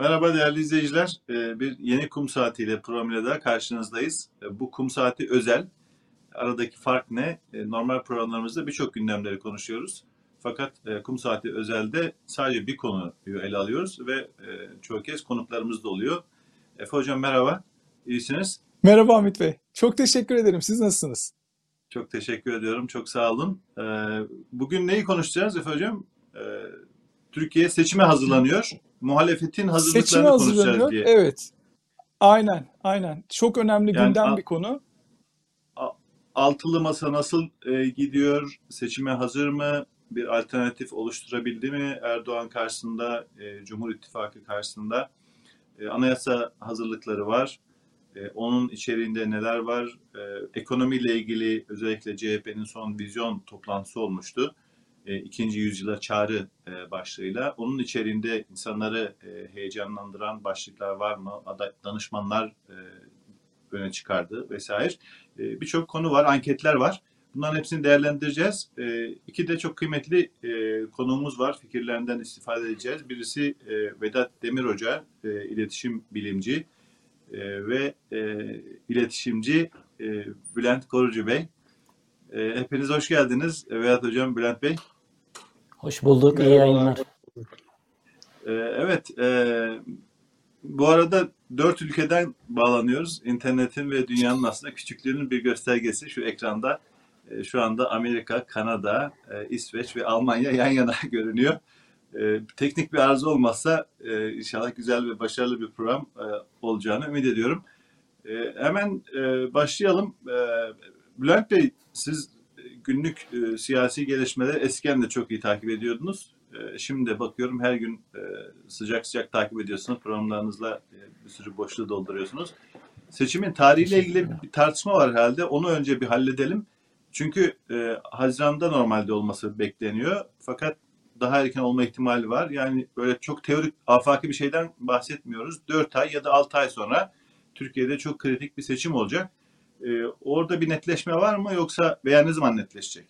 Merhaba değerli izleyiciler. Ee, Bir yeni kum saatiyle programıyla daha karşınızdayız. Ee, Bu kum saati özel. Aradaki fark ne? Ee, Normal programlarımızda birçok gündemleri konuşuyoruz. Fakat e, kum saati özelde sadece bir konuyu ele alıyoruz ve e, çoğu kez konuklarımız da oluyor. Efe Hocam merhaba. İyisiniz. Merhaba Hamit Bey. Çok teşekkür ederim. Siz nasılsınız? Çok teşekkür ediyorum. Çok sağ olun. Bugün neyi konuşacağız Efe Hocam? Türkiye seçime hazırlanıyor. Muhalefetin Seçime hazırlıklarını konuşacağız hazırlanıyor. diye. Evet. Aynen, aynen. Çok önemli Yani gündem bir konu. Altılı masa nasıl e, gidiyor? Seçime hazır mı? Bir alternatif oluşturabildi mi Erdoğan karşısında, e, Cumhur İttifakı karşısında? E, anayasa hazırlıkları var. E, onun içeriğinde neler var? E, ekonomiyle ilgili özellikle CHP'nin son vizyon toplantısı olmuştu. E, ikinci yüzyıla çağrı e, başlığıyla. Onun içeriğinde insanları e, heyecanlandıran başlıklar var mı? Danışmanlar öne çıkardı vesaire. Birçok konu var, anketler var. Bunların hepsini değerlendireceğiz. İki de çok kıymetli konuğumuz var. Fikirlerinden istifade edeceğiz. Birisi Vedat Demir Hoca, iletişim bilimci ve iletişimci Bülent Korucu Bey. Hepiniz hoş geldiniz. Vedat Hocam, Bülent Bey. Hoş bulduk. İyi Merhabalar. yayınlar. E, evet, e, bu arada dört ülkeden bağlanıyoruz. İnternetin ve dünyanın aslında küçüklüğünün bir göstergesi şu ekranda. E, şu anda Amerika, Kanada, e, İsveç ve Almanya yan yana görünüyor. E, teknik bir arıza olmazsa e, inşallah güzel ve başarılı bir program e, olacağını ümit ediyorum. E, hemen e, başlayalım. E, Bülent Bey, siz günlük e, siyasi gelişmeleri eskiden de çok iyi takip ediyordunuz. E, şimdi de bakıyorum her gün e, sıcak sıcak takip ediyorsunuz. Programlarınızla e, bir sürü boşluğu dolduruyorsunuz. Seçimin tarihiyle ilgili bir tartışma var herhalde. Onu önce bir halledelim. Çünkü e, Haziran'da normalde olması bekleniyor. Fakat daha erken olma ihtimali var. Yani böyle çok teorik, afaki bir şeyden bahsetmiyoruz. 4 ay ya da 6 ay sonra Türkiye'de çok kritik bir seçim olacak. E, orada bir netleşme var mı yoksa veya ne zaman netleşecek?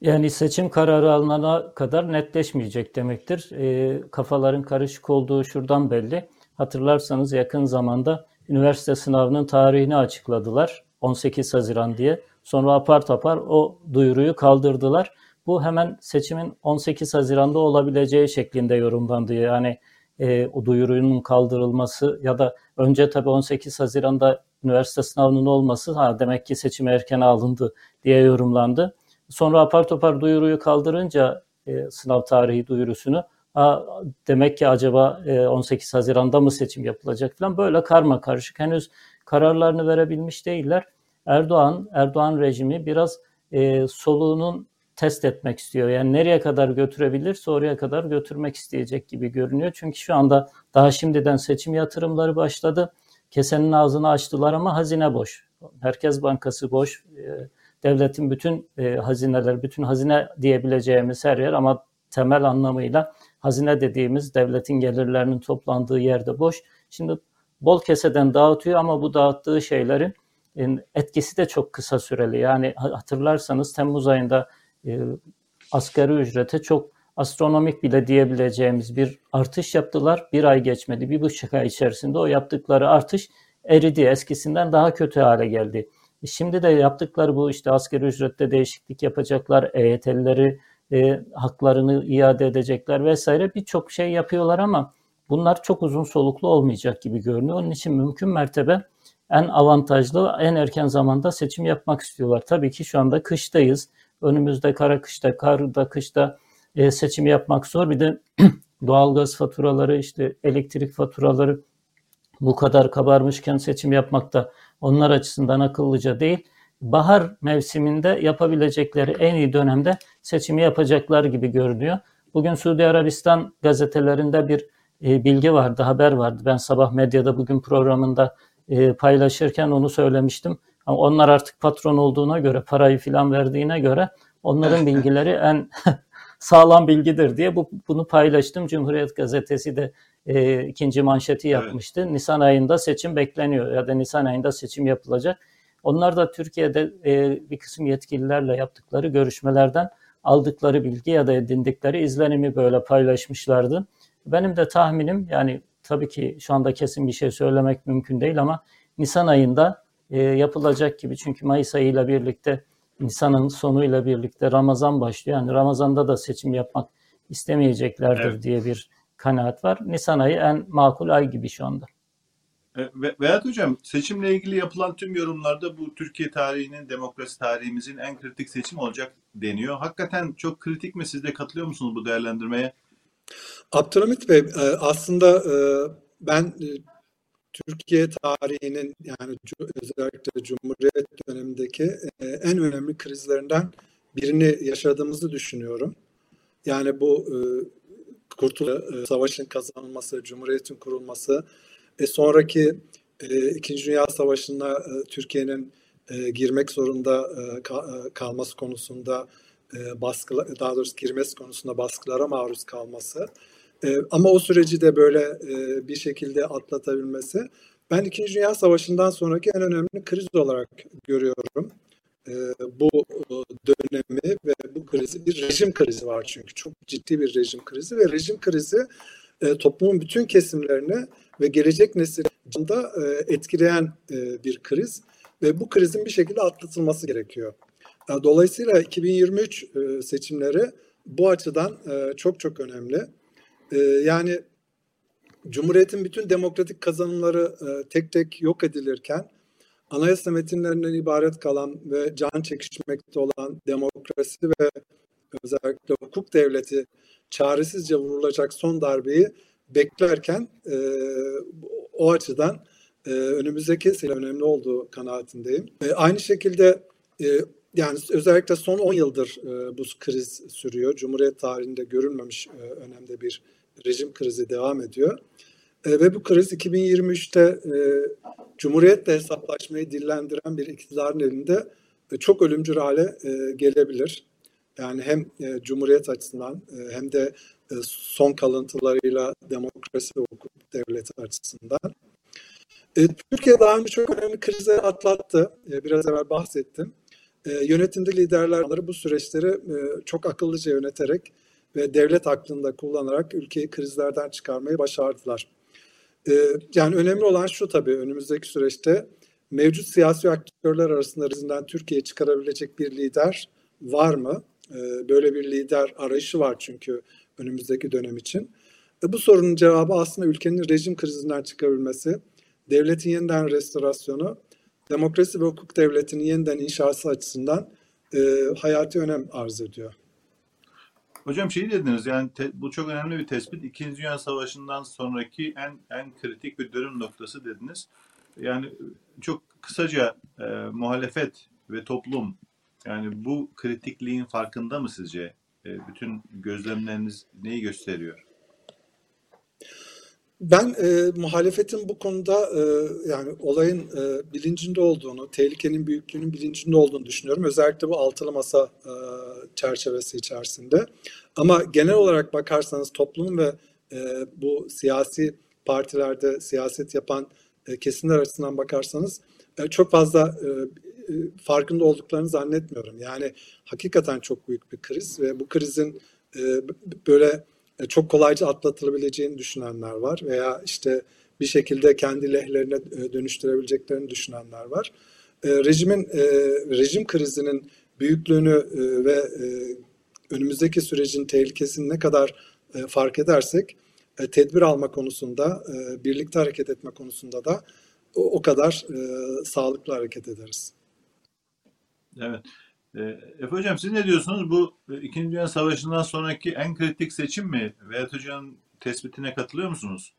Yani seçim kararı alınana kadar netleşmeyecek demektir. Ee, kafaların karışık olduğu şuradan belli. Hatırlarsanız yakın zamanda üniversite sınavının tarihini açıkladılar. 18 Haziran diye. Sonra apar topar o duyuruyu kaldırdılar. Bu hemen seçimin 18 Haziran'da olabileceği şeklinde yorumlandı. Yani e, o duyurunun kaldırılması ya da önce tabii 18 Haziran'da üniversite sınavının olması ha demek ki seçim erken alındı diye yorumlandı. Sonra apar topar duyuruyu kaldırınca e, sınav tarihi duyurusunu ha, demek ki acaba e, 18 Haziran'da mı seçim yapılacak falan böyle karma karışık henüz kararlarını verebilmiş değiller. Erdoğan, Erdoğan rejimi biraz e, soluğunun test etmek istiyor. Yani nereye kadar götürebilirse oraya kadar götürmek isteyecek gibi görünüyor. Çünkü şu anda daha şimdiden seçim yatırımları başladı. Kesenin ağzını açtılar ama hazine boş. Merkez Bankası boş. E, devletin bütün e, hazineler, bütün hazine diyebileceğimiz her yer ama temel anlamıyla hazine dediğimiz devletin gelirlerinin toplandığı yerde boş. Şimdi bol keseden dağıtıyor ama bu dağıttığı şeylerin e, etkisi de çok kısa süreli. Yani hatırlarsanız Temmuz ayında e, asgari ücrete çok astronomik bile diyebileceğimiz bir artış yaptılar. Bir ay geçmedi, bir buçuk ay içerisinde o yaptıkları artış eridi. Eskisinden daha kötü hale geldi. E, Şimdi de yaptıkları bu işte asgari ücrette değişiklik yapacaklar, EYT'lileri e, haklarını iade edecekler vesaire birçok şey yapıyorlar ama bunlar çok uzun soluklu olmayacak gibi görünüyor. Onun için mümkün mertebe en avantajlı, en erken zamanda seçim yapmak istiyorlar. Tabii ki şu anda kıştayız. Önümüzde kara kışta, karda kışta e, seçim yapmak zor. Bir de doğalgaz faturaları, işte elektrik faturaları bu kadar kabarmışken seçim yapmak da onlar açısından akıllıca değil. Bahar mevsiminde yapabilecekleri en iyi dönemde seçimi yapacaklar gibi görünüyor. Bugün Suudi Arabistan gazetelerinde bir e, bilgi vardı, haber vardı. Ben sabah medyada bugün programında e, paylaşırken onu söylemiştim. Ama onlar artık patron olduğuna göre, parayı filan verdiğine göre onların bilgileri en sağlam bilgidir diye bu, bunu paylaştım. Cumhuriyet Gazetesi de e, ikinci manşeti Evet. yapmıştı. Nisan ayında seçim bekleniyor ya da Nisan ayında seçim yapılacak. Onlar da Türkiye'de e, bir kısım yetkililerle yaptıkları görüşmelerden aldıkları bilgi ya da edindikleri izlenimi böyle paylaşmışlardı. Benim de tahminim yani tabii ki şu anda kesin bir şey söylemek mümkün değil ama Nisan ayında e, yapılacak gibi. Çünkü Mayıs ayıyla birlikte Nisan'ın sonuyla birlikte Ramazan başlıyor. Yani Ramazan'da da seçim yapmak istemeyeceklerdir Evet. diye bir kanaat var. Nisan ayı en makul ay gibi şu anda. E, Ve, Vedat Hocam seçimle ilgili yapılan tüm yorumlarda bu Türkiye tarihinin, demokrasi tarihimizin en kritik seçim olacak deniyor. Hakikaten çok kritik mi? Siz de katılıyor musunuz bu değerlendirmeye? Abdülhamit Bey, e, aslında e, ben Türkiye tarihinin yani özellikle Cumhuriyet dönemindeki en önemli krizlerinden birini yaşadığımızı düşünüyorum. Yani bu Kurtuluş Savaşı'nın kazanılması, Cumhuriyet'in kurulması, e, sonraki İkinci Dünya Savaşı'na Türkiye'nin girmek zorunda ka- kalması konusunda baskı, daha doğrusu girmesi konusunda baskılara maruz kalması. E, ama o süreci de böyle e, bir şekilde atlatabilmesi ben İkinci Dünya Savaşı'ndan sonraki en önemli kriz olarak görüyorum. E, bu dönemi ve bu krizi bir rejim krizi var çünkü çok ciddi bir rejim krizi ve rejim krizi e, toplumun bütün kesimlerini ve gelecek nesilini da e, etkileyen e, bir kriz ve bu krizin bir şekilde atlatılması gerekiyor. E, Dolayısıyla 2023 e, seçimleri bu açıdan e, çok çok önemli. E, Yani Cumhuriyet'in bütün demokratik kazanımları e, tek tek yok edilirken anayasa metinlerinden ibaret kalan ve can çekişmekte olan demokrasi ve özellikle hukuk devleti çaresizce vurulacak son darbeyi beklerken e, o açıdan e, önümüzdeki sene önemli olduğu kanaatindeyim. Aynı şekilde yani özellikle son 10 yıldır e, bu kriz sürüyor. Cumhuriyet tarihinde görülmemiş e, önemli bir rejim krizi devam ediyor. E, ve bu kriz 2023'te e, Cumhuriyet'le hesaplaşmayı dillendiren bir iktidarın elinde e, çok ölümcül hale e, gelebilir. Yani hem e, Cumhuriyet açısından e, hem de e, son kalıntılarıyla demokrasi ve hukuk devleti açısından. E, Türkiye daha önce çok önemli krizleri atlattı. E, biraz evvel bahsettim. E, yönetimde liderler bu süreçleri e, çok akıllıca yöneterek ve devlet aklında kullanarak ülkeyi krizlerden çıkarmayı başardılar. E, yani önemli olan şu tabii önümüzdeki süreçte mevcut siyasi aktörler arasında krizden Türkiye'yi çıkarabilecek bir lider var mı? E, böyle bir lider arayışı var çünkü önümüzdeki dönem için. E, bu sorunun cevabı aslında ülkenin rejim krizinden çıkabilmesi, devletin yeniden restorasyonu, demokrasi ve hukuk devletinin yeniden inşası açısından e, hayati önem arz ediyor. Hocam şey dediniz yani te- bu çok önemli bir tespit. İkinci Dünya Savaşı'ndan sonraki en en kritik bir dönüm noktası dediniz. Yani çok kısaca e, muhalefet ve toplum yani bu kritikliğin farkında mı sizce? E, bütün gözlemleriniz neyi gösteriyor? Ben e, muhalefetin bu konuda e, yani olayın e, bilincinde olduğunu, tehlikenin büyüklüğünün bilincinde olduğunu düşünüyorum. Özellikle bu altılı masa e, çerçevesi içerisinde. Ama genel olarak bakarsanız toplumun ve e, bu siyasi partilerde siyaset yapan e, kesimler açısından bakarsanız e, çok fazla e, e, farkında olduklarını zannetmiyorum. Yani hakikaten çok büyük bir kriz ve bu krizin e, böyle çok kolayca atlatılabileceğini düşünenler var veya işte bir şekilde kendi lehlerine e, dönüştürebileceklerini düşünenler var. E, rejimin e, rejim krizinin büyüklüğünü e, ve e, önümüzdeki sürecin tehlikesini ne kadar e, fark edersek e, tedbir alma konusunda, e, birlikte hareket etme konusunda da o, kadar e, sağlıklı hareket ederiz. Evet. E, Efe Hocam siz ne diyorsunuz? Bu e, İkinci Dünya Savaşı'ndan sonraki en kritik seçim mi? Vedat Hoca'nın tespitine katılıyor musunuz?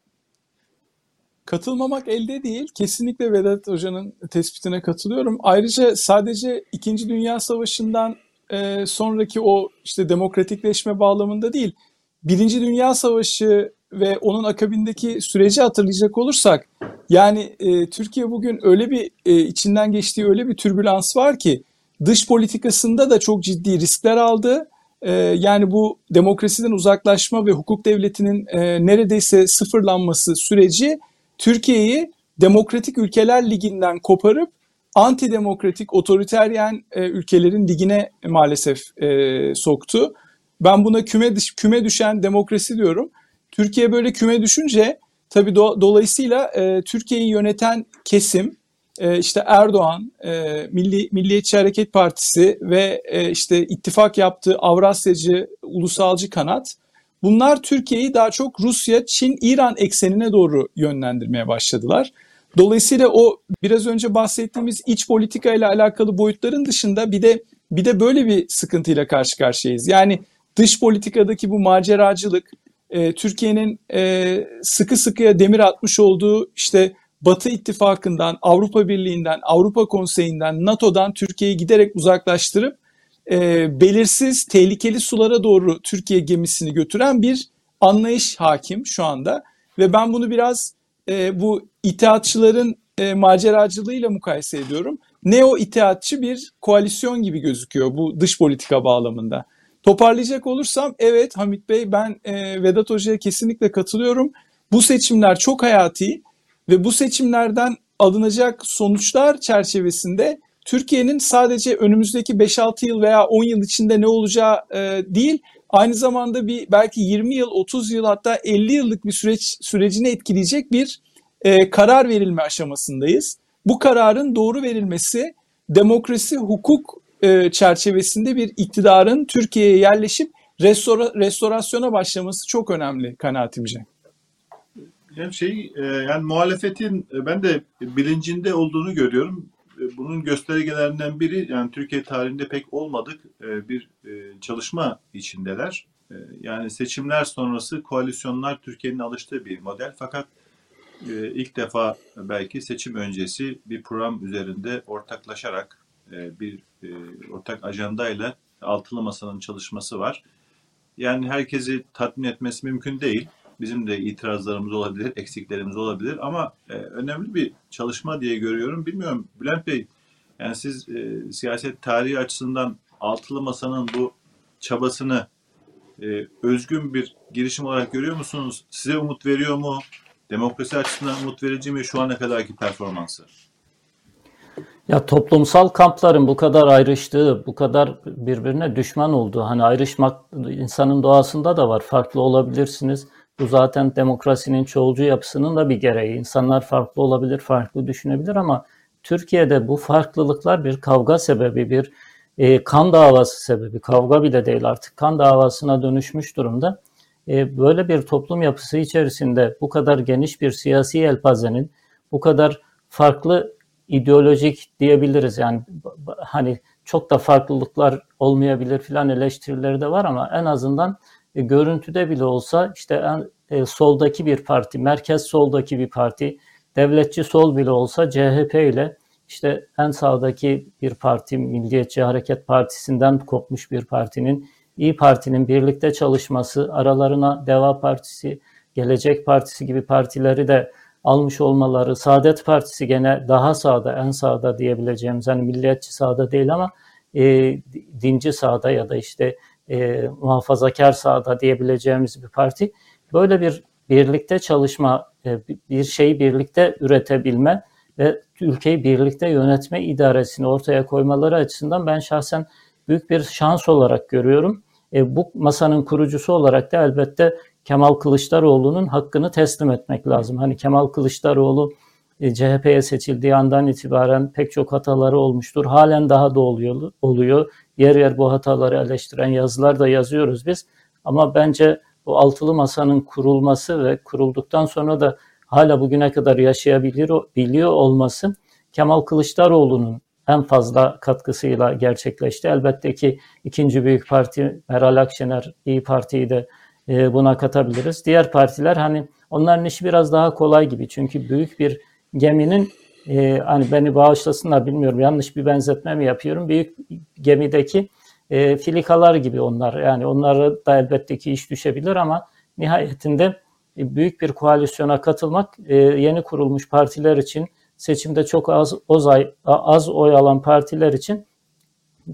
Katılmamak elde değil. Kesinlikle Vedat Hoca'nın tespitine katılıyorum. Ayrıca sadece İkinci Dünya Savaşı'ndan e, sonraki o işte demokratikleşme bağlamında değil, Birinci Dünya Savaşı ve onun akabindeki süreci hatırlayacak olursak, yani e, Türkiye bugün öyle bir e, içinden geçtiği öyle bir türbülans var ki dış politikasında da çok ciddi riskler aldı. E, yani bu demokrasiden uzaklaşma ve hukuk devletinin e, neredeyse sıfırlanması süreci Türkiye'yi demokratik ülkeler liginden koparıp antidemokratik otoriteryen e, ülkelerin ligine maalesef e, soktu. Ben buna küme düş- küme düşen demokrasi diyorum. Türkiye böyle küme düşünce tabii do- dolayısıyla e, Türkiye'yi yöneten kesim e, işte Erdoğan, e, Milli Milliyetçi Hareket Partisi ve e, işte ittifak yaptığı Avrasyacı, ulusalcı kanat bunlar Türkiye'yi daha çok Rusya, Çin, İran eksenine doğru yönlendirmeye başladılar. Dolayısıyla o biraz önce bahsettiğimiz iç politika ile alakalı boyutların dışında bir de bir de böyle bir sıkıntıyla karşı karşıyayız. Yani dış politikadaki bu maceracılık, e, Türkiye'nin e, sıkı sıkıya demir atmış olduğu işte Batı ittifakından, Avrupa Birliği'nden, Avrupa Konseyi'nden, NATO'dan Türkiye'yi giderek uzaklaştırıp e, belirsiz, tehlikeli sulara doğru Türkiye gemisini götüren bir anlayış hakim şu anda. Ve ben bunu biraz e, bu itaatçıların e, maceracılığıyla mukayese ediyorum. Neo itaatçı bir koalisyon gibi gözüküyor bu dış politika bağlamında. Toparlayacak olursam evet Hamit Bey ben e, Vedat Hoca'ya kesinlikle katılıyorum. Bu seçimler çok hayati ve bu seçimlerden alınacak sonuçlar çerçevesinde Türkiye'nin sadece önümüzdeki 5-6 yıl veya 10 yıl içinde ne olacağı e, değil, aynı zamanda bir belki 20 yıl, 30 yıl hatta 50 yıllık bir süreç sürecini etkileyecek bir e, karar verilme aşamasındayız. Bu kararın doğru verilmesi demokrasi, hukuk e, çerçevesinde bir iktidarın Türkiye'ye yerleşip restora, restorasyona başlaması çok önemli kanaatimce. Yani şey e, yani muhalefetin e, ben de bilincinde olduğunu görüyorum. E, bunun göstergelerinden biri yani Türkiye tarihinde pek olmadık bir çalışma içindeler. Yani seçimler sonrası koalisyonlar Türkiye'nin alıştığı bir model fakat ilk defa belki seçim öncesi bir program üzerinde ortaklaşarak bir ortak ajandayla altılı masanın çalışması var. Yani herkesi tatmin etmesi mümkün değil Bizim de itirazlarımız olabilir, eksiklerimiz olabilir ama e, önemli bir çalışma diye görüyorum. Bilmiyorum Bülent Bey, yani siz e, siyaset tarihi açısından altılı masanın bu çabasını e, özgün bir girişim olarak görüyor musunuz? Size umut veriyor mu? Demokrasi açısından umut verici mi şu ana kadarki performansı? Ya toplumsal kampların bu kadar ayrıştığı, bu kadar birbirine düşman olduğu, hani ayrışmak insanın doğasında da var. Farklı olabilirsiniz bu zaten demokrasinin çoğulcu yapısının da bir gereği. İnsanlar farklı olabilir, farklı düşünebilir ama Türkiye'de bu farklılıklar bir kavga sebebi, bir e, kan davası sebebi, kavga bile değil artık kan davasına dönüşmüş durumda. E, böyle bir toplum yapısı içerisinde bu kadar geniş bir siyasi yelpazenin, bu kadar farklı ideolojik diyebiliriz yani hani çok da farklılıklar olmayabilir filan eleştirileri de var ama en azından e, görüntüde bile olsa işte en e, soldaki bir parti, merkez soldaki bir parti, devletçi sol bile olsa CHP ile işte en sağdaki bir parti, Milliyetçi Hareket Partisi'nden kopmuş bir partinin, İyi Parti'nin birlikte çalışması, aralarına Deva Partisi, Gelecek Partisi gibi partileri de almış olmaları, Saadet Partisi gene daha sağda, en sağda diyebileceğimiz, hani milliyetçi sağda değil ama e, dinci sağda ya da işte e, muhafazakar sağda diyebileceğimiz bir parti. Böyle bir birlikte çalışma, e, bir şeyi birlikte üretebilme ve ülkeyi birlikte yönetme idaresini ortaya koymaları açısından ben şahsen büyük bir şans olarak görüyorum. E, bu masanın kurucusu olarak da elbette Kemal Kılıçdaroğlu'nun hakkını teslim etmek lazım. Hani Kemal Kılıçdaroğlu e, CHP'ye seçildiği andan itibaren pek çok hataları olmuştur. Halen daha da oluyor. oluyor. Yer yer bu hataları eleştiren yazılar da yazıyoruz biz. Ama bence bu altılı masanın kurulması ve kurulduktan sonra da hala bugüne kadar yaşayabilir biliyor olması Kemal Kılıçdaroğlu'nun en fazla katkısıyla gerçekleşti. Elbette ki ikinci büyük parti Meral Akşener İyi Parti'yi de e, buna katabiliriz. Diğer partiler hani onların işi biraz daha kolay gibi. Çünkü büyük bir geminin e, hani beni bağışlasınlar bilmiyorum yanlış bir benzetme mi yapıyorum. Büyük gemideki e, filikalar gibi onlar. Yani onlara da elbette ki iş düşebilir ama nihayetinde e, büyük bir koalisyona katılmak e, yeni kurulmuş partiler için seçimde çok az oy, az oy alan partiler için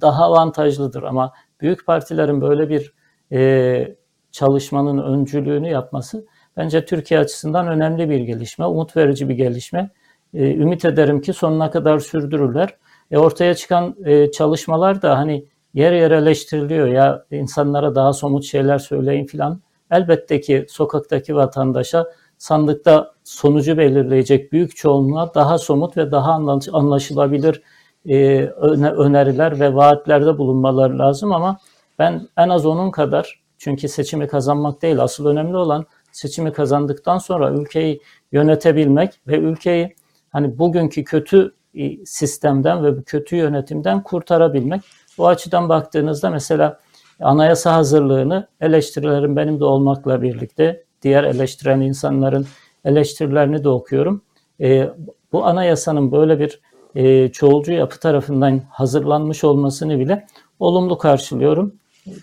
daha avantajlıdır. Ama büyük partilerin böyle bir e, çalışmanın öncülüğünü yapması bence Türkiye açısından önemli bir gelişme, umut verici bir gelişme. E, ümit ederim ki sonuna kadar sürdürürler. E, ortaya çıkan e, çalışmalar da hani yer yer eleştiriliyor ya insanlara daha somut şeyler söyleyin filan. elbette ki sokaktaki vatandaşa sandıkta sonucu belirleyecek büyük çoğunluğa daha somut ve daha anlaşılabilir e, öneriler ve vaatlerde bulunmaları lazım ama ben en az onun kadar çünkü seçimi kazanmak değil asıl önemli olan seçimi kazandıktan sonra ülkeyi yönetebilmek ve ülkeyi hani bugünkü kötü e, sistemden ve kötü yönetimden kurtarabilmek. Bu açıdan baktığınızda mesela anayasa hazırlığını eleştirilerin benim de olmakla birlikte diğer eleştiren insanların eleştirilerini de okuyorum. E, bu anayasanın böyle bir e, çoğulcu yapı tarafından hazırlanmış olmasını bile olumlu karşılıyorum.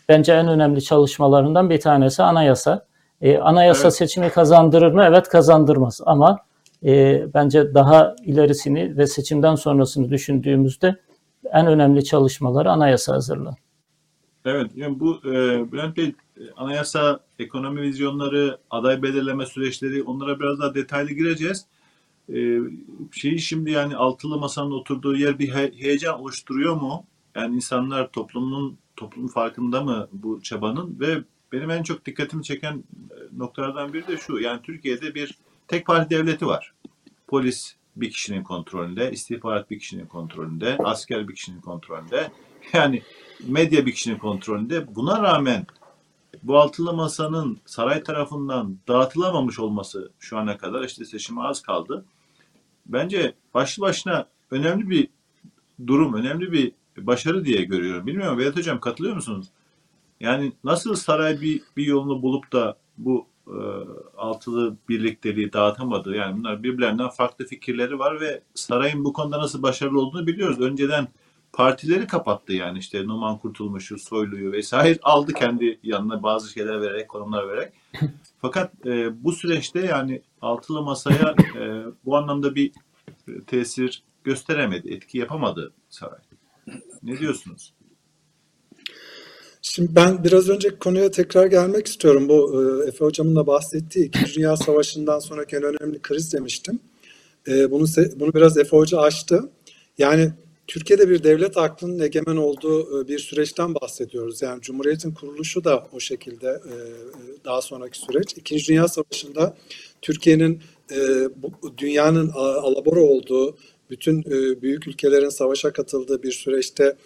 Bence en önemli çalışmalarından bir tanesi anayasa. E, anayasa evet. seçimi kazandırır mı? Evet kazandırmaz ama e, bence daha ilerisini ve seçimden sonrasını düşündüğümüzde en önemli çalışmaları anayasa hazırlar. Evet, yani bu e, Bülent Bey anayasa, ekonomi vizyonları, aday belirleme süreçleri onlara biraz daha detaylı gireceğiz. E, şeyi şimdi yani altılı masanın oturduğu yer bir he- heyecan oluşturuyor mu? Yani insanlar toplumun toplum farkında mı bu çabanın ve benim en çok dikkatimi çeken e, noktalardan biri de şu. Yani Türkiye'de bir tek parti devleti var. Polis bir kişinin kontrolünde, istihbarat bir kişinin kontrolünde, asker bir kişinin kontrolünde. Yani medya bir kişinin kontrolünde. Buna rağmen bu altılı masanın saray tarafından dağıtılamamış olması şu ana kadar işte seçime az kaldı. Bence başlı başına önemli bir durum, önemli bir başarı diye görüyorum. Bilmiyorum Vedat Hocam katılıyor musunuz? Yani nasıl saray bir, bir yolunu bulup da bu altılı birlikteliği dağıtamadı? Yani bunlar birbirlerinden farklı fikirleri var ve sarayın bu konuda nasıl başarılı olduğunu biliyoruz. Önceden partileri kapattı yani işte Numan Kurtulmuş'u, Soylu'yu vesaire aldı kendi yanına bazı şeyler vererek, konumlar vererek. Fakat e, bu süreçte yani altılı masaya e, bu anlamda bir tesir gösteremedi, etki yapamadı saray. Ne diyorsunuz? Şimdi ben biraz önce konuya tekrar gelmek istiyorum. Bu e, Efe Hocam'ın da bahsettiği İkinci Dünya Savaşı'ndan sonraki en önemli kriz demiştim. E, bunu bunu biraz Efe Hoca açtı. Yani Türkiye'de bir devlet aklının egemen olduğu e, bir süreçten bahsediyoruz. Yani Cumhuriyet'in kuruluşu da o şekilde daha sonraki süreç. İkinci Dünya Savaşı'nda Türkiye'nin dünyanın alabora olduğu, bütün büyük ülkelerin savaşa katıldığı bir süreçte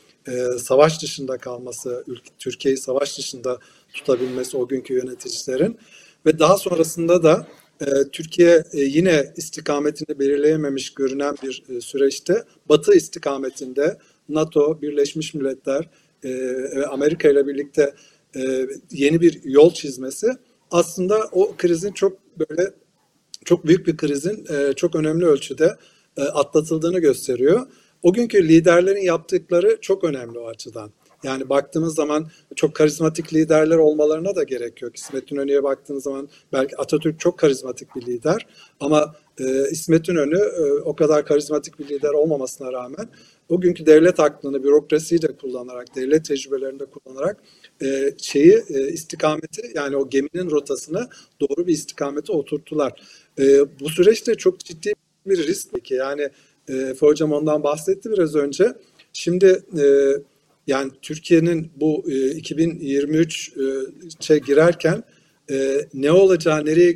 savaş dışında kalması, Türkiye'yi savaş dışında tutabilmesi o günkü yöneticilerin ve daha sonrasında da ee, Türkiye e, yine istikametini belirleyememiş görünen bir e, süreçte Batı istikametinde NATO, Birleşmiş Milletler e, ve Amerika ile birlikte yeni bir yol çizmesi aslında o krizin çok böyle çok büyük bir krizin çok önemli ölçüde atlatıldığını gösteriyor. O günkü liderlerin yaptıkları çok önemli o açıdan. Yani baktığımız zaman çok karizmatik liderler olmalarına da gerek yok. İsmet İnönü'ye baktığınız zaman belki Atatürk çok karizmatik bir lider ama e, İsmet İnönü e, o kadar karizmatik bir lider olmamasına rağmen o devlet aklını, bürokrasiyi de kullanarak, devlet tecrübelerini de kullanarak e, şeyi e, istikameti yani o geminin rotasını doğru bir istikamete oturttular. E, bu süreçte çok ciddi bir risk ki yani e, hocam ondan bahsetti biraz önce. Şimdi e, yani Türkiye'nin bu e, 2023'e girerken e, ne olacağı, nereye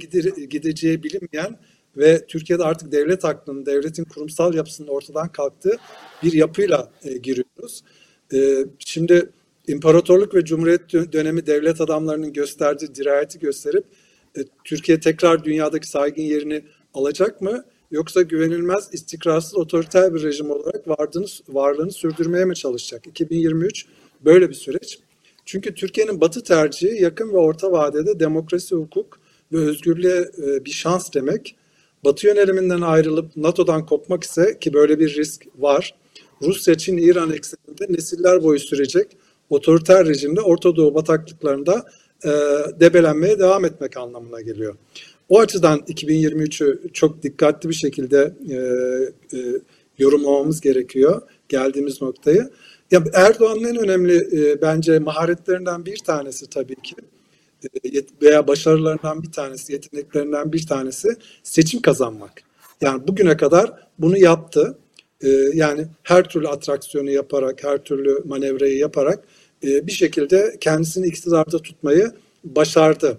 gideceği bilinmeyen ve Türkiye'de artık devlet aklının, devletin kurumsal yapısının ortadan kalktığı bir yapıyla e, giriyoruz. E, şimdi imparatorluk ve cumhuriyet dönemi devlet adamlarının gösterdiği dirayeti gösterip e, Türkiye tekrar dünyadaki saygın yerini alacak mı? Yoksa güvenilmez, istikrarsız, otoriter bir rejim olarak varlığını, varlığını sürdürmeye mi çalışacak? 2023 böyle bir süreç. Çünkü Türkiye'nin batı tercihi yakın ve orta vadede demokrasi, hukuk ve özgürlüğe e, bir şans demek. Batı yöneliminden ayrılıp NATO'dan kopmak ise ki böyle bir risk var. Rusya, Çin, İran ekseninde nesiller boyu sürecek otoriter rejimde Orta Doğu bataklıklarında e, debelenmeye devam etmek anlamına geliyor. O açıdan 2023'ü çok dikkatli bir şekilde e, e, yorumlamamız gerekiyor geldiğimiz noktayı. Ya Erdoğan'ın en önemli e, bence maharetlerinden bir tanesi tabii ki e, veya başarılarından bir tanesi, yeteneklerinden bir tanesi seçim kazanmak. Yani bugüne kadar bunu yaptı. E, yani her türlü atraksiyonu yaparak, her türlü manevrayı yaparak e, bir şekilde kendisini iktidarda tutmayı başardı.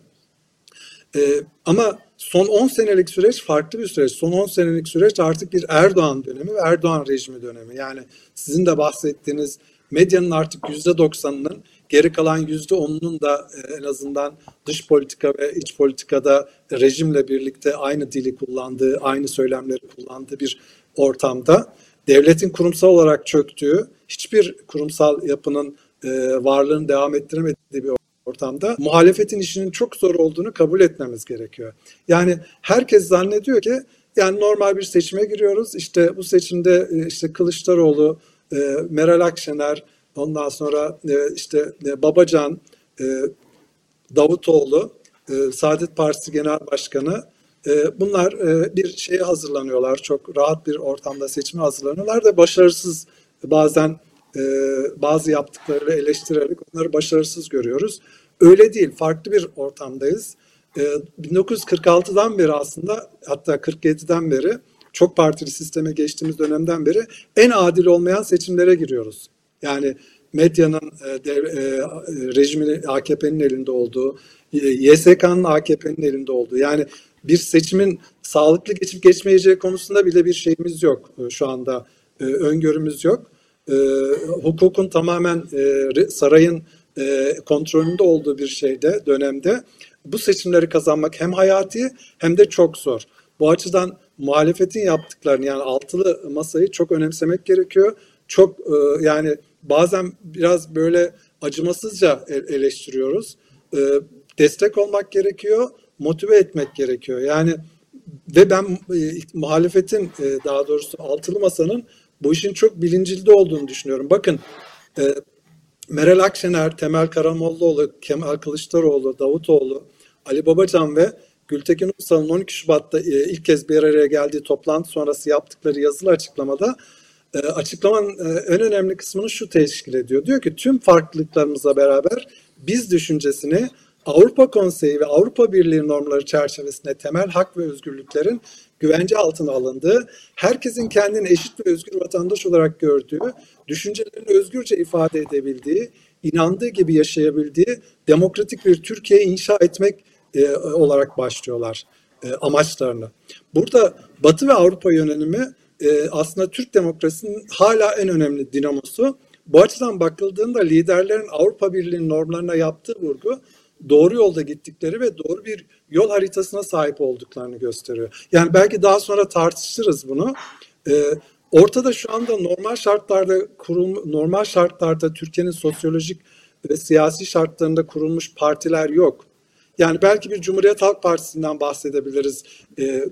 E, ama son 10 senelik süreç farklı bir süreç. Son 10 senelik süreç artık bir Erdoğan dönemi ve Erdoğan rejimi dönemi. Yani sizin de bahsettiğiniz medyanın artık %90'ının geri kalan %10'unun da e, en azından dış politika ve iç politikada rejimle birlikte aynı dili kullandığı, aynı söylemleri kullandığı bir ortamda devletin kurumsal olarak çöktüğü, hiçbir kurumsal yapının e, varlığını devam ettiremediği bir ortamda muhalefetin işinin çok zor olduğunu kabul etmemiz gerekiyor. Yani herkes zannediyor ki yani normal bir seçime giriyoruz. İşte bu seçimde e, işte Kılıçdaroğlu, e, Meral Akşener, ondan sonra e, işte Babacan, Davutoğlu, Saadet Partisi Genel Başkanı bunlar bir şeye hazırlanıyorlar. Çok rahat bir ortamda seçime hazırlanıyorlar da başarısız bazen bazı yaptıklarıyla eleştirerek onları başarısız görüyoruz. Öyle değil, farklı bir ortamdayız. 1946'dan ee, beri aslında hatta 47'den beri çok partili sisteme geçtiğimiz dönemden beri en adil olmayan seçimlere giriyoruz. Yani medyanın e, e, rejiminin AKP'nin elinde olduğu, YSK'nın AKP'nin elinde olduğu. Yani bir seçimin sağlıklı geçip geçmeyeceği konusunda bile bir şeyimiz yok e, şu anda. E, öngörümüz yok. E, hukukun tamamen e, sarayın e, kontrolünde olduğu bir şeyde, dönemde bu seçimleri kazanmak hem hayati hem de çok zor. Bu açıdan muhalefetin yaptıklarını yani altılı masayı çok önemsemek gerekiyor. Çok e, yani bazen biraz böyle acımasızca eleştiriyoruz. E, destek olmak gerekiyor, motive etmek gerekiyor. Yani ve ben e, muhalefetin e, daha doğrusu altılı masanın bu işin çok bilincilde olduğunu düşünüyorum. Bakın e, Meral Akşener, Temel Karamollaoğlu, Kemal Kılıçdaroğlu, Davutoğlu, Ali Babacan ve Gültekin Uysal'ın 12 Şubat'ta e, ilk kez bir araya geldiği toplantı sonrası yaptıkları yazılı açıklamada e, açıklamanın e, en önemli kısmını şu teşkil ediyor. Diyor ki tüm farklılıklarımızla beraber biz düşüncesini Avrupa Konseyi ve Avrupa Birliği normları çerçevesinde temel hak ve özgürlüklerin güvence altına alındığı, herkesin kendini eşit ve özgür vatandaş olarak gördüğü, düşüncelerini özgürce ifade edebildiği, inandığı gibi yaşayabildiği demokratik bir Türkiye inşa etmek e, olarak başlıyorlar e, amaçlarını. Burada Batı ve Avrupa yönelimi e, aslında Türk demokrasinin hala en önemli dinamosu. Bu açıdan bakıldığında liderlerin Avrupa Birliği normlarına yaptığı vurgu doğru yolda gittikleri ve doğru bir yol haritasına sahip olduklarını gösteriyor. Yani belki daha sonra tartışırız bunu. Ee, ortada şu anda normal şartlarda kurum normal şartlarda Türkiye'nin sosyolojik ve siyasi şartlarında kurulmuş partiler yok. Yani belki bir Cumhuriyet Halk Partisi'nden bahsedebiliriz. Ee, e,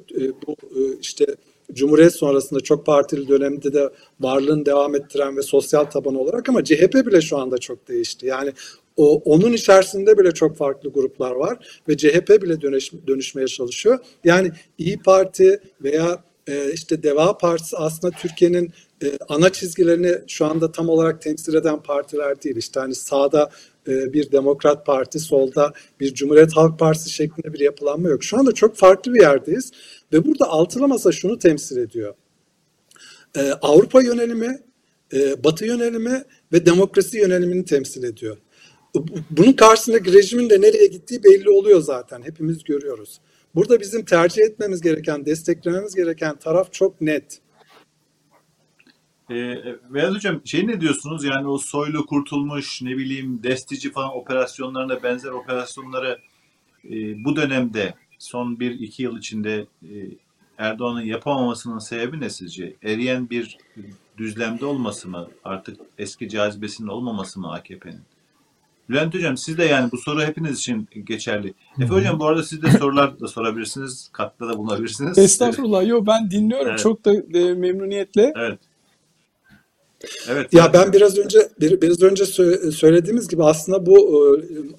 bu e, işte Cumhuriyet sonrasında çok partili dönemde de varlığını devam ettiren ve sosyal taban olarak ama CHP bile şu anda çok değişti. Yani o, onun içerisinde bile çok farklı gruplar var ve CHP bile dönüş, dönüşmeye çalışıyor. Yani İyi Parti veya e, işte Deva Partisi aslında Türkiye'nin e, ana çizgilerini şu anda tam olarak temsil eden partiler değil. İşte hani sağda e, bir Demokrat Parti, solda bir Cumhuriyet Halk Partisi şeklinde bir yapılanma yok. Şu anda çok farklı bir yerdeyiz ve burada altılı masa şunu temsil ediyor. E, Avrupa yönelimi, e, Batı yönelimi ve demokrasi yönelimini temsil ediyor bunun karşısındaki rejimin de nereye gittiği belli oluyor zaten. Hepimiz görüyoruz. Burada bizim tercih etmemiz gereken, desteklememiz gereken taraf çok net. E, Vedat Hocam şey ne diyorsunuz yani o soylu kurtulmuş ne bileyim destici falan operasyonlarına benzer operasyonları e, bu dönemde son bir iki yıl içinde e, Erdoğan'ın yapamamasının sebebi ne sizce? Eriyen bir düzlemde olması mı? Artık eski cazibesinin olmaması mı AKP'nin? Bülent Hocam siz de yani bu soru hepiniz için geçerli. Efe Hocam bu arada siz de sorular da sorabilirsiniz. Katkıda da bulunabilirsiniz. Estağfurullah. Yo ben dinliyorum evet. çok da e, memnuniyetle. Evet. Evet. Ya ben biraz önce biraz önce söylediğimiz gibi aslında bu e,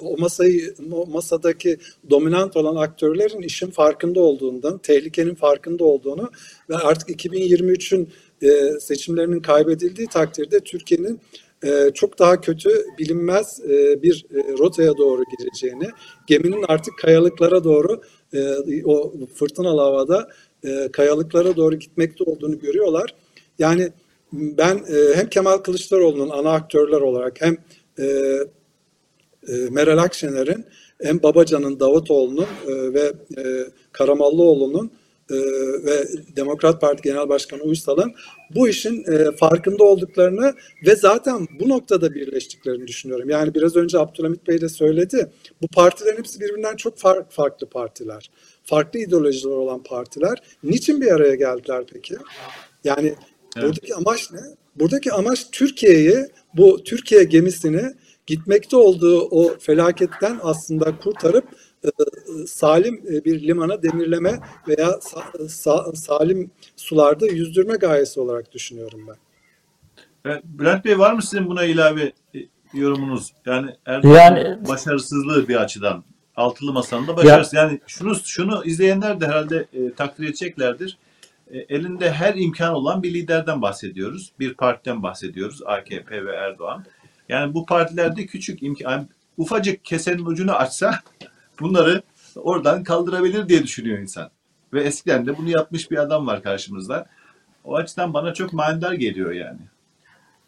o masayı o masadaki dominant olan aktörlerin işin farkında olduğundan, tehlikenin farkında olduğunu ve artık 2023'ün e, seçimlerinin kaybedildiği takdirde Türkiye'nin e, çok daha kötü bilinmez e, bir e, rotaya doğru gireceğini, geminin artık kayalıklara doğru o fırtınalı havada kayalıklara doğru gitmekte olduğunu görüyorlar. Yani ben hem Kemal Kılıçdaroğlu'nun ana aktörler olarak hem e, e, Meral Akşener'in hem Babacan'ın, Davutoğlu'nun ve Karamallıoğlu'nun e, ve Demokrat Parti Genel Başkanı Uysal'ın bu işin e, farkında olduklarını ve zaten bu noktada birleştiklerini düşünüyorum. Yani biraz önce Abdülhamit Bey de söyledi. Bu partilerin hepsi birbirinden çok far, farklı partiler. Farklı ideolojiler olan partiler. Niçin bir araya geldiler peki? Yani evet. buradaki amaç ne? Buradaki amaç Türkiye'yi, bu Türkiye gemisini gitmekte olduğu o felaketten aslında kurtarıp salim e, bir limana demirleme veya salim sularda yüzdürme gayesi olarak düşünüyorum ben. Evet, Bülent Bey var mı sizin buna ilave e, yorumunuz? Yani Erdoğan yani, başarısızlığı bir açıdan altılı masanın da başarısı. Ya, yani şunu şunu izleyenler de herhalde e, takdir edeceklerdir. E, elinde her imkan olan bir liderden bahsediyoruz. Bir partiden bahsediyoruz. AKP ve Erdoğan. Yani bu partilerde küçük imkan, ufacık kesenin ucunu açsa bunları oradan kaldırabilir diye düşünüyor insan. Ve eskiden de bunu yapmış bir adam var karşımızda. O açıdan bana çok manidar geliyor yani.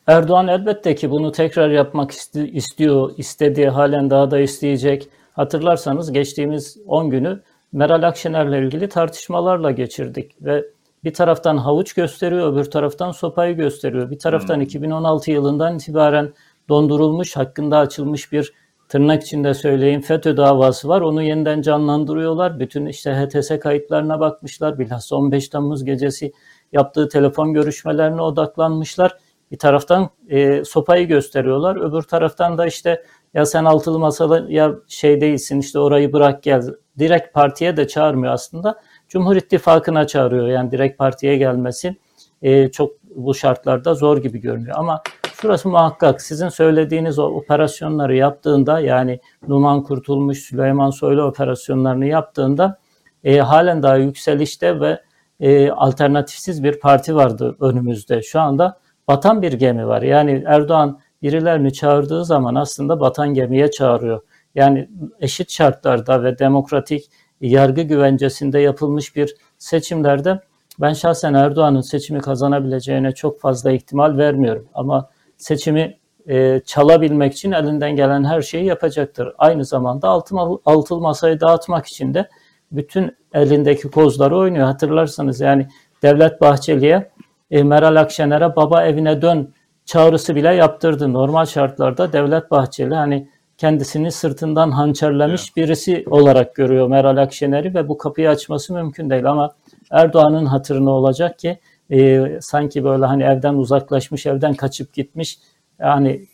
Erdoğan elbette ki bunu tekrar yapmak istiyor, istediği halen daha da isteyecek. Hatırlarsanız geçtiğimiz 10 günü Meral Akşener'le ilgili tartışmalarla geçirdik ve bir taraftan havuç gösteriyor, öbür taraftan sopayı gösteriyor. Bir taraftan hmm. 2016 yılından itibaren dondurulmuş, hakkında açılmış bir tırnak içinde söyleyeyim FETÖ davası var. Onu yeniden canlandırıyorlar. Bütün işte HTS kayıtlarına bakmışlar. Bilhassa 15 Temmuz gecesi yaptığı telefon görüşmelerine odaklanmışlar. Bir taraftan e, sopayı gösteriyorlar. Öbür taraftan da işte ya sen altılı masalı ya şey değilsin işte orayı bırak gel. Direkt partiye de çağırmıyor aslında. Cumhur İttifakı'na çağırıyor. Yani direkt partiye gelmesi e, çok bu şartlarda zor gibi görünüyor. Ama Şurası muhakkak sizin söylediğiniz o operasyonları yaptığında yani Numan Kurtulmuş, Süleyman Soylu operasyonlarını yaptığında e, halen daha yükselişte ve e, alternatifsiz bir parti vardı önümüzde. Şu anda batan bir gemi var. Yani Erdoğan birilerini çağırdığı zaman aslında batan gemiye çağırıyor. Yani eşit şartlarda ve demokratik yargı güvencesinde yapılmış bir seçimlerde ben şahsen Erdoğan'ın seçimi kazanabileceğine çok fazla ihtimal vermiyorum. Ama seçimi e, çalabilmek için elinden gelen her şeyi yapacaktır. Aynı zamanda altın, altılı masayı dağıtmak için de bütün elindeki kozları oynuyor. Hatırlarsanız yani Devlet Bahçeli'ye e, Meral Akşener'e baba evine dön çağrısı bile yaptırdı. Normal şartlarda Devlet Bahçeli hani kendisini sırtından hançerlemiş evet. birisi olarak görüyor Meral Akşener'i ve bu kapıyı açması mümkün değil ama Erdoğan'ın hatırına olacak ki e, sanki böyle hani evden uzaklaşmış, evden kaçıp gitmiş, yani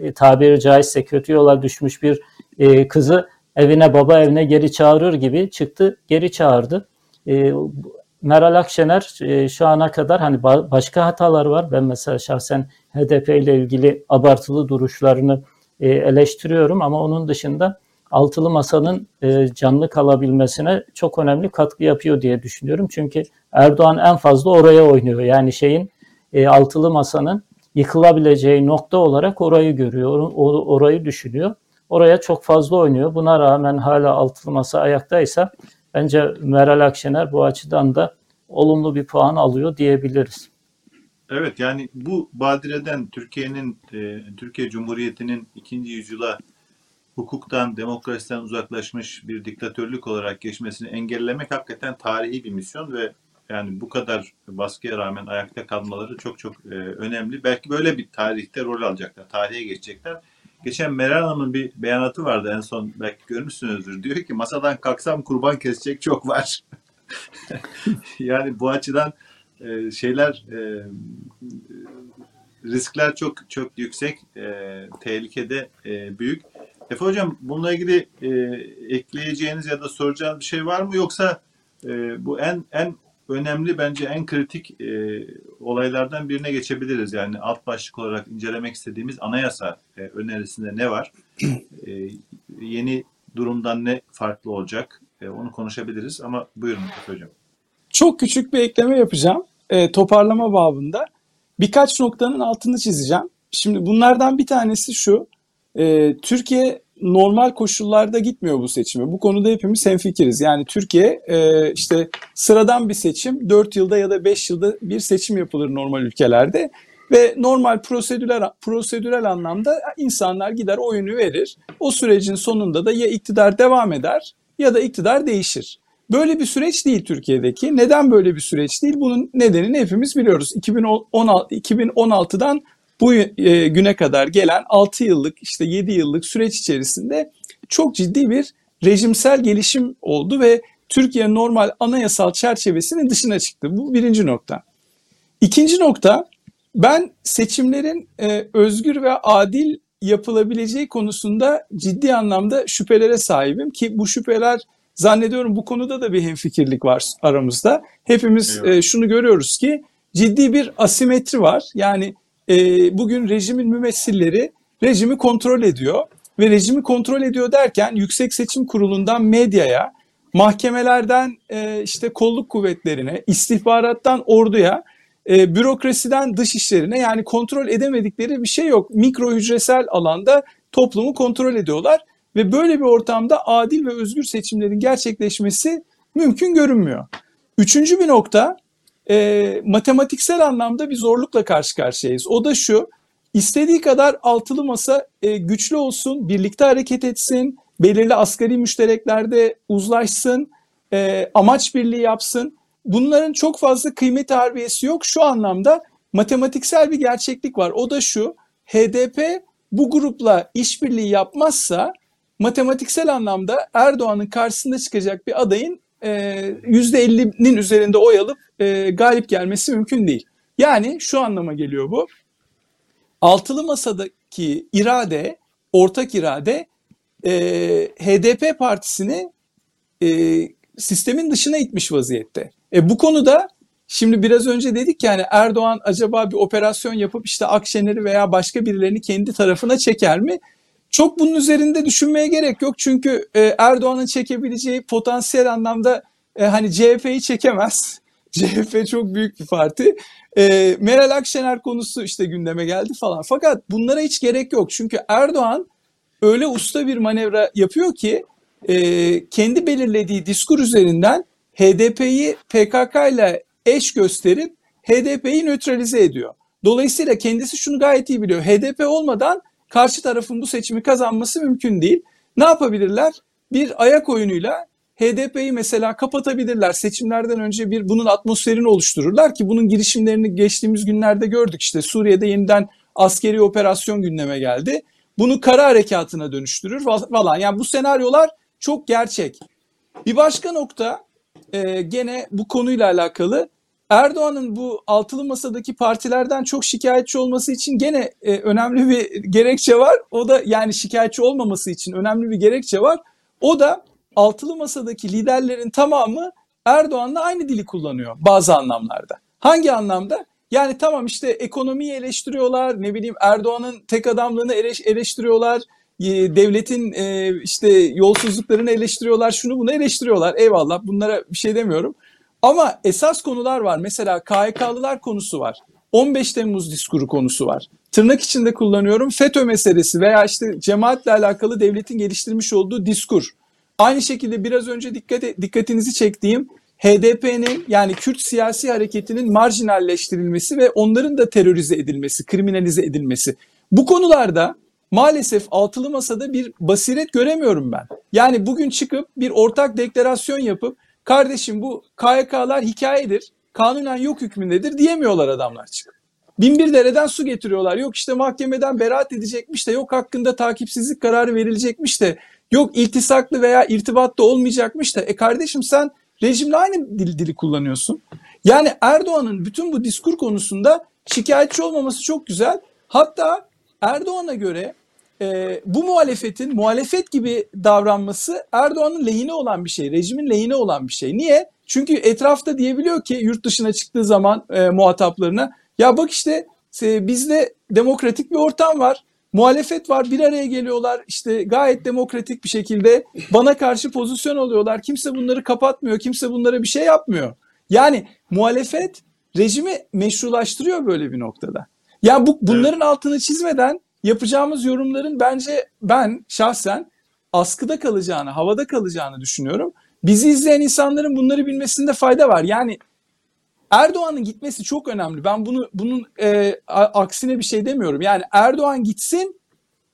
e, tabiri caizse kötü yola düşmüş bir e, kızı evine baba evine geri çağırır gibi çıktı, geri çağırdı. E, Meral Akşener e, şu ana kadar hani başka hatalar var. Ben mesela şahsen HDP ile ilgili abartılı duruşlarını e, eleştiriyorum ama onun dışında altılı masanın e, canlı kalabilmesine çok önemli katkı yapıyor diye düşünüyorum. Çünkü Erdoğan en fazla oraya oynuyor. Yani şeyin e, altılı masanın yıkılabileceği nokta olarak orayı görüyor, orayı düşünüyor. Oraya çok fazla oynuyor. Buna rağmen hala altılı masa ayaktaysa bence Meral Akşener bu açıdan da olumlu bir puan alıyor diyebiliriz. Evet yani bu badireden Türkiye'nin e, Türkiye Cumhuriyeti'nin ikinci yüzyıla hukuktan, demokrasiden uzaklaşmış bir diktatörlük olarak geçmesini engellemek hakikaten tarihi bir misyon ve yani bu kadar baskıya rağmen ayakta kalmaları çok çok e, önemli. Belki böyle bir tarihte rol alacaklar, tarihe geçecekler. Geçen Meral Hanım'ın bir beyanatı vardı en son belki görmüşsünüzdür. Diyor ki masadan kalksam kurban kesecek çok var. yani bu açıdan e, şeyler e, riskler çok çok yüksek, e, tehlikede e, büyük. Efe Hocam bununla ilgili e, ekleyeceğiniz ya da soracağınız bir şey var mı? Yoksa e, bu en en önemli bence en kritik e, olaylardan birine geçebiliriz. Yani alt başlık olarak incelemek istediğimiz anayasa e, önerisinde ne var? E, yeni durumdan ne farklı olacak? E, onu konuşabiliriz ama buyurun Efe Hocam. Çok küçük bir ekleme yapacağım. E, toparlama babında. Birkaç noktanın altını çizeceğim. Şimdi bunlardan bir tanesi şu. E, Türkiye normal koşullarda gitmiyor bu seçime. Bu konuda hepimiz hemfikiriz. Yani Türkiye e, işte sıradan bir seçim 4 yılda ya da 5 yılda bir seçim yapılır normal ülkelerde. ve normal prosedürel prosedürel anlamda insanlar gider oyunu verir. O sürecin sonunda da ya iktidar devam eder ya da iktidar değişir. Böyle bir süreç değil Türkiye'deki. Neden böyle bir süreç değil? Bunun nedenini hepimiz biliyoruz. 2016, 2016'dan bu e, güne kadar gelen 6 yıllık işte 7 yıllık süreç içerisinde çok ciddi bir rejimsel gelişim oldu ve Türkiye normal anayasal çerçevesinin dışına çıktı. Bu birinci nokta. İkinci nokta ben seçimlerin e, özgür ve adil yapılabileceği konusunda ciddi anlamda şüphelere sahibim ki bu şüpheler zannediyorum bu konuda da bir hemfikirlik var aramızda. Hepimiz e, şunu görüyoruz ki ciddi bir asimetri var. Yani e, bugün rejimin mümessilleri rejimi kontrol ediyor ve rejimi kontrol ediyor derken Yüksek Seçim Kurulu'ndan medyaya, mahkemelerden e, işte kolluk kuvvetlerine, istihbarattan orduya, e, bürokrasiden dış işlerine yani kontrol edemedikleri bir şey yok. Mikro hücresel alanda toplumu kontrol ediyorlar ve böyle bir ortamda adil ve özgür seçimlerin gerçekleşmesi mümkün görünmüyor. Üçüncü bir nokta e, matematiksel anlamda bir zorlukla karşı karşıyayız. O da şu, istediği kadar altılı masa e, güçlü olsun, birlikte hareket etsin, belirli asgari müştereklerde uzlaşsın, e, amaç birliği yapsın. Bunların çok fazla kıymet harbiyesi yok. Şu anlamda matematiksel bir gerçeklik var. O da şu, HDP bu grupla işbirliği yapmazsa matematiksel anlamda Erdoğan'ın karşısında çıkacak bir adayın %50'nin üzerinde oy alıp e, galip gelmesi mümkün değil. Yani şu anlama geliyor bu. Altılı masadaki irade, ortak irade e, HDP partisini e, sistemin dışına itmiş vaziyette. E, bu konuda şimdi biraz önce dedik yani Erdoğan acaba bir operasyon yapıp işte Akşener'i veya başka birilerini kendi tarafına çeker mi? Çok bunun üzerinde düşünmeye gerek yok. Çünkü e, Erdoğan'ın çekebileceği potansiyel anlamda e, hani CHP'yi çekemez. CHP çok büyük bir parti. E, Meral Akşener konusu işte gündeme geldi falan. Fakat bunlara hiç gerek yok. Çünkü Erdoğan öyle usta bir manevra yapıyor ki e, kendi belirlediği diskur üzerinden HDP'yi PKK ile eş gösterip HDP'yi nötralize ediyor. Dolayısıyla kendisi şunu gayet iyi biliyor. HDP olmadan karşı tarafın bu seçimi kazanması mümkün değil. Ne yapabilirler? Bir ayak oyunuyla HDP'yi mesela kapatabilirler. Seçimlerden önce bir bunun atmosferini oluştururlar ki bunun girişimlerini geçtiğimiz günlerde gördük. İşte Suriye'de yeniden askeri operasyon gündeme geldi. Bunu kara harekatına dönüştürür falan. Yani bu senaryolar çok gerçek. Bir başka nokta e, gene bu konuyla alakalı Erdoğan'ın bu altılı masadaki partilerden çok şikayetçi olması için gene e, önemli bir gerekçe var. O da yani şikayetçi olmaması için önemli bir gerekçe var. O da altılı masadaki liderlerin tamamı Erdoğan'la aynı dili kullanıyor bazı anlamlarda. Hangi anlamda? Yani tamam işte ekonomiyi eleştiriyorlar, ne bileyim Erdoğan'ın tek adamlığını eleştiriyorlar, e, devletin e, işte yolsuzluklarını eleştiriyorlar, şunu bunu eleştiriyorlar. Eyvallah bunlara bir şey demiyorum. Ama esas konular var. Mesela KHK'lılar konusu var. 15 Temmuz diskuru konusu var. Tırnak içinde kullanıyorum. FETÖ meselesi veya işte cemaatle alakalı devletin geliştirmiş olduğu diskur. Aynı şekilde biraz önce dikkat dikkatinizi çektiğim HDP'nin yani Kürt siyasi hareketinin marjinalleştirilmesi ve onların da terörize edilmesi, kriminalize edilmesi. Bu konularda maalesef altılı masada bir basiret göremiyorum ben. Yani bugün çıkıp bir ortak deklarasyon yapıp kardeşim bu KYK'lar hikayedir, kanunen yok hükmündedir diyemiyorlar adamlar çıkıp. Binbir dereden su getiriyorlar. Yok işte mahkemeden beraat edecekmiş de yok hakkında takipsizlik kararı verilecekmiş de yok iltisaklı veya irtibatlı olmayacakmış da e kardeşim sen rejimle aynı dil, dili kullanıyorsun. Yani Erdoğan'ın bütün bu diskur konusunda şikayetçi olmaması çok güzel. Hatta Erdoğan'a göre e, bu muhalefetin muhalefet gibi davranması Erdoğan'ın lehine olan bir şey, rejimin lehine olan bir şey. Niye? Çünkü etrafta diyebiliyor ki yurt dışına çıktığı zaman e, muhataplarına ya bak işte e, bizde demokratik bir ortam var. Muhalefet var bir araya geliyorlar işte gayet demokratik bir şekilde bana karşı pozisyon alıyorlar. Kimse bunları kapatmıyor, kimse bunlara bir şey yapmıyor. Yani muhalefet rejimi meşrulaştırıyor böyle bir noktada. Yani bu bunların evet. altını çizmeden yapacağımız yorumların bence ben şahsen askıda kalacağını, havada kalacağını düşünüyorum. Bizi izleyen insanların bunları bilmesinde fayda var. Yani Erdoğan'ın gitmesi çok önemli. Ben bunu bunun e, aksine bir şey demiyorum. Yani Erdoğan gitsin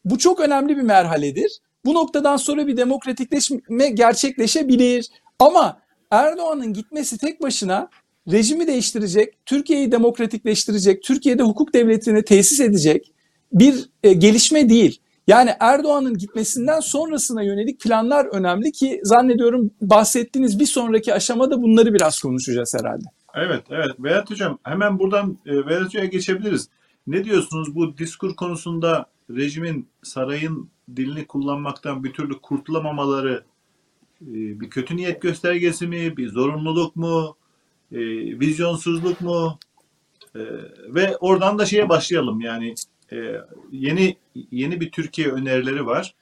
bu çok önemli bir merhaledir. Bu noktadan sonra bir demokratikleşme gerçekleşebilir. Ama Erdoğan'ın gitmesi tek başına rejimi değiştirecek, Türkiye'yi demokratikleştirecek, Türkiye'de hukuk devletini tesis edecek bir e, gelişme değil. Yani Erdoğan'ın gitmesinden sonrasına yönelik planlar önemli ki zannediyorum bahsettiğiniz bir sonraki aşamada bunları biraz konuşacağız herhalde. Evet, evet. Vedat Hocam hemen buradan e, Vedat Hoca'ya geçebiliriz. Ne diyorsunuz bu diskur konusunda rejimin sarayın dilini kullanmaktan bir türlü kurtulamamaları e, bir kötü niyet göstergesi mi, bir zorunluluk mu, e, vizyonsuzluk mu? E, ve oradan da şeye başlayalım yani e, yeni yeni bir Türkiye önerileri var.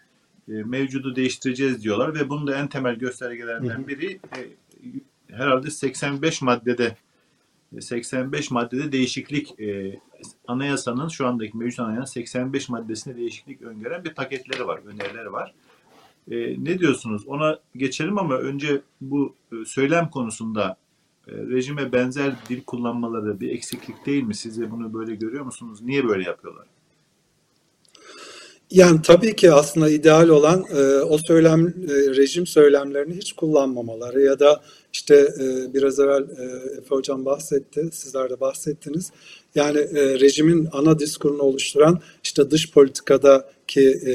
E, mevcudu değiştireceğiz diyorlar ve bunun da en temel göstergelerinden biri e, herhalde 85 maddede 85 maddede değişiklik e, anayasanın şu andaki mevcut anayasanın 85 maddesinde değişiklik öngören bir paketleri var, önerileri var. E, ne diyorsunuz? Ona geçelim ama önce bu e, söylem konusunda e, rejime benzer dil kullanmaları bir eksiklik değil mi? Siz de bunu böyle görüyor musunuz? Niye böyle yapıyorlar? Yani tabii ki aslında ideal olan e, o söylem e, rejim söylemlerini hiç kullanmamaları ya da işte e, biraz evvel e, Efe Hocam bahsetti, sizler de bahsettiniz. Yani e, rejimin ana diskurunu oluşturan işte dış politikadaki e,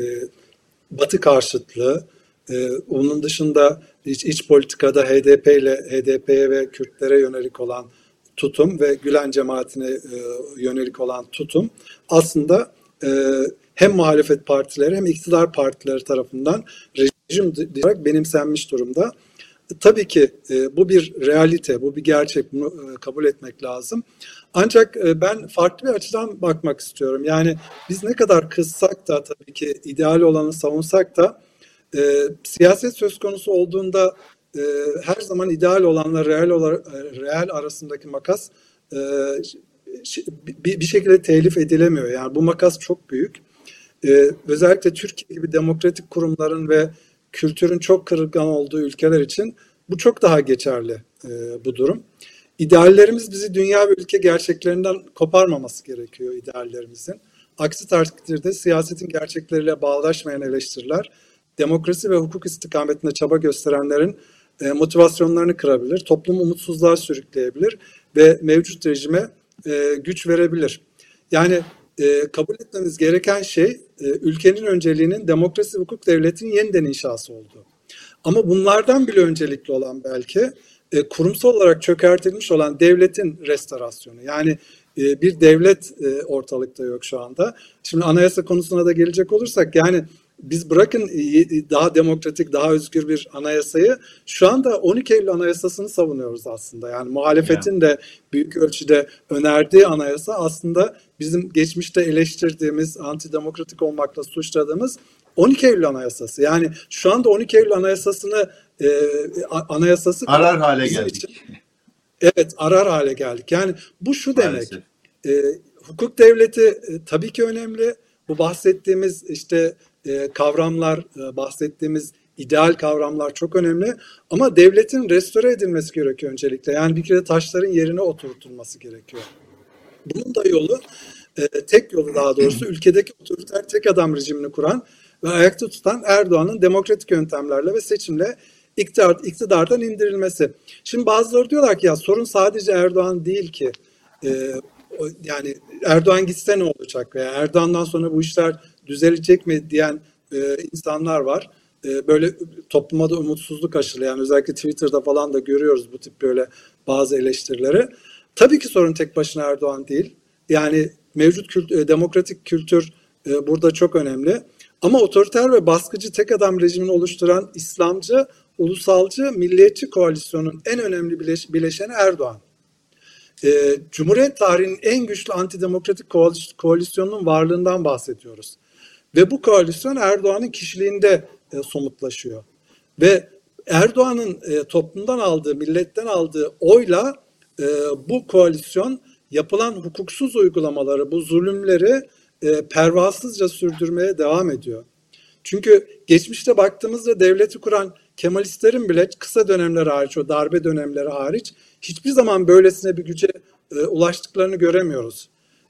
e, Batı karşıtlığı, e, onun dışında iç, iç politikada HDP ile HDP'ye ve Kürtlere yönelik olan tutum ve Gülen cemaatine e, yönelik olan tutum aslında e, hem muhalefet partileri hem iktidar partileri tarafından rejim olarak benimsenmiş durumda. Tabii ki e, bu bir realite, bu bir gerçek, bunu e, kabul etmek lazım. Ancak e, ben farklı bir açıdan bakmak istiyorum. Yani biz ne kadar kızsak da tabii ki ideal olanı savunsak da e, siyaset söz konusu olduğunda e, her zaman ideal olanla real, olarak, e, real arasındaki makas e, bir, bir şekilde telif edilemiyor. Yani bu makas çok büyük. Ee, özellikle Türkiye gibi demokratik kurumların ve kültürün çok kırılgan olduğu ülkeler için bu çok daha geçerli e, bu durum. İdeallerimiz bizi dünya ve ülke gerçeklerinden koparmaması gerekiyor ideallerimizin. Aksi takdirde siyasetin gerçekleriyle bağdaşmayan eleştiriler, demokrasi ve hukuk istikametinde çaba gösterenlerin e, motivasyonlarını kırabilir, toplumu umutsuzluğa sürükleyebilir ve mevcut rejime e, güç verebilir. Yani e, kabul etmemiz gereken şey e, ülkenin önceliğinin demokrasi hukuk devletinin yeniden inşası olduğu. Ama bunlardan bile öncelikli olan belki e, kurumsal olarak çökertilmiş olan devletin restorasyonu. Yani e, bir devlet e, ortalıkta yok şu anda. Şimdi anayasa konusuna da gelecek olursak yani biz bırakın daha demokratik, daha özgür bir anayasayı şu anda 12 Eylül Anayasası'nı savunuyoruz aslında. Yani muhalefetin de büyük ölçüde önerdiği anayasa aslında bizim geçmişte eleştirdiğimiz, antidemokratik olmakla suçladığımız 12 Eylül Anayasası. Yani şu anda 12 Eylül Anayasası'nı e, anayasası arar hale geldik. Için, evet, arar hale geldik. Yani bu şu demek. E, hukuk devleti e, tabii ki önemli. Bu bahsettiğimiz işte e, kavramlar, e, bahsettiğimiz ideal kavramlar çok önemli. Ama devletin restore edilmesi gerekiyor öncelikle. Yani bir kere taşların yerine oturtulması gerekiyor. Bunun da yolu, e, tek yolu daha doğrusu ülkedeki otoriter tek adam rejimini kuran ve ayakta tutan Erdoğan'ın demokratik yöntemlerle ve seçimle iktidar, iktidardan indirilmesi. Şimdi bazıları diyorlar ki ya sorun sadece Erdoğan değil ki. E, yani Erdoğan gitse ne olacak veya Erdoğan'dan sonra bu işler düzelecek mi diyen e, insanlar var. E, böyle topluma da umutsuzluk aşılayan özellikle Twitter'da falan da görüyoruz bu tip böyle bazı eleştirileri. Tabii ki sorun tek başına Erdoğan değil. Yani mevcut kültür, e, demokratik kültür e, burada çok önemli. Ama otoriter ve baskıcı tek adam rejimini oluşturan İslamcı, ulusalcı, milliyetçi koalisyonun en önemli bileş, bileşeni Erdoğan. E, Cumhuriyet tarihinin en güçlü antidemokratik koalisyonunun varlığından bahsediyoruz. Ve bu koalisyon Erdoğan'ın kişiliğinde e, somutlaşıyor. Ve Erdoğan'ın e, toplumdan aldığı, milletten aldığı oyla e, bu koalisyon yapılan hukuksuz uygulamaları, bu zulümleri e, pervasızca sürdürmeye devam ediyor. Çünkü geçmişte baktığımızda devleti kuran Kemalistlerin bile kısa dönemler hariç, o darbe dönemleri hariç hiçbir zaman böylesine bir güce e, ulaştıklarını göremiyoruz.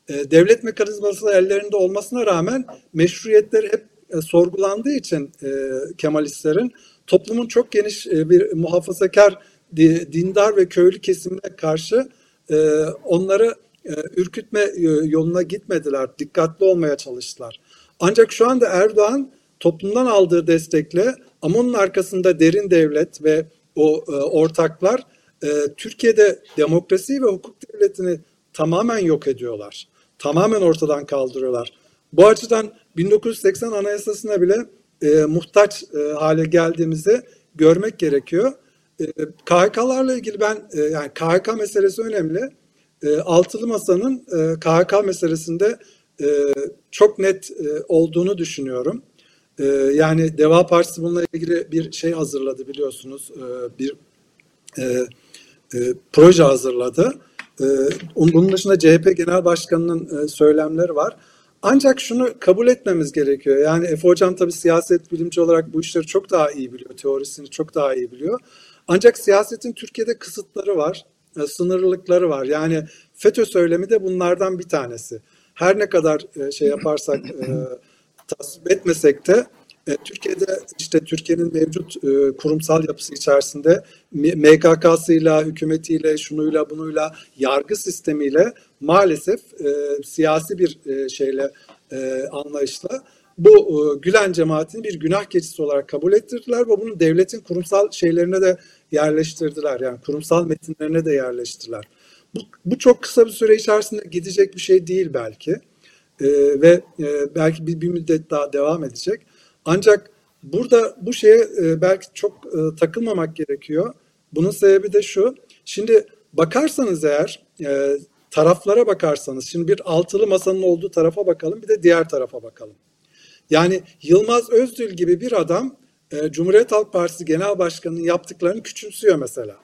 E, devlet mekanizması ellerinde olmasına rağmen meşruiyetleri hep e, sorgulandığı için e, Kemalistlerin toplumun çok geniş bir muhafazakar, di, dindar ve köylü kesimine karşı onları ürkütme yoluna gitmediler. Dikkatli olmaya çalıştılar. Ancak şu anda Erdoğan toplumdan aldığı destekle ama onun arkasında derin devlet ve o e, ortaklar e, Türkiye'de demokrasi ve hukuk devletini tamamen yok ediyorlar. Tamamen ortadan kaldırıyorlar. Bu açıdan 1980 Anayasası'na bile e, muhtaç e, hale geldiğimizi görmek gerekiyor. E, KHK'larla ilgili ben e, yani KHK meselesi önemli. E, Altılı Masa'nın e, KHK meselesinde e, çok net e, olduğunu düşünüyorum. E, yani Deva Partisi bununla ilgili bir şey hazırladı biliyorsunuz. E, bir e, e, proje hazırladı. E, bunun dışında CHP Genel Başkanı'nın e, söylemleri var. Ancak şunu kabul etmemiz gerekiyor. Yani Efe Hocam tabii siyaset bilimci olarak bu işleri çok daha iyi biliyor. Teorisini çok daha iyi biliyor. Ancak siyasetin Türkiye'de kısıtları var, e, sınırlılıkları var. Yani FETÖ söylemi de bunlardan bir tanesi. Her ne kadar e, şey yaparsak, e, tasvip etmesek de Türkiye'de işte Türkiye'nin mevcut e, kurumsal yapısı içerisinde MKK'sıyla, hükümetiyle, şunuyla, bunuyla, yargı sistemiyle maalesef e, siyasi bir e, şeyle e, anlayışla bu e, Gülen cemaatini bir günah keçisi olarak kabul ettirdiler ve bunu devletin kurumsal şeylerine de yerleştirdiler. Yani kurumsal metinlerine de yerleştirdiler. Bu, bu çok kısa bir süre içerisinde gidecek bir şey değil belki. E, ve e, belki bir, bir müddet daha devam edecek. Ancak burada bu şeye e, belki çok e, takılmamak gerekiyor. Bunun sebebi de şu. Şimdi bakarsanız eğer e, taraflara bakarsanız şimdi bir altılı masanın olduğu tarafa bakalım bir de diğer tarafa bakalım. Yani Yılmaz Özdil gibi bir adam Cumhuriyet Halk Partisi Genel Başkanı'nın yaptıklarını küçümsüyor mesela.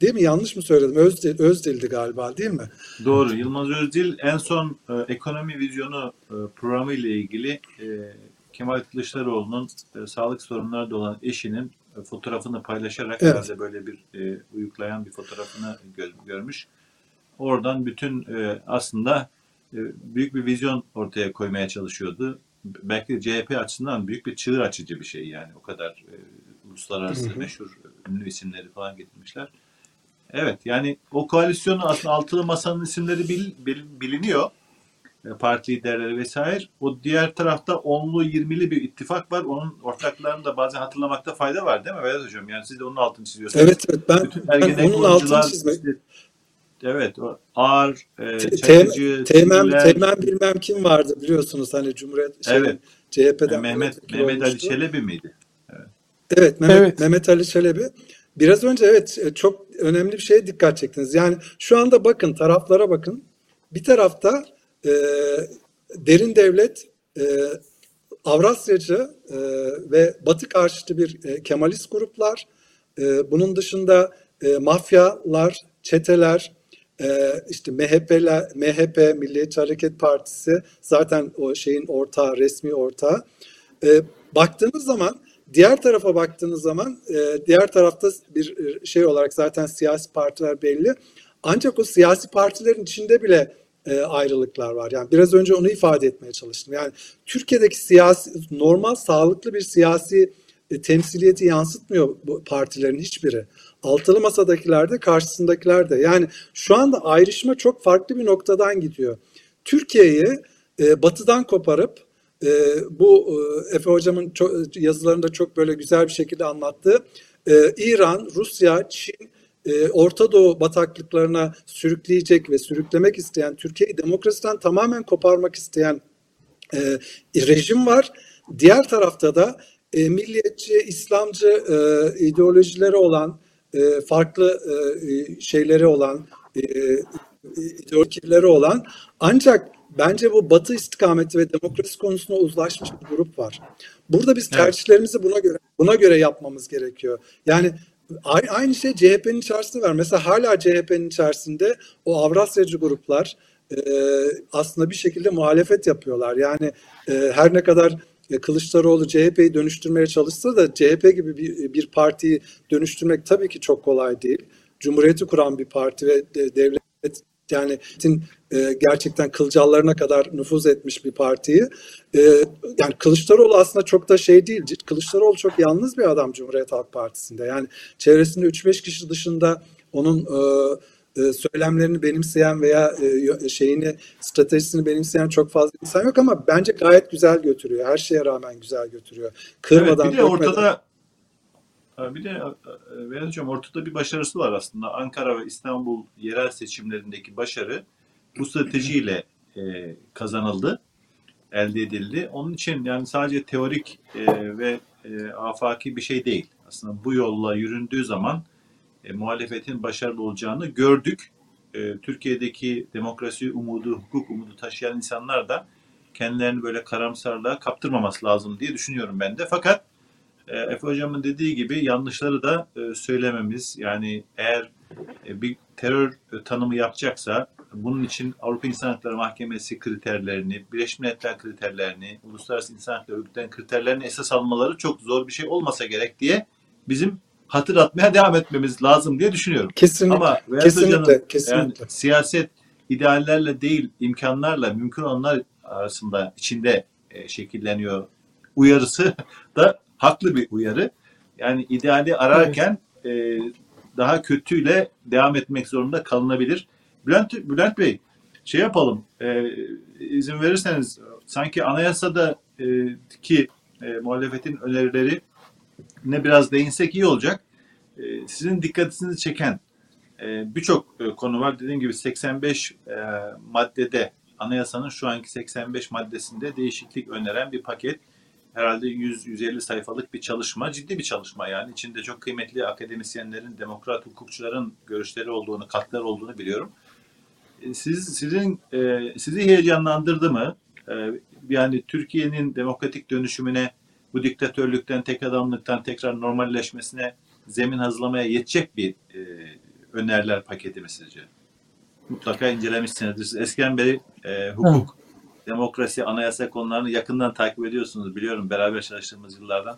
Değil mi? Yanlış mı söyledim? Özdil, Özdil'di galiba değil mi? Doğru. Yılmaz Özdil en son e, ekonomi vizyonu e, programı ile ilgili e, Kemal Kılıçdaroğlu'nun e, sağlık sorunları olan eşinin e, fotoğrafını paylaşarak evet. herhalde böyle bir e, uyuklayan bir fotoğrafını gör, görmüş. Oradan bütün e, aslında e, büyük bir vizyon ortaya koymaya çalışıyordu. Belki CHP açısından büyük bir çığır açıcı bir şey yani. O kadar e, uluslararası hı hı. meşhur ünlü isimleri falan getirmişler. Evet yani o koalisyonu aslında altılı masanın isimleri bil, bil, biliniyor. E, parti liderleri vesaire. O diğer tarafta onlu yirmili bir ittifak var. Onun ortaklarını da bazen hatırlamakta fayda var değil mi Vedat Hocam? Yani siz de onun altını çiziyorsunuz. Evet evet ben, ben onun altını çizmek. Işte, evet o ağır, e, çakıcı, Teğmen, Teğmen bilmem kim vardı biliyorsunuz hani Cumhuriyet şey, evet. CHP'den. Mehmet, Mehmet Ali Çelebi miydi? Evet, evet, Mehmet, evet. Mehmet Ali Çelebi. Biraz önce evet e, çok önemli bir şeye dikkat çektiniz. Yani şu anda bakın taraflara bakın. Bir tarafta e, derin devlet, e, Avrasyacı e, ve Batı karşıtı bir e, Kemalist gruplar, e, bunun dışında e, mafyalar, çeteler, e, işte MHP'ler, MHP, Milliyetçi Hareket Partisi zaten o şeyin ortağı, resmi ortağı. E, baktığınız zaman Diğer tarafa baktığınız zaman e, diğer tarafta bir e, şey olarak zaten siyasi partiler belli. Ancak o siyasi partilerin içinde bile e, ayrılıklar var. Yani biraz önce onu ifade etmeye çalıştım. Yani Türkiye'deki siyasi normal sağlıklı bir siyasi temsiliyeti yansıtmıyor bu partilerin hiçbiri. Altılı masadakiler de karşısındakiler de. Yani şu anda ayrışma çok farklı bir noktadan gidiyor. Türkiye'yi e, batıdan koparıp e, bu e, Efe Hocam'ın çok, yazılarında çok böyle güzel bir şekilde anlattığı e, İran, Rusya, Çin, e, Orta Doğu bataklıklarına sürükleyecek ve sürüklemek isteyen, Türkiye'yi demokrasiden tamamen koparmak isteyen e, rejim var. Diğer tarafta da e, milliyetçi, İslamcı e, ideolojileri olan, e, farklı e, şeyleri olan, e, ideolojileri olan ancak bence bu batı istikameti ve demokrasi konusunda uzlaşmış bir grup var. Burada biz tercihlerimizi buna göre buna göre yapmamız gerekiyor. Yani aynı şey CHP'nin içerisinde var. Mesela hala CHP'nin içerisinde o Avrasyacı gruplar aslında bir şekilde muhalefet yapıyorlar. Yani her ne kadar Kılıçdaroğlu CHP'yi dönüştürmeye çalışsa da CHP gibi bir, bir partiyi dönüştürmek tabii ki çok kolay değil. Cumhuriyeti kuran bir parti ve devlet yani e, gerçekten kılcallarına kadar nüfuz etmiş bir partiyi. E, yani Kılıçdaroğlu aslında çok da şey değil. Kılıçdaroğlu çok yalnız bir adam Cumhuriyet Halk Partisi'nde. Yani çevresinde 3-5 kişi dışında onun e, e, söylemlerini benimseyen veya e, şeyini stratejisini benimseyen çok fazla insan yok ama bence gayet güzel götürüyor. Her şeye rağmen güzel götürüyor. Kırmadan, evet, bir de ortada bir de Vedat e, Hocam ortada bir başarısı var aslında. Ankara ve İstanbul yerel seçimlerindeki başarı bu stratejiyle e, kazanıldı, elde edildi. Onun için yani sadece teorik e, ve afaki bir şey değil. Aslında bu yolla yüründüğü zaman e, muhalefetin başarılı olacağını gördük. E, Türkiye'deki demokrasi umudu, hukuk umudu taşıyan insanlar da kendilerini böyle karamsarlığa kaptırmaması lazım diye düşünüyorum ben de. Fakat e, Efe Hocam'ın dediği gibi yanlışları da e, söylememiz yani eğer e, bir terör tanımı yapacaksa bunun için Avrupa İnsan Hakları Mahkemesi kriterlerini, Birleşmiş Milletler kriterlerini, Uluslararası İnsan Hakları Örgütü'nden kriterlerini esas almaları çok zor bir şey olmasa gerek diye bizim hatırlatmaya devam etmemiz lazım diye düşünüyorum. Kesinlikle. Ama kesinlikle, kesinlikle. Yani, siyaset ideallerle değil imkanlarla mümkün olanlar arasında içinde e, şekilleniyor uyarısı da haklı bir uyarı. Yani ideali ararken evet. e, daha kötüyle devam etmek zorunda kalınabilir. Bülent, Bülent Bey şey yapalım e, izin verirseniz sanki anayasada e, ki e, muhalefetin önerileri ne biraz değinsek iyi olacak. E, sizin dikkatinizi çeken e, birçok e, konu var. Dediğim gibi 85 e, maddede anayasanın şu anki 85 maddesinde değişiklik öneren bir paket herhalde 100-150 sayfalık bir çalışma, ciddi bir çalışma yani. içinde çok kıymetli akademisyenlerin, demokrat hukukçuların görüşleri olduğunu, katlar olduğunu biliyorum. E, siz sizin e, sizi heyecanlandırdı mı? E, yani Türkiye'nin demokratik dönüşümüne, bu diktatörlükten, tek adamlıktan tekrar normalleşmesine zemin hazırlamaya yetecek bir öneriler paketi mi sizce? Mutlaka incelemişsinizdir. Siz eskiden beri e, hukuk, demokrasi, anayasa konularını yakından takip ediyorsunuz. Biliyorum beraber çalıştığımız yıllardan.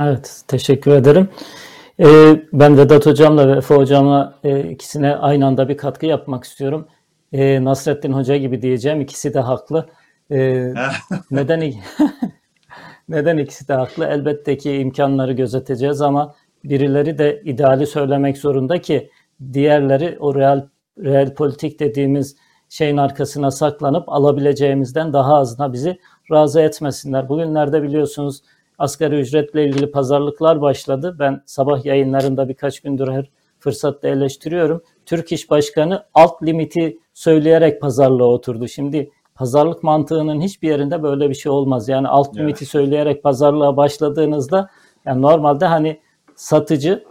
Evet, teşekkür ederim. Ee, ben Vedat Hocam'la ve Efe Hocam'la e, ikisine aynı anda bir katkı yapmak istiyorum. E, Nasrettin Hoca gibi diyeceğim. İkisi de haklı. E, neden neden ikisi de haklı? Elbette ki imkanları gözeteceğiz ama birileri de ideali söylemek zorunda ki diğerleri o real real politik dediğimiz şeyin arkasına saklanıp alabileceğimizden daha azına bizi razı etmesinler. Bugünlerde biliyorsunuz asgari ücretle ilgili pazarlıklar başladı. Ben sabah yayınlarında birkaç gündür her fırsatta eleştiriyorum. Türk İş Başkanı alt limiti söyleyerek pazarlığa oturdu. Şimdi pazarlık mantığının hiçbir yerinde böyle bir şey olmaz. Yani alt evet. limiti söyleyerek pazarlığa başladığınızda yani normalde hani satıcı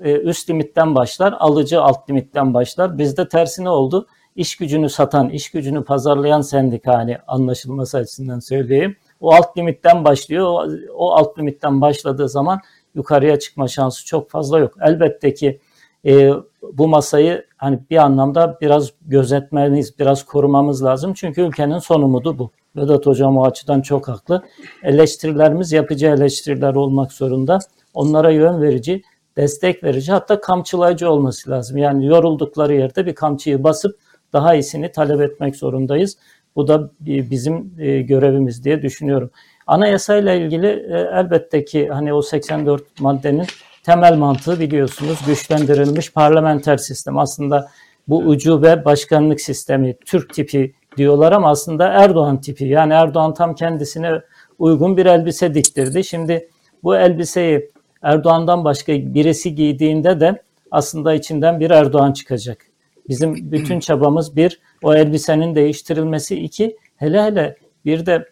e, üst limitten başlar, alıcı alt limitten başlar. Bizde tersine oldu iş gücünü satan, iş gücünü pazarlayan sendika hani anlaşılması açısından söyleyeyim. O alt limitten başlıyor. O, o alt limitten başladığı zaman yukarıya çıkma şansı çok fazla yok. Elbette ki e, bu masayı hani bir anlamda biraz gözetmeniz, biraz korumamız lazım. Çünkü ülkenin son umudu bu. Vedat Hocam o açıdan çok haklı. Eleştirilerimiz yapıcı eleştiriler olmak zorunda. Onlara yön verici, destek verici hatta kamçılayıcı olması lazım. Yani yoruldukları yerde bir kamçıyı basıp daha iyisini talep etmek zorundayız. Bu da bizim e, görevimiz diye düşünüyorum. Anayasayla ilgili e, elbette ki hani o 84 maddenin temel mantığı biliyorsunuz güçlendirilmiş parlamenter sistem. Aslında bu ucube başkanlık sistemi, Türk tipi diyorlar ama aslında Erdoğan tipi. Yani Erdoğan tam kendisine uygun bir elbise diktirdi. Şimdi bu elbiseyi Erdoğan'dan başka birisi giydiğinde de aslında içinden bir Erdoğan çıkacak. Bizim bütün çabamız bir, o elbisenin değiştirilmesi. iki hele hele bir de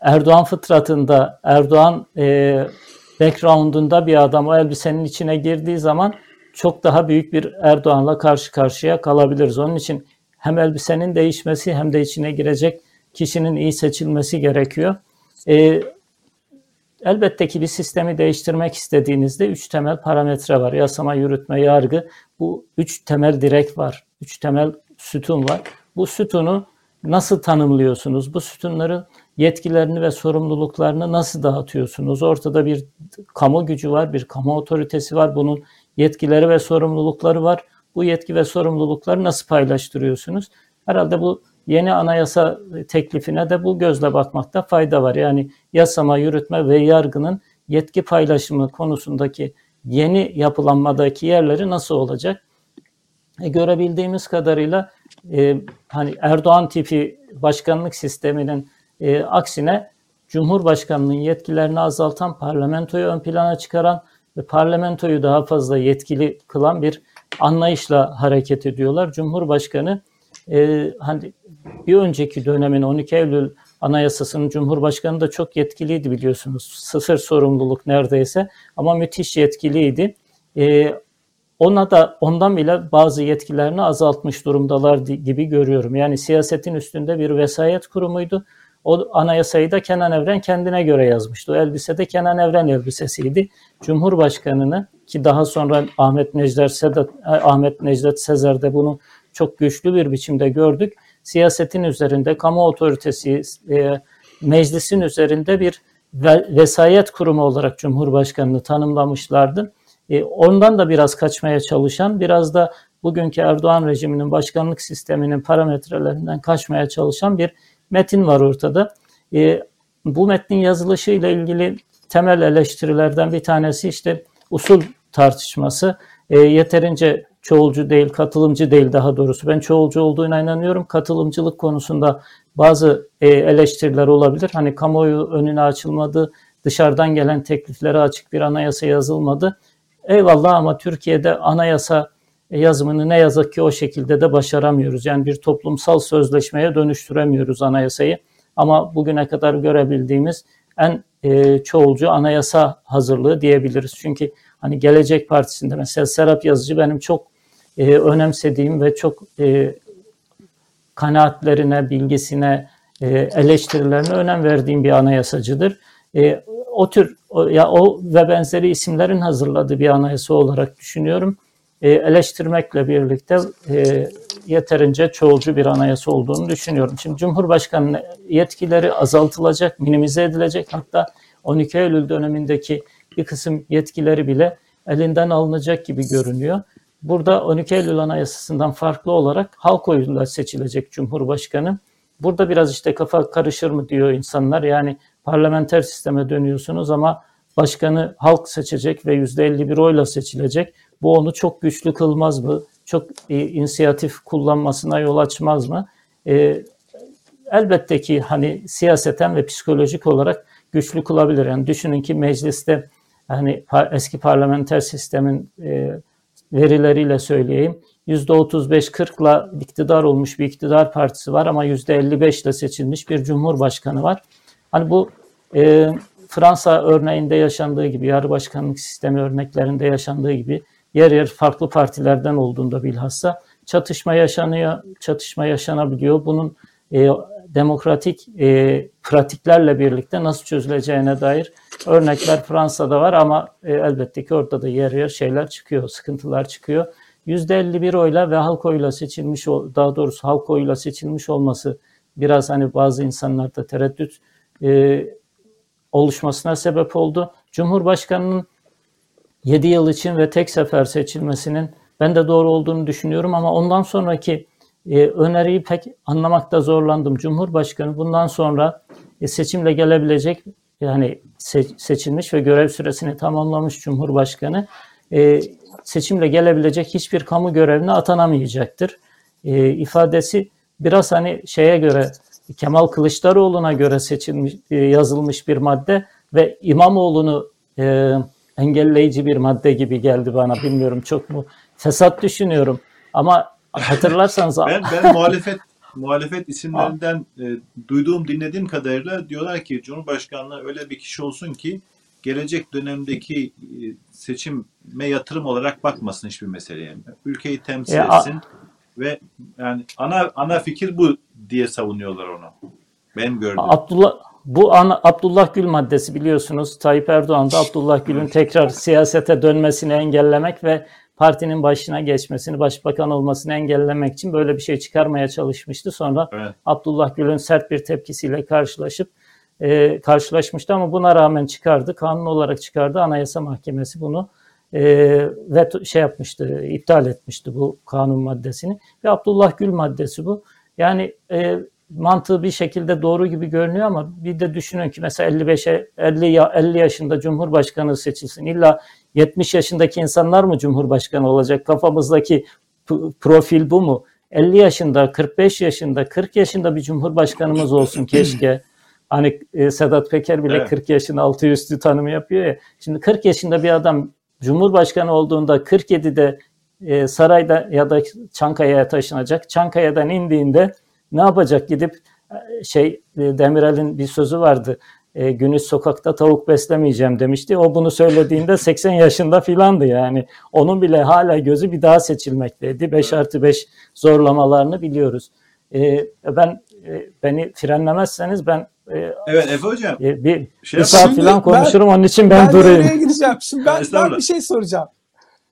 Erdoğan fıtratında, Erdoğan e, background'unda bir adam o elbisenin içine girdiği zaman çok daha büyük bir Erdoğan'la karşı karşıya kalabiliriz. Onun için hem elbisenin değişmesi hem de içine girecek kişinin iyi seçilmesi gerekiyor. E, elbette ki bir sistemi değiştirmek istediğinizde üç temel parametre var. Yasama, yürütme, yargı. Bu üç temel direk var üç temel sütun var. Bu sütunu nasıl tanımlıyorsunuz? Bu sütunların yetkilerini ve sorumluluklarını nasıl dağıtıyorsunuz? Ortada bir kamu gücü var, bir kamu otoritesi var. Bunun yetkileri ve sorumlulukları var. Bu yetki ve sorumlulukları nasıl paylaştırıyorsunuz? Herhalde bu yeni anayasa teklifine de bu gözle bakmakta fayda var. Yani yasama, yürütme ve yargının yetki paylaşımı konusundaki yeni yapılanmadaki yerleri nasıl olacak? E, görebildiğimiz kadarıyla e, hani Erdoğan tipi başkanlık sisteminin e, aksine Cumhurbaşkanının yetkilerini azaltan, parlamentoyu ön plana çıkaran ve parlamentoyu daha fazla yetkili kılan bir anlayışla hareket ediyorlar. Cumhurbaşkanı e, hani bir önceki dönemin 12 Eylül Anayasası'nın Cumhurbaşkanı da çok yetkiliydi biliyorsunuz. Sıfır sorumluluk neredeyse ama müthiş yetkiliydi. E, ona da ondan bile bazı yetkilerini azaltmış durumdalar gibi görüyorum. Yani siyasetin üstünde bir vesayet kurumuydu. O anayasayı da Kenan Evren kendine göre yazmıştı. O elbise de Kenan Evren elbisesiydi. Cumhurbaşkanını ki daha sonra Ahmet Necdet Sedat Ahmet Necdet Sezer de bunu çok güçlü bir biçimde gördük. Siyasetin üzerinde kamu otoritesi e, meclisin üzerinde bir vesayet kurumu olarak Cumhurbaşkanını tanımlamışlardı. E, ondan da biraz kaçmaya çalışan, biraz da bugünkü Erdoğan rejiminin başkanlık sisteminin parametrelerinden kaçmaya çalışan bir metin var ortada. E, bu metnin yazılışı ile ilgili temel eleştirilerden bir tanesi işte usul tartışması. E, yeterince çoğulcu değil, katılımcı değil daha doğrusu. Ben çoğulcu olduğuna inanıyorum. Katılımcılık konusunda bazı e, eleştiriler olabilir. Hani kamuoyu önüne açılmadı, dışarıdan gelen tekliflere açık bir anayasa yazılmadı. Eyvallah ama Türkiye'de anayasa yazımını ne yazık ki o şekilde de başaramıyoruz. Yani bir toplumsal sözleşmeye dönüştüremiyoruz anayasayı. Ama bugüne kadar görebildiğimiz en e, çoğulcu anayasa hazırlığı diyebiliriz. Çünkü hani Gelecek Partisi'nde mesela Serap Yazıcı benim çok e, önemsediğim ve çok e, kanaatlerine, bilgisine, e, eleştirilerine önem verdiğim bir anayasacıdır. E, o tür o, ya o ve benzeri isimlerin hazırladığı bir anayasa olarak düşünüyorum. E, eleştirmekle birlikte e, yeterince çoğulcu bir anayasa olduğunu düşünüyorum. Şimdi Cumhurbaşkanı yetkileri azaltılacak, minimize edilecek. Hatta 12 Eylül dönemindeki bir kısım yetkileri bile elinden alınacak gibi görünüyor. Burada 12 Eylül Anayasası'ndan farklı olarak halk oyuyla seçilecek Cumhurbaşkanı. Burada biraz işte kafa karışır mı diyor insanlar. Yani parlamenter sisteme dönüyorsunuz ama başkanı halk seçecek ve %51 oyla seçilecek. Bu onu çok güçlü kılmaz mı? Çok e, inisiyatif kullanmasına yol açmaz mı? E, elbette ki hani siyaseten ve psikolojik olarak güçlü kılabilir. Yani düşünün ki mecliste hani eski parlamenter sistemin e, verileriyle söyleyeyim. %35-40'la iktidar olmuş bir iktidar partisi var ama %55 ile seçilmiş bir cumhurbaşkanı var. Hani bu e, Fransa örneğinde yaşandığı gibi, yarı başkanlık sistemi örneklerinde yaşandığı gibi yer yer farklı partilerden olduğunda bilhassa çatışma yaşanıyor, çatışma yaşanabiliyor. Bunun e, demokratik e, pratiklerle birlikte nasıl çözüleceğine dair örnekler Fransa'da var ama e, elbette ki orada da yer yer şeyler çıkıyor, sıkıntılar çıkıyor. %51 oyla ve halk oyla seçilmiş, daha doğrusu halk oyla seçilmiş olması biraz hani bazı insanlarda tereddüt e, oluşmasına sebep oldu. Cumhurbaşkanının 7 yıl için ve tek sefer seçilmesinin ben de doğru olduğunu düşünüyorum ama ondan sonraki e, öneriyi pek anlamakta zorlandım. Cumhurbaşkanı bundan sonra e, seçimle gelebilecek yani se- seçilmiş ve görev süresini tamamlamış Cumhurbaşkanı e, seçimle gelebilecek hiçbir kamu görevine atanamayacaktır. E, ifadesi biraz hani şeye göre Kemal Kılıçdaroğlu'na göre seçilmiş e, yazılmış bir madde ve İmamoğlu'nu e, engelleyici bir madde gibi geldi bana. Bilmiyorum çok mu fesat düşünüyorum ama hatırlarsanız ben, ben muhalefet muhalefet isimlerinden e, duyduğum dinlediğim kadarıyla diyorlar ki Cumhurbaşkanlığı öyle bir kişi olsun ki gelecek dönemdeki e, seçime yatırım olarak bakmasın hiçbir meseleye. Ülkeyi temsil ya, etsin ve yani ana ana fikir bu diye savunuyorlar onu. Ben gördüm. Abdullah bu ana, Abdullah Gül maddesi biliyorsunuz Tayyip Erdoğan da Abdullah Gül'ün tekrar siyasete dönmesini engellemek ve partinin başına geçmesini, başbakan olmasını engellemek için böyle bir şey çıkarmaya çalışmıştı. Sonra evet. Abdullah Gül'ün sert bir tepkisiyle karşılaşıp e, karşılaşmıştı ama buna rağmen çıkardı. Kanun olarak çıkardı. Anayasa Mahkemesi bunu e, veto şey yapmıştı, iptal etmişti bu kanun maddesini. Ve Abdullah Gül maddesi bu. Yani e, mantığı bir şekilde doğru gibi görünüyor ama bir de düşünün ki mesela 55'e 50 ya 50 yaşında Cumhurbaşkanı seçilsin. İlla 70 yaşındaki insanlar mı Cumhurbaşkanı olacak? Kafamızdaki profil bu mu? 50 yaşında, 45 yaşında, 40 yaşında bir Cumhurbaşkanımız olsun keşke. Hani e, Sedat Peker bile evet. 40 yaşın altı üstü tanımı yapıyor ya. Şimdi 40 yaşında bir adam Cumhurbaşkanı olduğunda 47'de e, sarayda ya da Çankaya'ya taşınacak. Çankaya'dan indiğinde ne yapacak? Gidip e, şey e, Demirel'in bir sözü vardı. E, günüz sokakta tavuk beslemeyeceğim demişti. O bunu söylediğinde 80 yaşında filandı yani. Onun bile hala gözü bir daha seçilmekteydi. 5 artı 5 zorlamalarını biliyoruz. E, ben e, beni frenlemezseniz ben e, evet Efe Hocam. E, bir, şey bir saat falan konuşurum ben, onun için ben, ben durayım. Ben gideceğim. Şimdi ben, ben bir şey soracağım.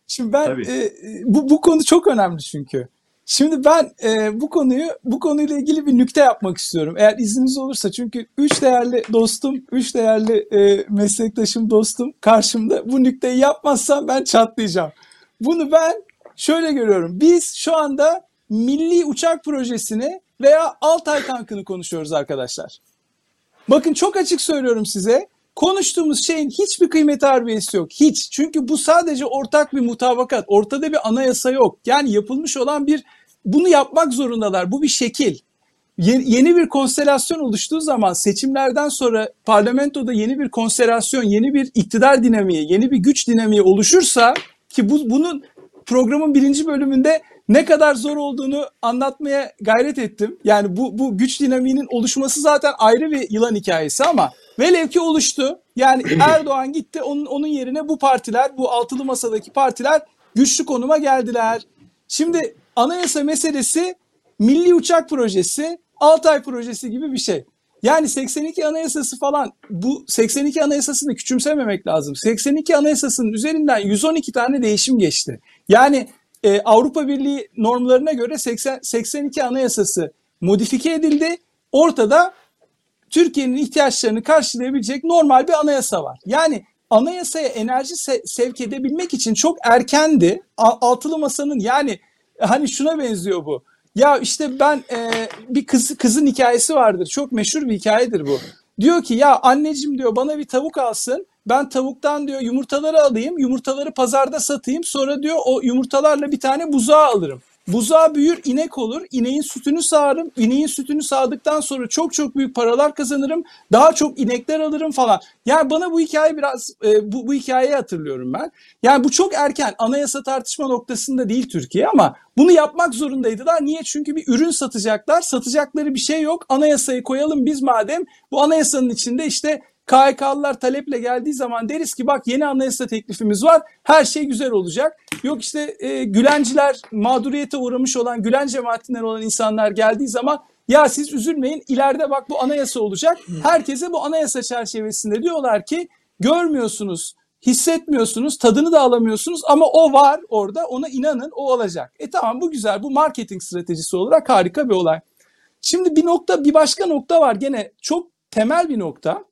Şimdi ben e, bu, bu konu çok önemli çünkü. Şimdi ben e, bu konuyu bu konuyla ilgili bir nükte yapmak istiyorum. Eğer izniniz olursa çünkü üç değerli dostum, üç değerli e, meslektaşım, dostum karşımda. Bu nükteyi yapmazsam ben çatlayacağım. Bunu ben şöyle görüyorum. Biz şu anda milli uçak projesini veya Altay tankını konuşuyoruz arkadaşlar. Bakın çok açık söylüyorum size. Konuştuğumuz şeyin hiçbir kıymet harbiyesi yok. Hiç. Çünkü bu sadece ortak bir mutabakat. Ortada bir anayasa yok. Yani yapılmış olan bir bunu yapmak zorundalar. Bu bir şekil. Yeni bir konstelasyon oluştuğu zaman seçimlerden sonra parlamentoda yeni bir konstelasyon, yeni bir iktidar dinamiği, yeni bir güç dinamiği oluşursa ki bu bunun programın birinci bölümünde ne kadar zor olduğunu anlatmaya gayret ettim. Yani bu, bu güç dinamiğinin oluşması zaten ayrı bir yılan hikayesi ama velev ki oluştu. Yani Erdoğan gitti onun, onun yerine bu partiler, bu altılı masadaki partiler güçlü konuma geldiler. Şimdi anayasa meselesi milli uçak projesi, Altay projesi gibi bir şey. Yani 82 anayasası falan bu 82 anayasasını küçümsememek lazım. 82 anayasasının üzerinden 112 tane değişim geçti. Yani e, Avrupa Birliği normlarına göre 80, 82 anayasası modifike edildi. Ortada Türkiye'nin ihtiyaçlarını karşılayabilecek normal bir anayasa var. Yani anayasaya enerji se- sevk edebilmek için çok erkendi. A- altılı masanın yani hani şuna benziyor bu. Ya işte ben e, bir kız kızın hikayesi vardır. Çok meşhur bir hikayedir bu. Diyor ki ya anneciğim diyor bana bir tavuk alsın. Ben tavuktan diyor yumurtaları alayım. Yumurtaları pazarda satayım. Sonra diyor o yumurtalarla bir tane buzağı alırım. Buzağı büyür inek olur. İneğin sütünü sağarım. İneğin sütünü sağdıktan sonra çok çok büyük paralar kazanırım. Daha çok inekler alırım falan. Yani bana bu hikaye biraz e, bu, bu hikayeyi hatırlıyorum ben. Yani bu çok erken anayasa tartışma noktasında değil Türkiye ama bunu yapmak zorundaydılar. Niye? Çünkü bir ürün satacaklar. Satacakları bir şey yok. Anayasayı koyalım biz madem. Bu anayasanın içinde işte KHK'lılar taleple geldiği zaman deriz ki bak yeni anayasa teklifimiz var. Her şey güzel olacak. Yok işte e, Gülenciler mağduriyete uğramış olan Gülen cemaatinden olan insanlar geldiği zaman ya siz üzülmeyin ileride bak bu anayasa olacak. Herkese bu anayasa çerçevesinde diyorlar ki görmüyorsunuz, hissetmiyorsunuz, tadını da alamıyorsunuz ama o var orada ona inanın o olacak. E tamam bu güzel bu marketing stratejisi olarak harika bir olay. Şimdi bir nokta bir başka nokta var gene çok temel bir nokta.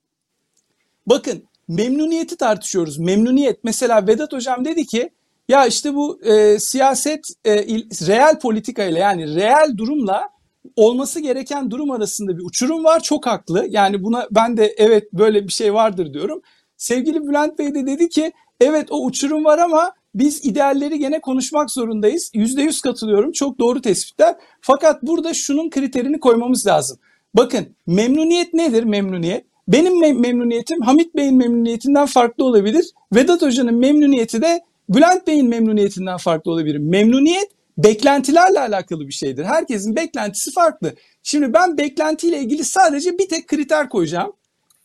Bakın memnuniyeti tartışıyoruz. Memnuniyet. Mesela Vedat Hocam dedi ki ya işte bu e, siyaset e, reel politika ile yani reel durumla olması gereken durum arasında bir uçurum var. Çok haklı. Yani buna ben de evet böyle bir şey vardır diyorum. Sevgili Bülent Bey de dedi ki evet o uçurum var ama biz idealleri gene konuşmak zorundayız. Yüzde yüz katılıyorum. Çok doğru tespitler. Fakat burada şunun kriterini koymamız lazım. Bakın memnuniyet nedir memnuniyet? Benim mem- memnuniyetim Hamit Bey'in memnuniyetinden farklı olabilir. Vedat Hoca'nın memnuniyeti de Bülent Bey'in memnuniyetinden farklı olabilir. Memnuniyet beklentilerle alakalı bir şeydir. Herkesin beklentisi farklı. Şimdi ben beklentiyle ilgili sadece bir tek kriter koyacağım.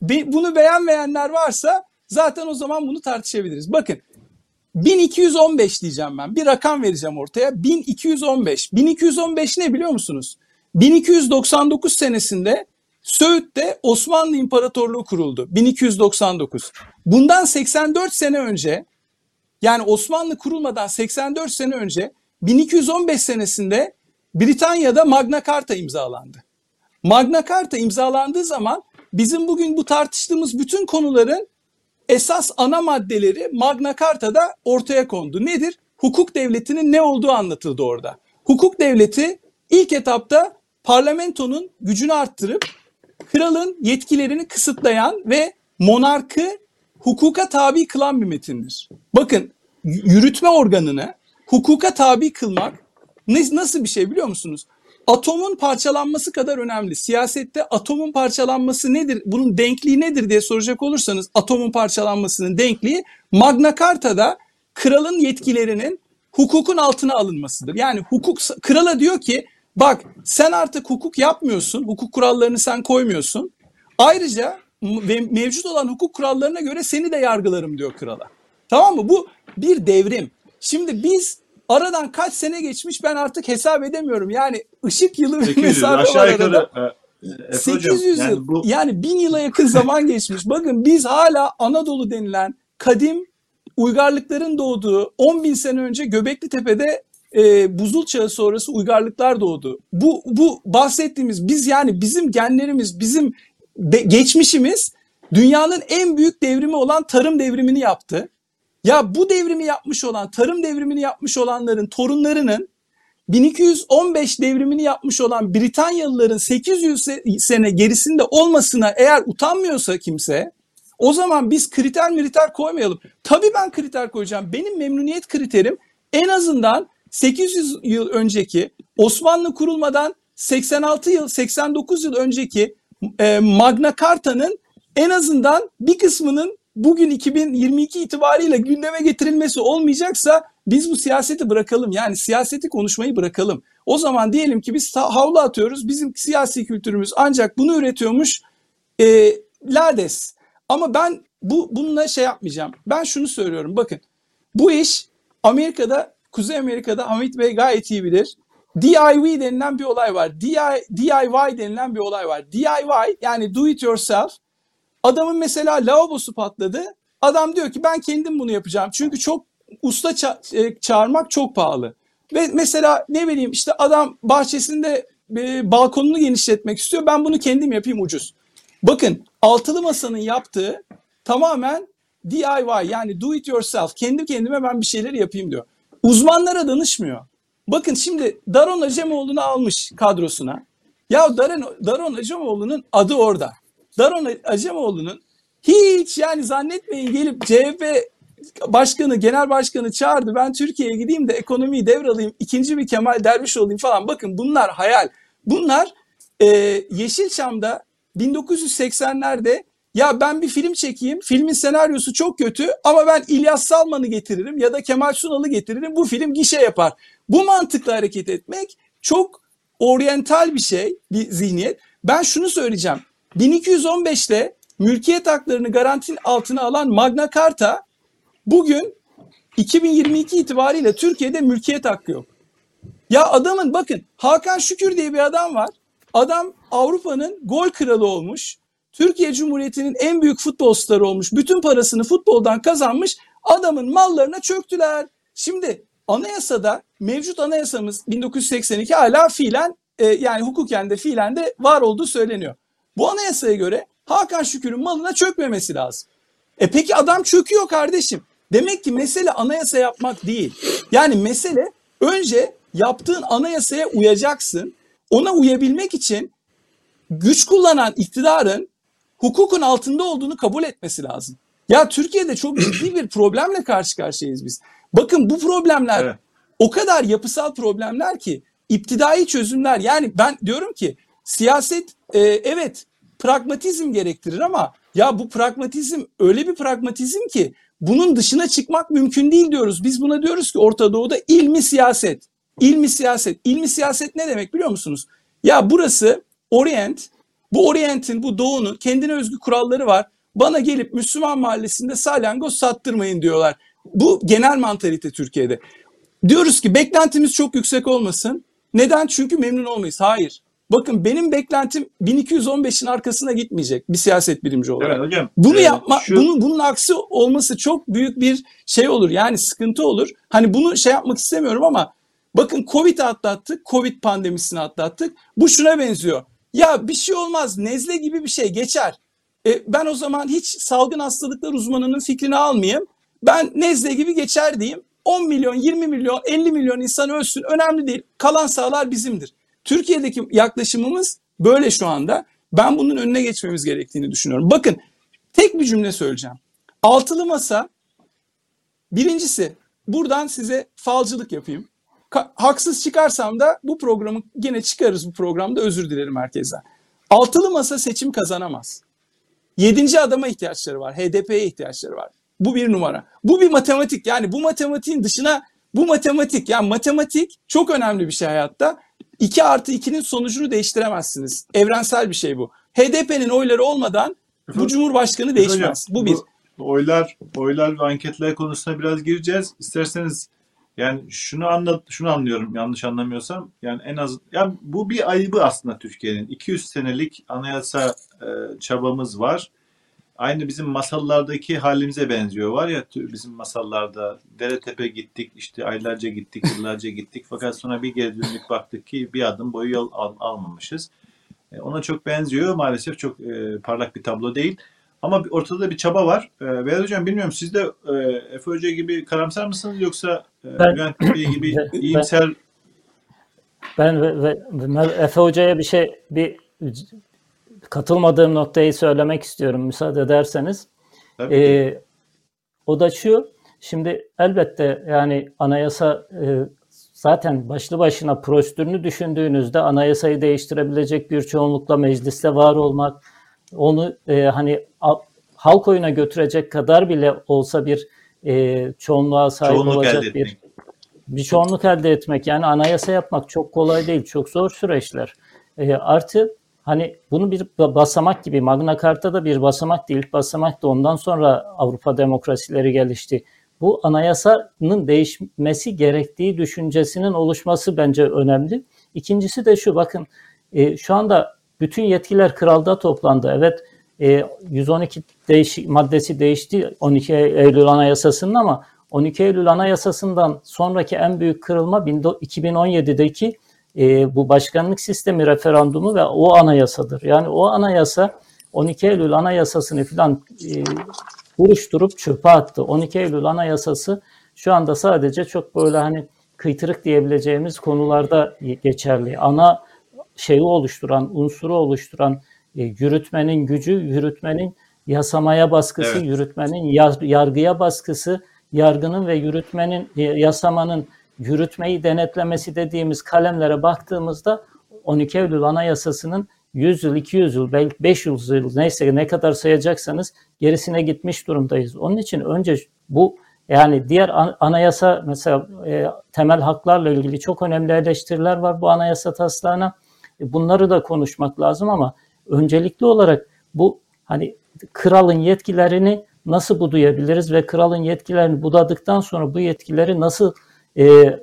Bunu beğenmeyenler varsa zaten o zaman bunu tartışabiliriz. Bakın 1215 diyeceğim ben. Bir rakam vereceğim ortaya. 1215. 1215 ne biliyor musunuz? 1299 senesinde Söğüt'te Osmanlı İmparatorluğu kuruldu 1299. Bundan 84 sene önce yani Osmanlı kurulmadan 84 sene önce 1215 senesinde Britanya'da Magna Carta imzalandı. Magna Carta imzalandığı zaman bizim bugün bu tartıştığımız bütün konuların esas ana maddeleri Magna Carta'da ortaya kondu. Nedir? Hukuk devletinin ne olduğu anlatıldı orada. Hukuk devleti ilk etapta parlamentonun gücünü arttırıp kralın yetkilerini kısıtlayan ve monarkı hukuka tabi kılan bir metindir. Bakın yürütme organını hukuka tabi kılmak nasıl bir şey biliyor musunuz? Atomun parçalanması kadar önemli. Siyasette atomun parçalanması nedir? Bunun denkliği nedir diye soracak olursanız atomun parçalanmasının denkliği Magna Carta'da kralın yetkilerinin hukukun altına alınmasıdır. Yani hukuk krala diyor ki bak sen artık hukuk yapmıyorsun. Hukuk kurallarını sen koymuyorsun. Ayrıca ve mevcut olan hukuk kurallarına göre seni de yargılarım diyor krala. Tamam mı? Bu bir devrim. Şimdi biz aradan kaç sene geçmiş ben artık hesap edemiyorum. Yani ışık yılı bir mesafe aşağı var yukarı, arada. e, Efe 800 hocam, yıl yani bu yani 1000 yıla yakın zaman geçmiş. Bakın biz hala Anadolu denilen kadim uygarlıkların doğduğu 10 bin sene önce Göbekli Tepe'de e, buzul çağı sonrası uygarlıklar doğdu. Bu, bu bahsettiğimiz biz yani bizim genlerimiz, bizim de, geçmişimiz dünyanın en büyük devrimi olan tarım devrimini yaptı. Ya bu devrimi yapmış olan, tarım devrimini yapmış olanların torunlarının 1215 devrimini yapmış olan Britanyalıların 800 sene gerisinde olmasına eğer utanmıyorsa kimse o zaman biz kriter militer koymayalım. Tabii ben kriter koyacağım. Benim memnuniyet kriterim en azından 800 yıl önceki Osmanlı kurulmadan 86 yıl 89 yıl önceki e, Magna Carta'nın en azından bir kısmının bugün 2022 itibariyle gündeme getirilmesi olmayacaksa biz bu siyaseti bırakalım. Yani siyaseti konuşmayı bırakalım. O zaman diyelim ki biz havlu atıyoruz. Bizim siyasi kültürümüz ancak bunu üretiyormuş. E, lades. Ama ben bu bununla şey yapmayacağım. Ben şunu söylüyorum. Bakın bu iş Amerika'da, Kuzey Amerika'da Hamit Bey gayet iyi bilir. DIY denilen bir olay var. DIY, denilen bir olay var. DIY yani do it yourself. Adamın mesela lavabosu patladı. Adam diyor ki ben kendim bunu yapacağım. Çünkü çok usta ça- e, çağırmak çok pahalı. Ve mesela ne bileyim işte adam bahçesinde e, balkonunu genişletmek istiyor. Ben bunu kendim yapayım ucuz. Bakın altılı masanın yaptığı tamamen DIY yani do it yourself. Kendi kendime ben bir şeyler yapayım diyor. Uzmanlara danışmıyor. Bakın şimdi Daron Acemoğlu'nu almış kadrosuna. Ya Daron, Daron Acemoğlu'nun adı orada. Daron Acemoğlu'nun hiç yani zannetmeyin gelip CHP başkanı, genel başkanı çağırdı. Ben Türkiye'ye gideyim de ekonomiyi devralayım. ikinci bir Kemal Derviş olayım falan. Bakın bunlar hayal. Bunlar e, Yeşilçam'da 1980'lerde ya ben bir film çekeyim. Filmin senaryosu çok kötü ama ben İlyas Salman'ı getiririm ya da Kemal Sunal'ı getiririm. Bu film gişe yapar. Bu mantıkla hareket etmek çok oryantal bir şey, bir zihniyet. Ben şunu söyleyeceğim. 1215'te mülkiyet haklarını garantin altına alan Magna Carta bugün 2022 itibariyle Türkiye'de mülkiyet hakkı yok. Ya adamın bakın Hakan Şükür diye bir adam var. Adam Avrupa'nın gol kralı olmuş. Türkiye Cumhuriyeti'nin en büyük futbol starı olmuş. Bütün parasını futboldan kazanmış. Adamın mallarına çöktüler. Şimdi anayasada mevcut anayasamız 1982 hala fiilen e, yani hukuken de fiilen de var olduğu söyleniyor. Bu anayasaya göre Hakan Şükür'ün malına çökmemesi lazım. E peki adam çöküyor kardeşim. Demek ki mesele anayasa yapmak değil. Yani mesele önce yaptığın anayasaya uyacaksın. Ona uyabilmek için güç kullanan iktidarın hukukun altında olduğunu kabul etmesi lazım. Ya Türkiye'de çok ciddi bir problemle karşı karşıyayız biz. Bakın bu problemler evet. o kadar yapısal problemler ki iptidai çözümler yani ben diyorum ki siyaset e, evet pragmatizm gerektirir ama ya bu pragmatizm öyle bir pragmatizm ki bunun dışına çıkmak mümkün değil diyoruz. Biz buna diyoruz ki Orta Doğu'da ilmi siyaset. İlmi siyaset. İlmi siyaset ne demek biliyor musunuz? Ya burası Orient. Bu Orient'in, bu Doğu'nun kendine özgü kuralları var. Bana gelip Müslüman mahallesinde salyangoz sattırmayın diyorlar. Bu genel mantalite Türkiye'de. Diyoruz ki beklentimiz çok yüksek olmasın. Neden? Çünkü memnun olmayız. Hayır. Bakın benim beklentim 1215'in arkasına gitmeyecek bir siyaset bilimci olarak. Evet hocam. Bunu e, yapma, şu... bunun bunun aksi olması çok büyük bir şey olur. Yani sıkıntı olur. Hani bunu şey yapmak istemiyorum ama bakın Covid atlattık, Covid pandemisini atlattık. Bu şuna benziyor. Ya bir şey olmaz nezle gibi bir şey geçer. E, ben o zaman hiç salgın hastalıklar uzmanının fikrini almayayım. Ben nezle gibi geçer diyeyim. 10 milyon, 20 milyon, 50 milyon insan ölsün önemli değil. Kalan sağlar bizimdir. Türkiye'deki yaklaşımımız böyle şu anda. Ben bunun önüne geçmemiz gerektiğini düşünüyorum. Bakın tek bir cümle söyleyeceğim. Altılı masa birincisi buradan size falcılık yapayım. Haksız çıkarsam da bu programı gene çıkarız bu programda özür dilerim herkesten. Altılı masa seçim kazanamaz. Yedinci adama ihtiyaçları var. HDP'ye ihtiyaçları var. Bu bir numara. Bu bir matematik. Yani bu matematiğin dışına bu matematik. Yani matematik çok önemli bir şey hayatta. 2 artı 2'nin sonucunu değiştiremezsiniz. Evrensel bir şey bu. HDP'nin oyları olmadan bu cumhurbaşkanı değişmez. Bu bir. Bu oylar, oylar ve anketler konusuna biraz gireceğiz. İsterseniz yani şunu anlat, şunu anlıyorum yanlış anlamıyorsam. Yani en az ya bu bir ayıbı aslında Türkiye'nin. 200 senelik anayasa e, çabamız var. Aynı bizim masallardaki halimize benziyor. Var ya bizim masallarda dere tepe gittik, işte aylarca gittik, yıllarca gittik. Fakat sonra bir geri döndük baktık ki bir adım boyu yol al- almamışız. E, ona çok benziyor. Maalesef çok e, parlak bir tablo değil. Ama ortada bir çaba var. E, Vedat Hocam bilmiyorum siz de e, Efe Hoca gibi karamsar mısınız yoksa e, Ben- Bülent Bey gibi Ben- iyimser Ben ve, ve Efe Hoca'ya bir şey bir katılmadığım noktayı söylemek istiyorum müsaade ederseniz. tabii. Ee, o da şu, şimdi elbette yani anayasa e, zaten başlı başına prosedürünü düşündüğünüzde anayasayı değiştirebilecek bir çoğunlukla mecliste var olmak, onu e, hani halk oyuna götürecek kadar bile olsa bir e, çoğunluğa sahip çoğunluk olacak bir etmek. bir çoğunluk elde etmek yani anayasa yapmak çok kolay değil, çok zor süreçler. E, artı hani bunu bir ba- basamak gibi Magna Carta da bir basamak değil, basamak da ondan sonra Avrupa demokrasileri gelişti. Bu anayasanın değişmesi gerektiği düşüncesinin oluşması bence önemli. İkincisi de şu bakın e, şu anda bütün yetkiler kralda toplandı. Evet e, 112 değişik maddesi değişti 12 Eylül Anayasası'nın ama 12 Eylül Anayasası'ndan sonraki en büyük kırılma 2017'deki e, bu başkanlık sistemi referandumu ve o anayasadır. Yani o anayasa 12 Eylül Anayasası'nı falan e, buruşturup çöpe attı. 12 Eylül Anayasası şu anda sadece çok böyle hani kıytırık diyebileceğimiz konularda geçerli. Ana şeyi oluşturan, unsuru oluşturan e, yürütmenin gücü, yürütmenin yasamaya baskısı, Evet. yürütmenin yar- yargıya baskısı, yargının ve yürütmenin, e, yasamanın yürütmeyi denetlemesi dediğimiz kalemlere baktığımızda 12 Eylül Anayasası'nın 100 yıl, 200 yıl, belki 500 yıl neyse ne kadar sayacaksanız gerisine gitmiş durumdayız. Onun için önce bu yani diğer an- anayasa mesela e, temel haklarla ilgili çok önemli eleştiriler var bu anayasa taslağına. E, Bunları da konuşmak lazım ama öncelikli olarak bu hani kralın yetkilerini nasıl budayabiliriz ve kralın yetkilerini budadıktan sonra bu yetkileri nasıl e,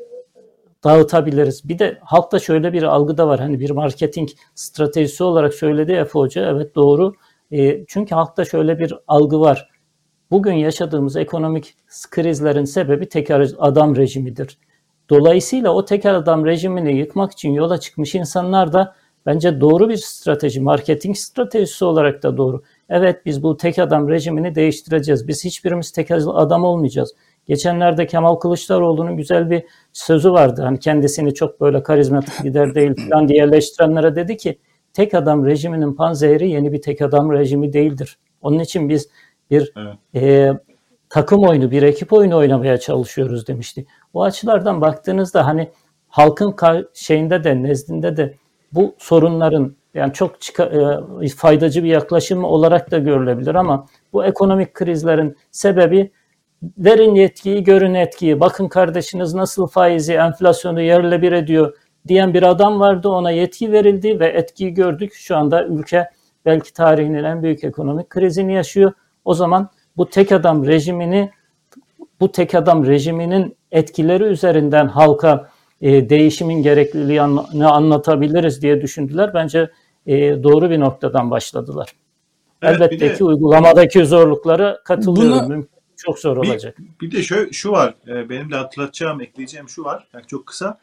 dağıtabiliriz? Bir de halkta şöyle bir algı da var. Hani bir marketing stratejisi olarak söyledi Efe Hoca. Evet doğru. E, çünkü halkta şöyle bir algı var. Bugün yaşadığımız ekonomik krizlerin sebebi tek adam rejimidir. Dolayısıyla o tek adam rejimini yıkmak için yola çıkmış insanlar da bence doğru bir strateji, marketing stratejisi olarak da doğru. Evet biz bu tek adam rejimini değiştireceğiz. Biz hiçbirimiz tek adam olmayacağız. Geçenlerde Kemal Kılıçdaroğlu'nun güzel bir sözü vardı. Hani kendisini çok böyle karizmatik lider değil falan diye eleştirenlere dedi ki tek adam rejiminin panzehri yeni bir tek adam rejimi değildir. Onun için biz bir Evet. e, takım oyunu, bir ekip oyunu oynamaya çalışıyoruz demişti. O açılardan baktığınızda hani halkın şeyinde de nezdinde de bu sorunların yani çok e, faydacı bir yaklaşım olarak da görülebilir ama bu ekonomik krizlerin sebebi verin yetkiyi, görün etkiyi. Bakın kardeşiniz nasıl faizi, enflasyonu yerle bir ediyor diyen bir adam vardı. Ona yetki verildi ve etkiyi gördük. Şu anda ülke belki tarihinin en büyük ekonomik krizini yaşıyor. O zaman bu tek adam rejimini bu tek adam rejiminin etkileri üzerinden halka e, değişimin gerekliliğini anlatabiliriz diye düşündüler. Bence e, doğru bir noktadan başladılar. Evet, Elbette de- ki uygulamadaki zorluklara katılıyorum. Buna- Mümkün- çok zor Bir- olacak. Bir de şu, şu var, e, benim de hatırlatacağım, ekleyeceğim şu var, yani çok kısa.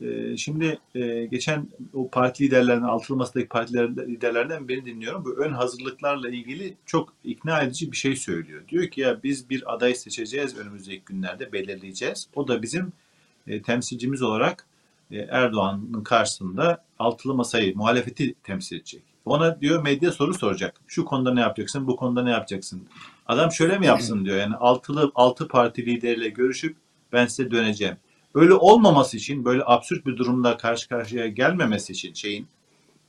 Ee, şimdi e, geçen o parti liderlerinden, altılı masadaki parti liderlerden birini dinliyorum. Bu ön hazırlıklarla ilgili çok ikna edici bir şey söylüyor. Diyor ki ya biz bir aday seçeceğiz önümüzdeki günlerde belirleyeceğiz. O da bizim e, temsilcimiz olarak e, Erdoğan'ın karşısında altılı masayı, muhalefeti temsil edecek. Ona diyor medya soru soracak. Şu konuda ne yapacaksın, bu konuda ne yapacaksın? Adam şöyle mi yapsın diyor. Yani altılı altı parti lideriyle görüşüp ben size döneceğim. Öyle olmaması için, böyle absürt bir durumla karşı karşıya gelmemesi için şeyin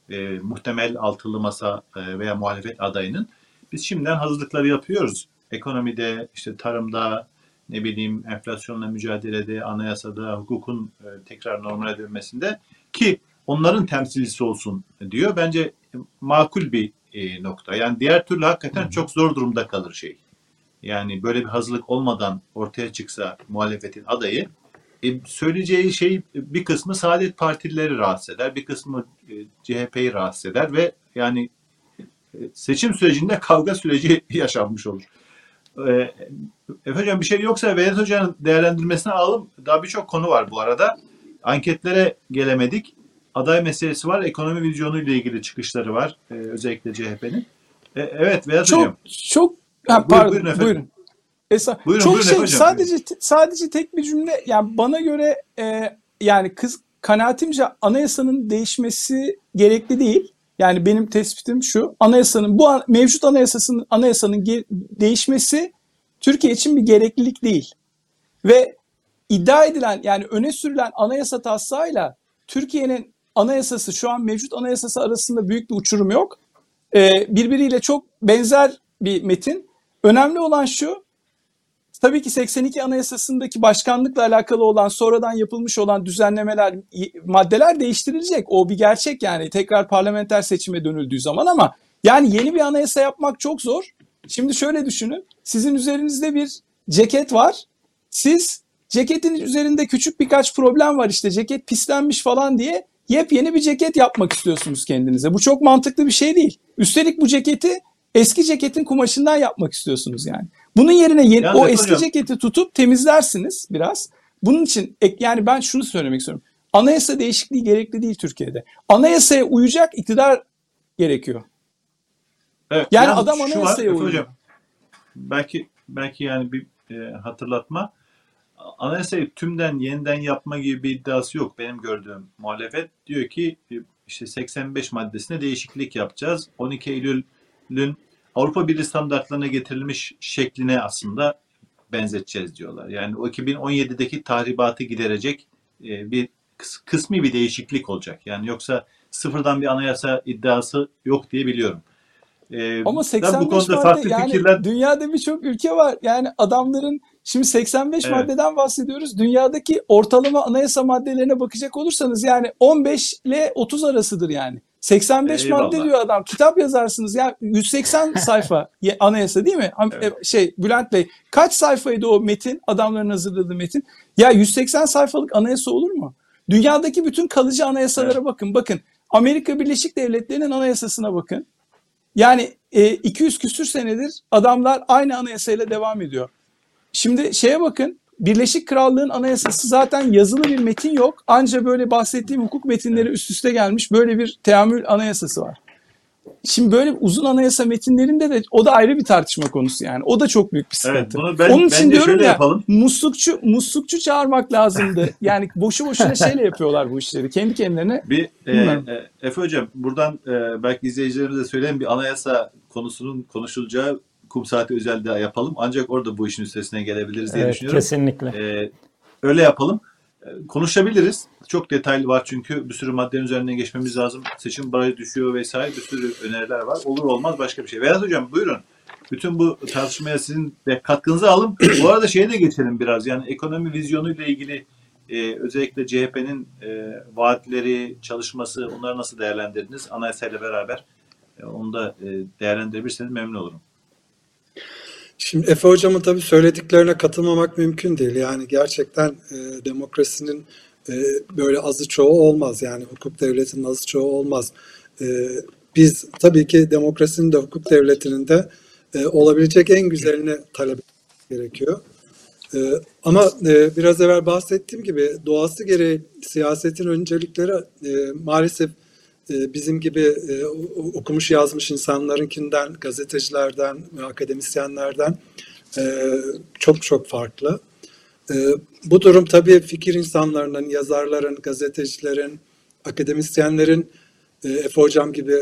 e, muhtemel altılı masa e, veya muhalefet adayının biz şimdiden hazırlıkları yapıyoruz. Ekonomide, işte tarımda, ne bileyim enflasyonla mücadelede, anayasada, hukukun e, tekrar normale dönmesinde ki onların temsilcisi olsun diyor. Bence makul bir e, nokta. Yani diğer türlü hakikaten çok zor durumda kalır şey. Yani böyle bir hazırlık olmadan ortaya çıksa muhalefetin adayı e, söyleyeceği şey bir kısmı Saadet Partilileri rahatsız eder, bir kısmı e, CHP'yi rahatsız eder ve yani e, seçim sürecinde kavga süreci yaşanmış olur. E, Efe Hocam bir şey yoksa Vedat Hoca'nın değerlendirmesine alalım. Daha birçok konu var bu arada. Anketlere gelemedik. Aday meselesi var. Ekonomi vizyonu ile ilgili çıkışları var. E, özellikle CHP'nin. E, evet Vedat çok, Hocam. Çok ha, pardon, buyurun. Efendim. buyurun. Esa, buyurun, çok buyurun şey hocam, sadece buyurun. sadece tek bir cümle yani bana göre e, yani kız kanaatimce anayasanın değişmesi gerekli değil. Yani benim tespitim şu. Anayasanın bu an, mevcut anayasasının anayasanın ge, değişmesi Türkiye için bir gereklilik değil. Ve iddia edilen yani öne sürülen anayasa taslağıyla Türkiye'nin anayasası şu an mevcut anayasası arasında büyük bir uçurum yok. Ee, birbiriyle çok benzer bir metin. Önemli olan şu Tabii ki 82 Anayasası'ndaki başkanlıkla alakalı olan sonradan yapılmış olan düzenlemeler, maddeler değiştirilecek. O bir gerçek yani tekrar parlamenter seçime dönüldüğü zaman ama yani yeni bir anayasa yapmak çok zor. Şimdi şöyle düşünün. Sizin üzerinizde bir ceket var. Siz ceketin üzerinde küçük birkaç problem var işte ceket pislenmiş falan diye yepyeni bir ceket yapmak istiyorsunuz kendinize. Bu çok mantıklı bir şey değil. Üstelik bu ceketi eski ceketin kumaşından yapmak istiyorsunuz yani. Bunun yerine yeni, o eski hocam. ceketi tutup temizlersiniz biraz. Bunun için yani ben şunu söylemek istiyorum. Anayasa değişikliği gerekli değil Türkiye'de. Anayasaya uyacak iktidar gerekiyor. Evet, yani adam anayasaya uyuyor. Hocam, belki belki yani bir e, hatırlatma. Anayasayı tümden yeniden yapma gibi bir iddiası yok benim gördüğüm muhalefet. Diyor ki e, işte 85 maddesine değişiklik yapacağız. 12 Eylül'ün Avrupa Birliği standartlarına getirilmiş şekline aslında benzeteceğiz diyorlar. Yani o 2017'deki tahribatı giderecek e, bir kısmi bir değişiklik olacak. Yani yoksa sıfırdan bir anayasa iddiası yok diye biliyorum. Ee, Ama 85 bu konuda farklı yani fikirler... dünyada birçok ülke var. Yani adamların şimdi 85 evet. maddeden bahsediyoruz. Dünyadaki ortalama anayasa maddelerine bakacak olursanız yani 15 ile 30 arasıdır yani. 85 Eyvallah. madde diyor adam. Kitap yazarsınız ya 180 sayfa anayasa değil mi? Evet. E, şey Bülent Bey kaç sayfaydı o metin? Adamların hazırladığı metin. Ya 180 sayfalık anayasa olur mu? Dünyadaki bütün kalıcı anayasalara evet. bakın. Bakın Amerika Birleşik Devletleri'nin anayasasına bakın. Yani e, 200 küsür senedir adamlar aynı anayasayla devam ediyor. Şimdi şeye bakın Birleşik Krallığın anayasası zaten yazılı bir metin yok. Anca böyle bahsettiğim hukuk metinleri üst üste gelmiş böyle bir teamül anayasası var. Şimdi böyle uzun anayasa metinlerinde de o da ayrı bir tartışma konusu yani. O da çok büyük bir sıkıntı. Evet, bunu ben, Onun için diyorum ya yapalım. muslukçu muslukçu çağırmak lazımdı. Yani boşu boşuna şeyle yapıyorlar bu işleri. Kendi kendilerine. Bir e, e, Efe hocam buradan e, belki izleyicilerimize söyleyeyim bir anayasa konusunun konuşulacağı kum saati özelde yapalım. Ancak orada bu işin üstesine gelebiliriz diye evet, düşünüyorum. Kesinlikle. Ee, öyle yapalım. Ee, konuşabiliriz. Çok detaylı var çünkü bir sürü maddenin üzerinden geçmemiz lazım. Seçim barajı düşüyor vesaire bir sürü öneriler var. Olur olmaz başka bir şey. Vedat Hocam buyurun. Bütün bu tartışmaya sizin de katkınızı alın. bu arada şeye de geçelim biraz. Yani ekonomi vizyonu ile ilgili e, özellikle CHP'nin e, vaatleri, çalışması onları nasıl değerlendirdiniz? Anayasayla beraber e, onu da e, değerlendirebilirseniz memnun olurum. Şimdi Efe Hocam'ın tabii söylediklerine katılmamak mümkün değil. Yani gerçekten e, demokrasinin e, böyle azı çoğu olmaz. Yani hukuk devletinin azı çoğu olmaz. E, biz tabii ki demokrasinin de hukuk devletinin de e, olabilecek en güzelini talep gerekiyor. E, ama e, biraz evvel bahsettiğim gibi doğası gereği siyasetin öncelikleri e, maalesef bizim gibi e, okumuş yazmış insanlarınkinden, gazetecilerden, akademisyenlerden e, çok çok farklı. E, bu durum tabii fikir insanlarının, yazarların, gazetecilerin, akademisyenlerin, Efe Hocam gibi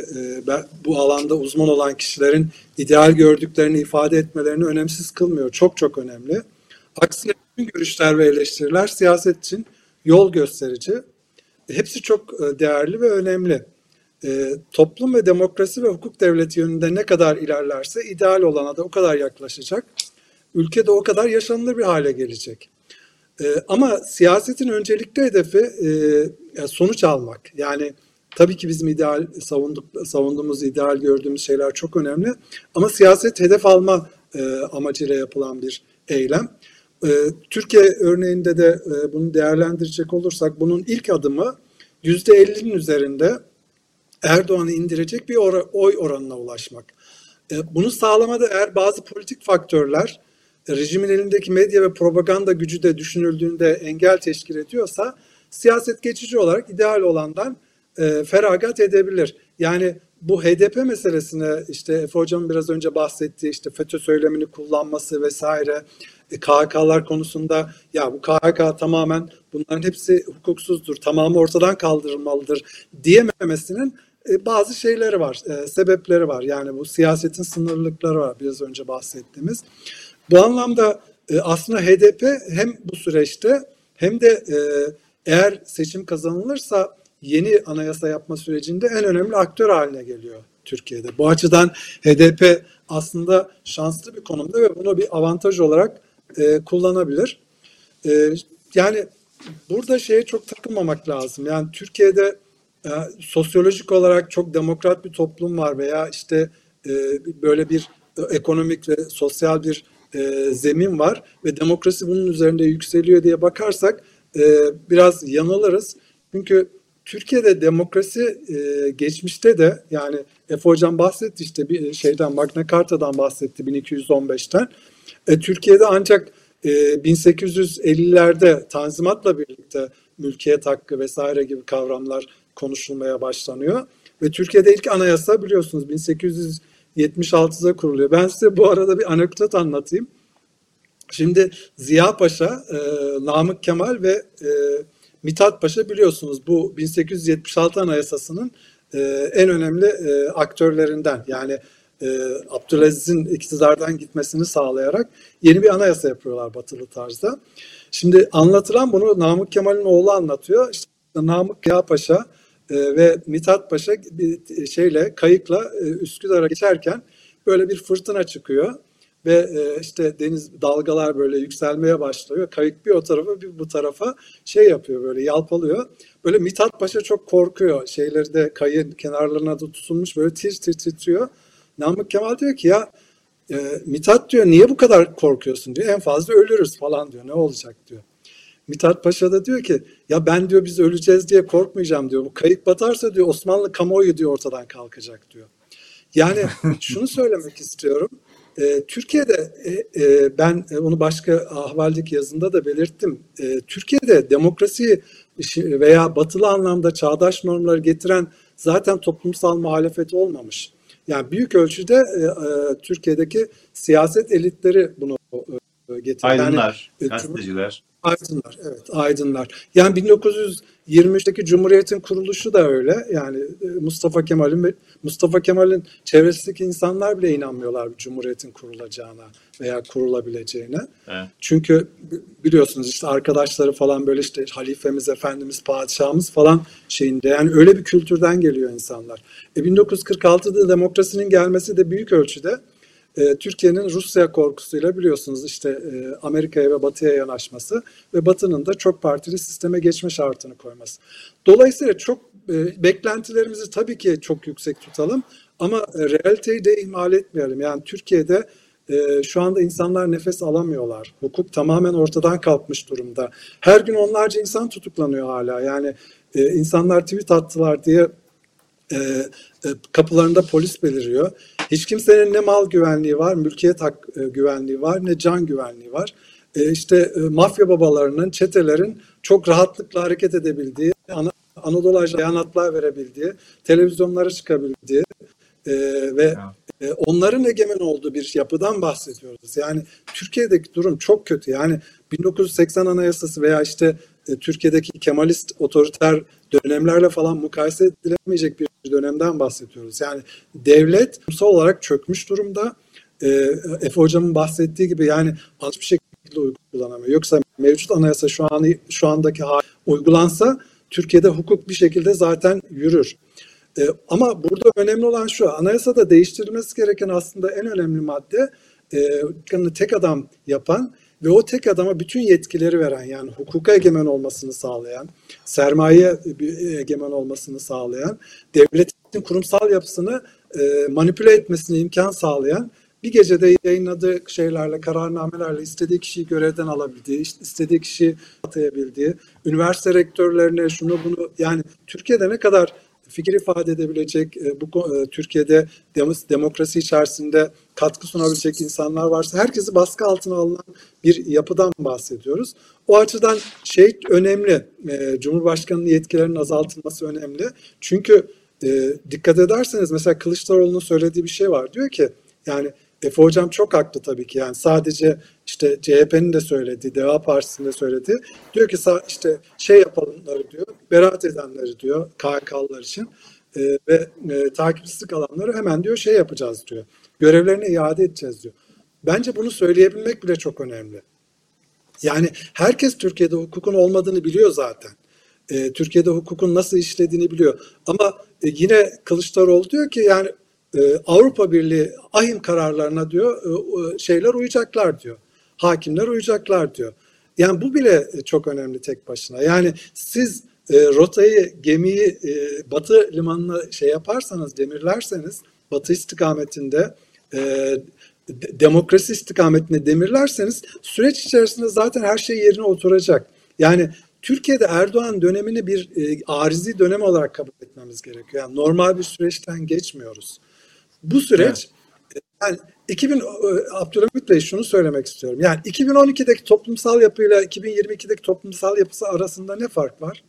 bu alanda uzman olan kişilerin ideal gördüklerini ifade etmelerini önemsiz kılmıyor. Çok çok önemli. Aksine bütün görüşler ve eleştiriler siyaset için yol gösterici. Hepsi çok değerli ve önemli. Toplum ve demokrasi ve hukuk devleti yönünde ne kadar ilerlerse ideal olana da o kadar yaklaşacak. Ülke de o kadar yaşanılır bir hale gelecek. ama siyasetin öncelikli hedefi sonuç almak. Yani Tabii ki bizim ideal savunduk, savunduğumuz, ideal gördüğümüz şeyler çok önemli. Ama siyaset hedef alma e, amacıyla yapılan bir eylem. E, Türkiye örneğinde de e, bunu değerlendirecek olursak bunun ilk adımı %50'nin üzerinde Erdoğan'ı indirecek bir or oy oranına ulaşmak. E, bunu sağlamada eğer bazı politik faktörler e, rejimin elindeki medya ve propaganda gücü de düşünüldüğünde engel teşkil ediyorsa siyaset geçici olarak ideal olandan e, feragat edebilir. Yani bu HDP meselesine işte Efe Hocam'ın biraz önce bahsettiği işte FETÖ söylemini kullanması vesaire e, KHK'lar konusunda ya bu KHK tamamen bunların hepsi hukuksuzdur, tamamı ortadan kaldırılmalıdır diyememesinin e, bazı şeyleri var, e, sebepleri var. Yani bu siyasetin sınırlılıkları var biraz önce bahsettiğimiz. Bu anlamda e, aslında HDP hem bu süreçte hem de eğer seçim kazanılırsa yeni anayasa yapma sürecinde en önemli aktör haline geliyor Türkiye'de. Bu açıdan HDP aslında şanslı bir konumda ve bunu bir avantaj olarak e, kullanabilir. E, yani burada şeye çok takılmamak lazım. Yani Türkiye'de e, sosyolojik olarak çok demokrat bir toplum var veya işte e, böyle bir ekonomik ve sosyal bir e, zemin var ve demokrasi bunun üzerinde yükseliyor diye bakarsak e, biraz yanılırız. Çünkü Türkiye'de demokrasi e, geçmişte de yani Efe Hocam bahsetti işte bir şeyden Magna Carta'dan bahsetti 1215'ten. E, Türkiye'de ancak e, 1850'lerde Tanzimat'la birlikte mülkiyet hakkı vesaire gibi kavramlar konuşulmaya başlanıyor. Ve Türkiye'de ilk anayasa biliyorsunuz 1876'da kuruluyor. Ben size bu arada bir anekdot anlatayım. Şimdi Ziya Paşa, e, Namık Kemal ve e, Mithat Paşa biliyorsunuz bu 1876 Anayasası'nın e, en önemli e, aktörlerinden. Yani e, Abdülaziz'in iktidardan gitmesini sağlayarak yeni bir anayasa yapıyorlar batılı tarzda. Şimdi anlatılan bunu Namık Kemal'in oğlu anlatıyor. İşte Namık Kaya Paşa e, ve Mithat Paşa bir şeyle kayıkla e, Üsküdar'a geçerken böyle bir fırtına çıkıyor ve e, işte deniz dalgalar böyle yükselmeye başlıyor. Kayık bir o tarafa bir bu tarafa şey yapıyor böyle yalpalıyor. Böyle Mithat Paşa çok korkuyor. Şeyleri de kayın kenarlarına da tutulmuş böyle tir tir titriyor. Namık Kemal diyor ki ya e, Mithat diyor niye bu kadar korkuyorsun diyor. En fazla ölürüz falan diyor. Ne olacak diyor. Mithat Paşa da diyor ki ya ben diyor biz öleceğiz diye korkmayacağım diyor. Bu kayık batarsa diyor Osmanlı kamuoyu diyor ortadan kalkacak diyor. Yani şunu söylemek istiyorum. E, Türkiye'de e, e, ben e, onu başka ahvaldeki yazında da belirttim. E, Türkiye'de demokrasi veya batılı anlamda çağdaş normları getiren zaten toplumsal muhalefet olmamış. Yani büyük ölçüde e, e, Türkiye'deki siyaset elitleri bunu e, getiriyor. Aydınlar, yani, gazeteciler. Aydınlar, evet aydınlar. Yani 1923'teki Cumhuriyet'in kuruluşu da öyle. Yani e, Mustafa Kemal'in Mustafa Kemal'in çevresindeki insanlar bile inanmıyorlar Cumhuriyet'in kurulacağına veya kurulabileceğine. Evet. Çünkü biliyorsunuz işte arkadaşları falan böyle işte halifemiz, efendimiz, padişahımız falan şeyinde yani öyle bir kültürden geliyor insanlar. E 1946'da demokrasinin gelmesi de büyük ölçüde e, Türkiye'nin Rusya korkusuyla biliyorsunuz işte e, Amerika'ya ve Batı'ya yanaşması ve Batı'nın da çok partili sisteme geçme şartını koyması. Dolayısıyla çok e, beklentilerimizi tabii ki çok yüksek tutalım ama realiteyi de ihmal etmeyelim. Yani Türkiye'de şu anda insanlar nefes alamıyorlar. Hukuk tamamen ortadan kalkmış durumda. Her gün onlarca insan tutuklanıyor hala. Yani insanlar tweet attılar diye kapılarında polis beliriyor. Hiç kimsenin ne mal güvenliği var, mülkiyet hak e, güvenliği var, ne can güvenliği var. e, işte e, mafya babalarının, çetelerin çok rahatlıkla hareket edebildiği, Ana, Anadolu Ajansı verebildiği, televizyonlara çıkabildiği e, ve e, onların egemen olduğu bir yapıdan bahsediyoruz. Yani Türkiye'deki durum çok kötü. Yani 1980 Anayasası veya işte e, Türkiye'deki Kemalist otoriter dönemlerle falan mukayese edilemeyecek bir dönemden bahsediyoruz. Yani devlet kurumsal olarak çökmüş durumda. E, Efe Hocam'ın bahsettiği gibi yani hiçbir şekilde uygulanamıyor. Yoksa mevcut anayasa şu an şu andaki hali uygulansa Türkiye'de hukuk bir şekilde zaten yürür. E, ama burada önemli olan şu, anayasada değiştirilmesi gereken aslında en önemli madde e, tek adam yapan ve o tek adama bütün yetkileri veren yani hukuka egemen olmasını sağlayan, sermaye egemen olmasını sağlayan, devletin kurumsal yapısını e, manipüle etmesine imkan sağlayan bir gecede yayınladığı şeylerle, kararnamelerle istediği kişiyi görevden alabildiği, istediği kişiyi atayabildiği, üniversite rektörlerine şunu bunu yani Türkiye'de ne kadar fikir ifade edebilecek, e, bu e, Türkiye'de demokrasi içerisinde katkı sunabilecek insanlar varsa herkesi baskı altına alınan bir yapıdan bahsediyoruz. O açıdan şey önemli, e, Cumhurbaşkanı'nın yetkilerinin azaltılması önemli. Çünkü dikkat ederseniz mesela Kılıçdaroğlu'nun söylediği bir şey var. Diyor ki yani Efe Hocam çok haklı tabii ki. Yani sadece işte CHP'nin de söylediği, Deva Partisi'nin de söylediği. Diyor ki işte şey yapalımları diyor, beraat edenleri diyor KHK'lılar için e, ve e, takipsizlik alanları hemen diyor şey yapacağız diyor. Görevlerine iade edeceğiz diyor. Bence bunu söyleyebilmek bile çok önemli. Yani herkes Türkiye'de hukukun olmadığını biliyor zaten. E, Türkiye'de hukukun nasıl işlediğini biliyor. Ama e, yine Kılıçdaroğlu diyor ki yani e, Avrupa Birliği ahim kararlarına diyor e, şeyler uyacaklar diyor. Hakimler uyacaklar diyor. Yani bu bile çok önemli tek başına. Yani siz e, rotayı, gemiyi e, batı limanına şey yaparsanız, demirlerseniz batı istikametinde e, demokrasi istikametinde demirlerseniz süreç içerisinde zaten her şey yerine oturacak. Yani Türkiye'de Erdoğan dönemini bir e, arizi dönem olarak kabul etmemiz gerekiyor. Yani normal bir süreçten geçmiyoruz. Bu süreç evet. yani 2000 e, Abdülhamit Bey şunu söylemek istiyorum. Yani 2012'deki toplumsal yapıyla 2022'deki toplumsal yapısı arasında ne fark var?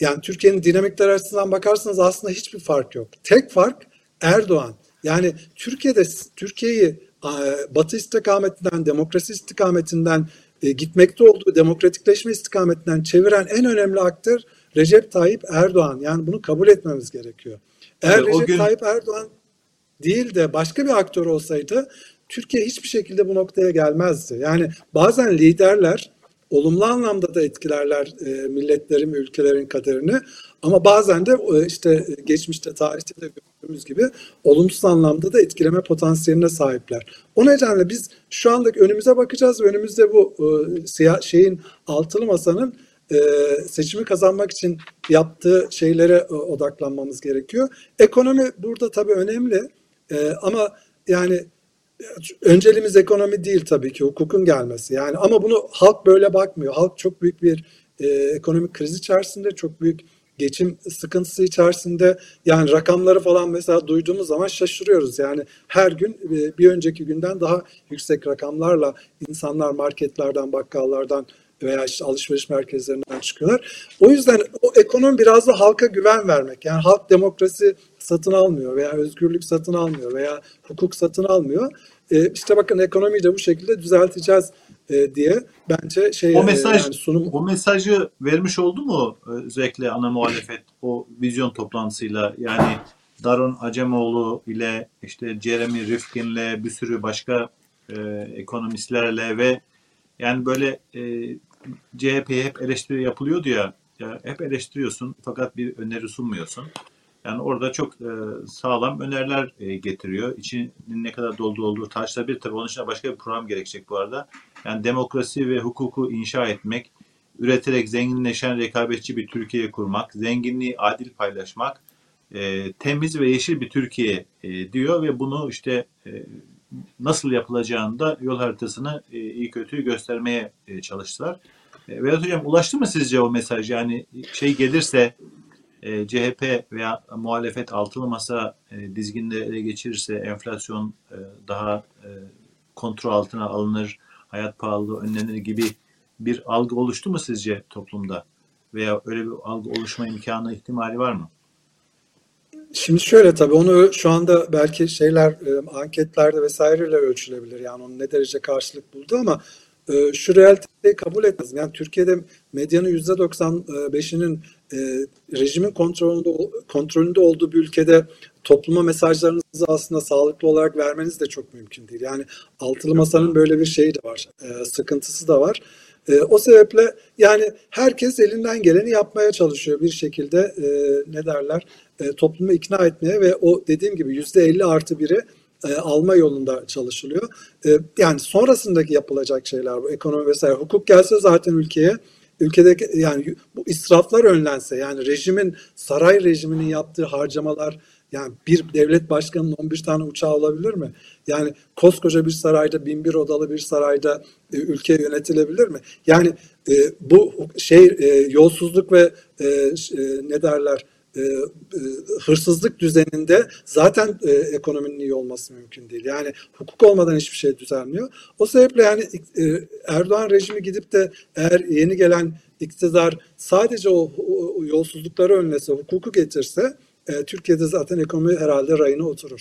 Yani Türkiye'nin dinamikleri açısından bakarsanız aslında hiçbir fark yok. Tek fark Erdoğan. Yani Türkiye'de Türkiye'yi Batı istikametinden, demokrasi istikametinden e, gitmekte olduğu demokratikleşme istikametinden çeviren en önemli aktör Recep Tayyip Erdoğan. Yani bunu kabul etmemiz gerekiyor. Eğer evet, Recep gün... Tayyip Erdoğan değil de başka bir aktör olsaydı Türkiye hiçbir şekilde bu noktaya gelmezdi. Yani bazen liderler olumlu anlamda da etkilerler e, milletlerin ülkelerin kaderini ama bazen de e, işte geçmişte tarihte de gördüğümüz gibi olumsuz anlamda da etkileme potansiyeline sahipler. O nedenle biz şu andaki önümüze bakacağız ve önümüzde bu e, siyah, şeyin altılı masanın e, seçimi kazanmak için yaptığı şeylere e, odaklanmamız gerekiyor. Ekonomi burada tabii önemli. E, ama yani önceliğimiz ekonomi değil tabii ki hukukun gelmesi. Yani ama bunu halk böyle bakmıyor. Halk çok büyük bir e, ekonomik kriz içerisinde, çok büyük geçim sıkıntısı içerisinde. Yani rakamları falan mesela duyduğumuz zaman şaşırıyoruz. Yani her gün e, bir önceki günden daha yüksek rakamlarla insanlar marketlerden, bakkallardan veya işte alışveriş merkezlerinden çıkıyorlar. O yüzden o ekonomi biraz da halka güven vermek. Yani halk demokrasi satın almıyor veya özgürlük satın almıyor veya hukuk satın almıyor. E, işte bakın ekonomiyi de bu şekilde düzelteceğiz e, diye bence şey o mesaj yani sunum o mesajı vermiş oldu mu e, özellikle ana muhalefet o vizyon toplantısıyla yani Daron Acemoğlu ile işte Jeremy Rifkin'le bir sürü başka e, ekonomistlerle ve yani böyle e, CHP'ye hep eleştiri yapılıyordu ya, ya hep eleştiriyorsun fakat bir öneri sunmuyorsun. Yani orada çok e, sağlam öneriler e, getiriyor. İçinin ne kadar doldu olduğu tartışılabilir. Tabii onun için başka bir program gerekecek bu arada. Yani demokrasi ve hukuku inşa etmek, üreterek zenginleşen rekabetçi bir Türkiye kurmak, zenginliği adil paylaşmak, e, temiz ve yeşil bir Türkiye e, diyor ve bunu işte e, nasıl yapılacağını da yol haritasını e, iyi kötüyü göstermeye e, çalıştılar. E, Vedat Hocam ulaştı mı sizce o mesaj? Yani şey gelirse e, CHP veya muhalefet altılı masa e, dizginde ele geçirirse enflasyon e, daha e, kontrol altına alınır, hayat pahalılığı önlenir gibi bir algı oluştu mu sizce toplumda? Veya öyle bir algı oluşma imkanı ihtimali var mı? Şimdi şöyle tabii onu şu anda belki şeyler e, anketlerde vesaireyle ölçülebilir. Yani onun ne derece karşılık buldu ama e, şu realiteyi kabul etmez. Yani Türkiye'de medyanın %95'inin e, rejimin kontrolünde kontrolünde olduğu bir ülkede topluma mesajlarınızı aslında sağlıklı olarak vermeniz de çok mümkün değil. Yani altılı masanın böyle bir şeyi de var, e, sıkıntısı da var. E, o sebeple yani herkes elinden geleni yapmaya çalışıyor bir şekilde ne derler e, toplumu ikna etmeye ve o dediğim gibi yüzde elli artı biri e, alma yolunda çalışılıyor. E, yani sonrasındaki yapılacak şeyler bu ekonomi vesaire hukuk gelse zaten ülkeye ülkedeki yani bu israflar önlense yani rejimin saray rejiminin yaptığı harcamalar yani bir devlet başkanının 11 tane uçağı olabilir mi? Yani koskoca bir sarayda, bin bir odalı bir sarayda e, ülke yönetilebilir mi? Yani e, bu şey e, yolsuzluk ve e, e, ne derler e, e, hırsızlık düzeninde zaten e, ekonominin iyi olması mümkün değil. Yani hukuk olmadan hiçbir şey düzelmiyor. O sebeple yani e, Erdoğan rejimi gidip de eğer yeni gelen iktidar sadece o, o yolsuzlukları önlese, hukuku getirse e, Türkiye'de zaten ekonomi herhalde rayına oturur.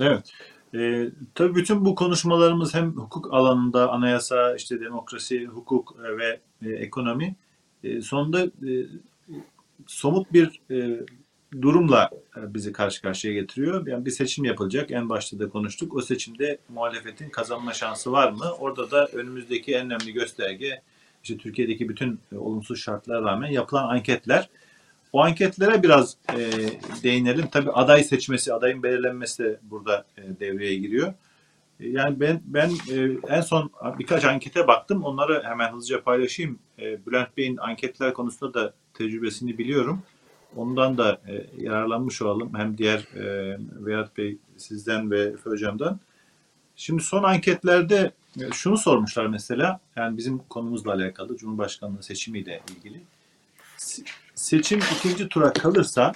Evet. E, tabii bütün bu konuşmalarımız hem hukuk alanında anayasa, işte demokrasi, hukuk e, ve e, ekonomi e, sonunda e, somut bir e, durumla e, bizi karşı karşıya getiriyor. Yani bir seçim yapılacak. En başta da konuştuk. O seçimde muhalefetin kazanma şansı var mı? Orada da önümüzdeki en önemli gösterge işte Türkiye'deki bütün e, olumsuz şartlara rağmen yapılan anketler. O anketlere biraz e, değinelim. Tabii aday seçmesi, adayın belirlenmesi de burada e, devreye giriyor. Yani ben ben e, en son birkaç ankete baktım. Onları hemen hızlıca paylaşayım. E, Bülent Bey'in anketler konusunda da tecrübesini biliyorum. Ondan da e, yararlanmış olalım. Hem diğer Vedat Bey sizden ve Efe Hocam'dan. Şimdi son anketlerde şunu sormuşlar mesela. Yani bizim konumuzla alakalı Cumhurbaşkanlığı seçimiyle ilgili. Seçim ikinci tura kalırsa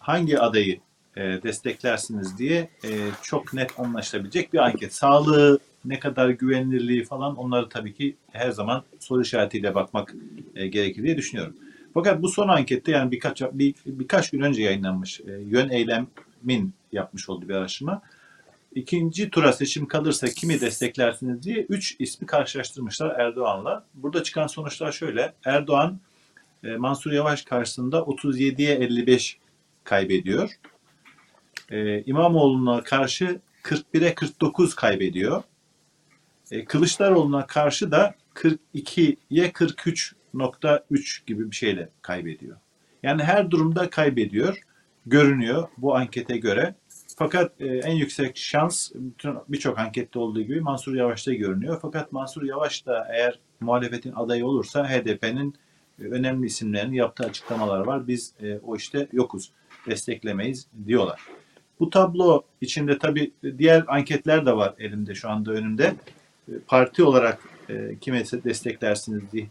hangi adayı desteklersiniz diye e, çok net anlaşılabilecek bir anket. Sağlığı, ne kadar güvenilirliği falan onları tabii ki her zaman soru işaretiyle bakmak e, gerekir diye düşünüyorum. Fakat bu son ankette yani birkaç bir, birkaç gün önce yayınlanmış e, yön eylemin yapmış olduğu bir araştırma. İkinci tura seçim kalırsa kimi desteklersiniz diye üç ismi karşılaştırmışlar Erdoğan'la. Burada çıkan sonuçlar şöyle. Erdoğan e, Mansur Yavaş karşısında 37'ye 55 kaybediyor. E, İmamoğlu'na karşı 41'e 49 kaybediyor. E, Kılıçdaroğlu'na karşı da 42'ye 43 %0.3 gibi bir şeyle kaybediyor. Yani her durumda kaybediyor, görünüyor bu ankete göre. Fakat e, en yüksek şans birçok ankette olduğu gibi Mansur Yavaş'ta görünüyor. Fakat Mansur Yavaş da eğer muhalefetin adayı olursa HDP'nin e, önemli isimlerinin yaptığı açıklamalar var. Biz e, o işte yokuz, desteklemeyiz diyorlar. Bu tablo içinde tabii diğer anketler de var elimde şu anda önümde. E, parti olarak e, kime desteklersiniz diye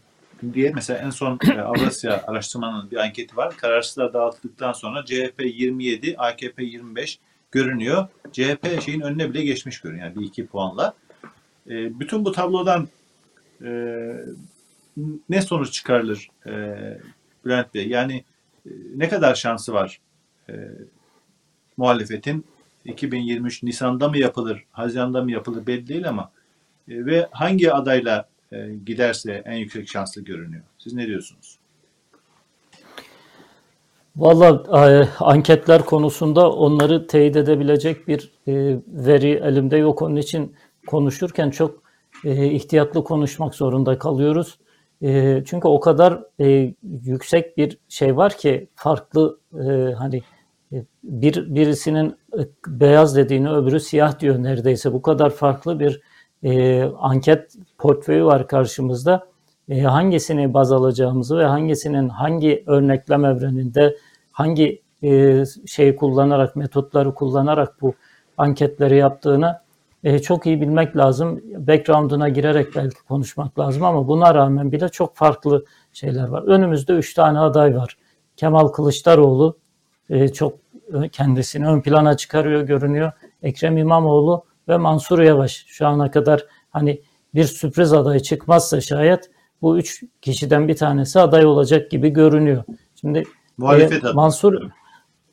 diye mesela en son e, Avrasya araştırmanın bir anketi var. Kararsızlar dağıtıldıktan sonra CHP 27, AKP 25 görünüyor. CHP şeyin önüne bile geçmiş görünüyor. Yani bir iki puanla. E, bütün bu tablodan e, ne sonuç çıkarılır e, Bülent Bey? Yani e, ne kadar şansı var e, muhalefetin 2023 Nisan'da mı yapılır, Haziran'da mı yapılır belli değil ama e, ve hangi adayla e, giderse en yüksek şanslı görünüyor. Siz ne diyorsunuz? Valla e, anketler konusunda onları teyit edebilecek bir veri elimde yok. Onun için konuşurken çok ihtiyatlı konuşmak zorunda kalıyoruz. Çünkü o kadar yüksek bir şey var ki farklı hani bir birisinin e, beyaz dediğini öbürü siyah diyor neredeyse. Bu kadar farklı bir e, anket portföyü var karşımızda. E, hangisini baz alacağımızı ve hangisinin hangi örneklem evreninde hangi e, şey kullanarak, metotları kullanarak bu anketleri yaptığını e, çok iyi bilmek lazım. Background'una girerek belki konuşmak lazım ama buna rağmen bile çok farklı şeyler var. Önümüzde üç tane aday var. Kemal Kılıçdaroğlu e, çok kendisini ön plana çıkarıyor görünüyor. Ekrem İmamoğlu ve Mansur Yavaş şu ana kadar hani bir sürpriz aday çıkmazsa şayet bu üç kişiden bir tanesi aday olacak gibi görünüyor. Şimdi Muhalefet e, adına. Mansur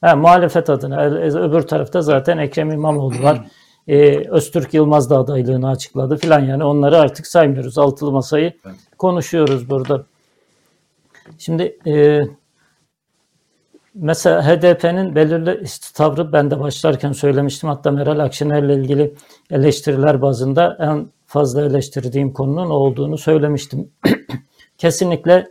he, muhalefet adına e, öbür tarafta zaten Ekrem İmamoğlu var. E, Öztürk Yılmaz da adaylığını açıkladı filan yani onları artık saymıyoruz. Altılı masayı Evet. konuşuyoruz burada. Şimdi e, mesela HDP'nin belirli tavrı ben de başlarken söylemiştim. Hatta Meral Akşener'le ilgili eleştiriler bazında en fazla eleştirdiğim konunun olduğunu söylemiştim. Kesinlikle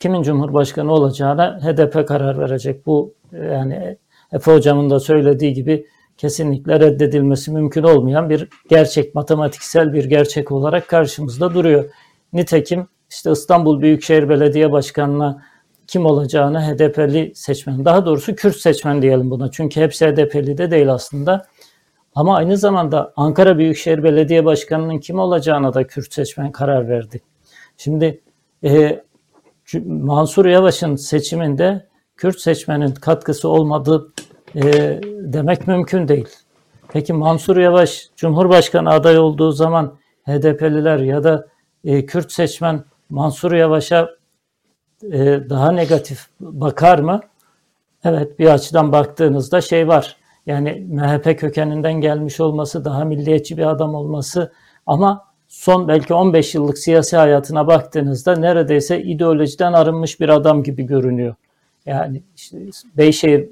kimin cumhurbaşkanı olacağına HDP karar verecek. Bu yani Efe hocamın da söylediği gibi kesinlikle reddedilmesi mümkün olmayan bir gerçek, matematiksel bir gerçek olarak karşımızda duruyor. Nitekim işte İstanbul Büyükşehir Belediye Başkanı'na kim olacağını HDP'li seçmen, daha doğrusu Kürt seçmen diyelim buna. Çünkü hepsi HDP'li de değil aslında. Ama aynı zamanda Ankara Büyükşehir Belediye Başkanı'nın kim olacağına da Kürt seçmen karar verdi. Şimdi e, Mansur Yavaş'ın seçiminde Kürt seçmenin katkısı olmadığı e, demek mümkün değil. Peki Mansur Yavaş Cumhurbaşkanı aday olduğu zaman HDP'liler ya da e, Kürt seçmen Mansur Yavaş'a e, daha negatif bakar mı? Evet bir açıdan baktığınızda şey var. Yani MHP kökeninden gelmiş olması, daha milliyetçi bir adam olması ama son belki 15 yıllık siyasi hayatına baktığınızda neredeyse ideolojiden arınmış bir adam gibi görünüyor. Yani işte Beyşehir,